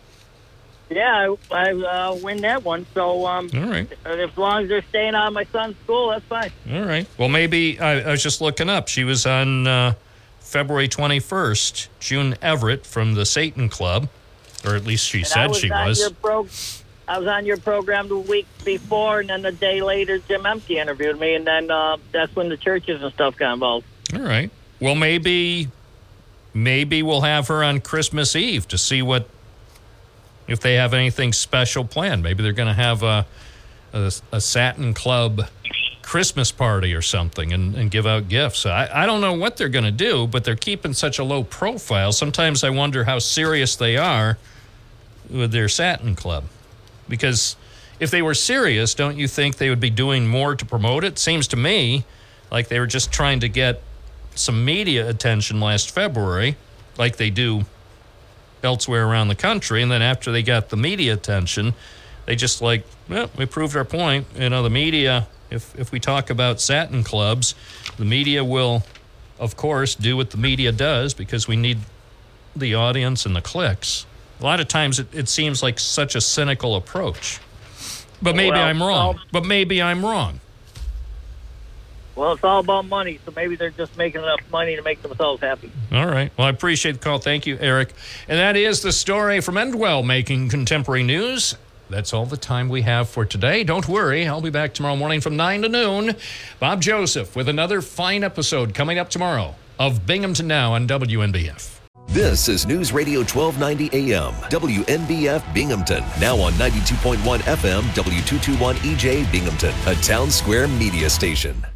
Yeah, I, I uh, win that one. So um, All right. as long as they're staying out of my son's school, that's fine. All right. Well, maybe I, I was just looking up. She was on uh, February 21st. June Everett from the Satan Club, or at least she And said was she was. Pro- I was on your program the week before, and then the day later, Jim Ehmke interviewed me, and then uh, that's when the churches and stuff got involved. All right. Well, maybe maybe we'll have her on Christmas Eve to see what if they have anything special planned. Maybe they're going to have a, a a Satin Club Christmas party or something and, and give out gifts. I, I don't know what they're going to do, but they're keeping such a low profile. Sometimes I wonder how serious they are with their Satin Club. Because if they were serious, don't you think they would be doing more to promote it? Seems to me like they were just trying to get some media attention last February, like they do elsewhere around the country. And then after they got the media attention, they just like, well, we proved our point. You know, the media, if, if we talk about satin clubs, the media will, of course, do what the media does because we need the audience and the clicks. A lot of times it, it seems like such a cynical approach. But maybe Well, I'm wrong. but maybe I'm wrong. Well, it's all about money, so maybe they're just making enough money to make themselves happy. All right. Well, I appreciate the call. Thank you, Eric. And that is the story from Endwell making contemporary news. That's all the time we have for today. Don't worry, I'll be back tomorrow morning from 9 to noon. Bob Joseph with another fine episode coming up tomorrow of Binghamton Now on WNBF. This is News Radio 1290 AM, WNBF Binghamton. Now on 92.1 FM, W221 EJ Binghamton, a Townsquare Media station.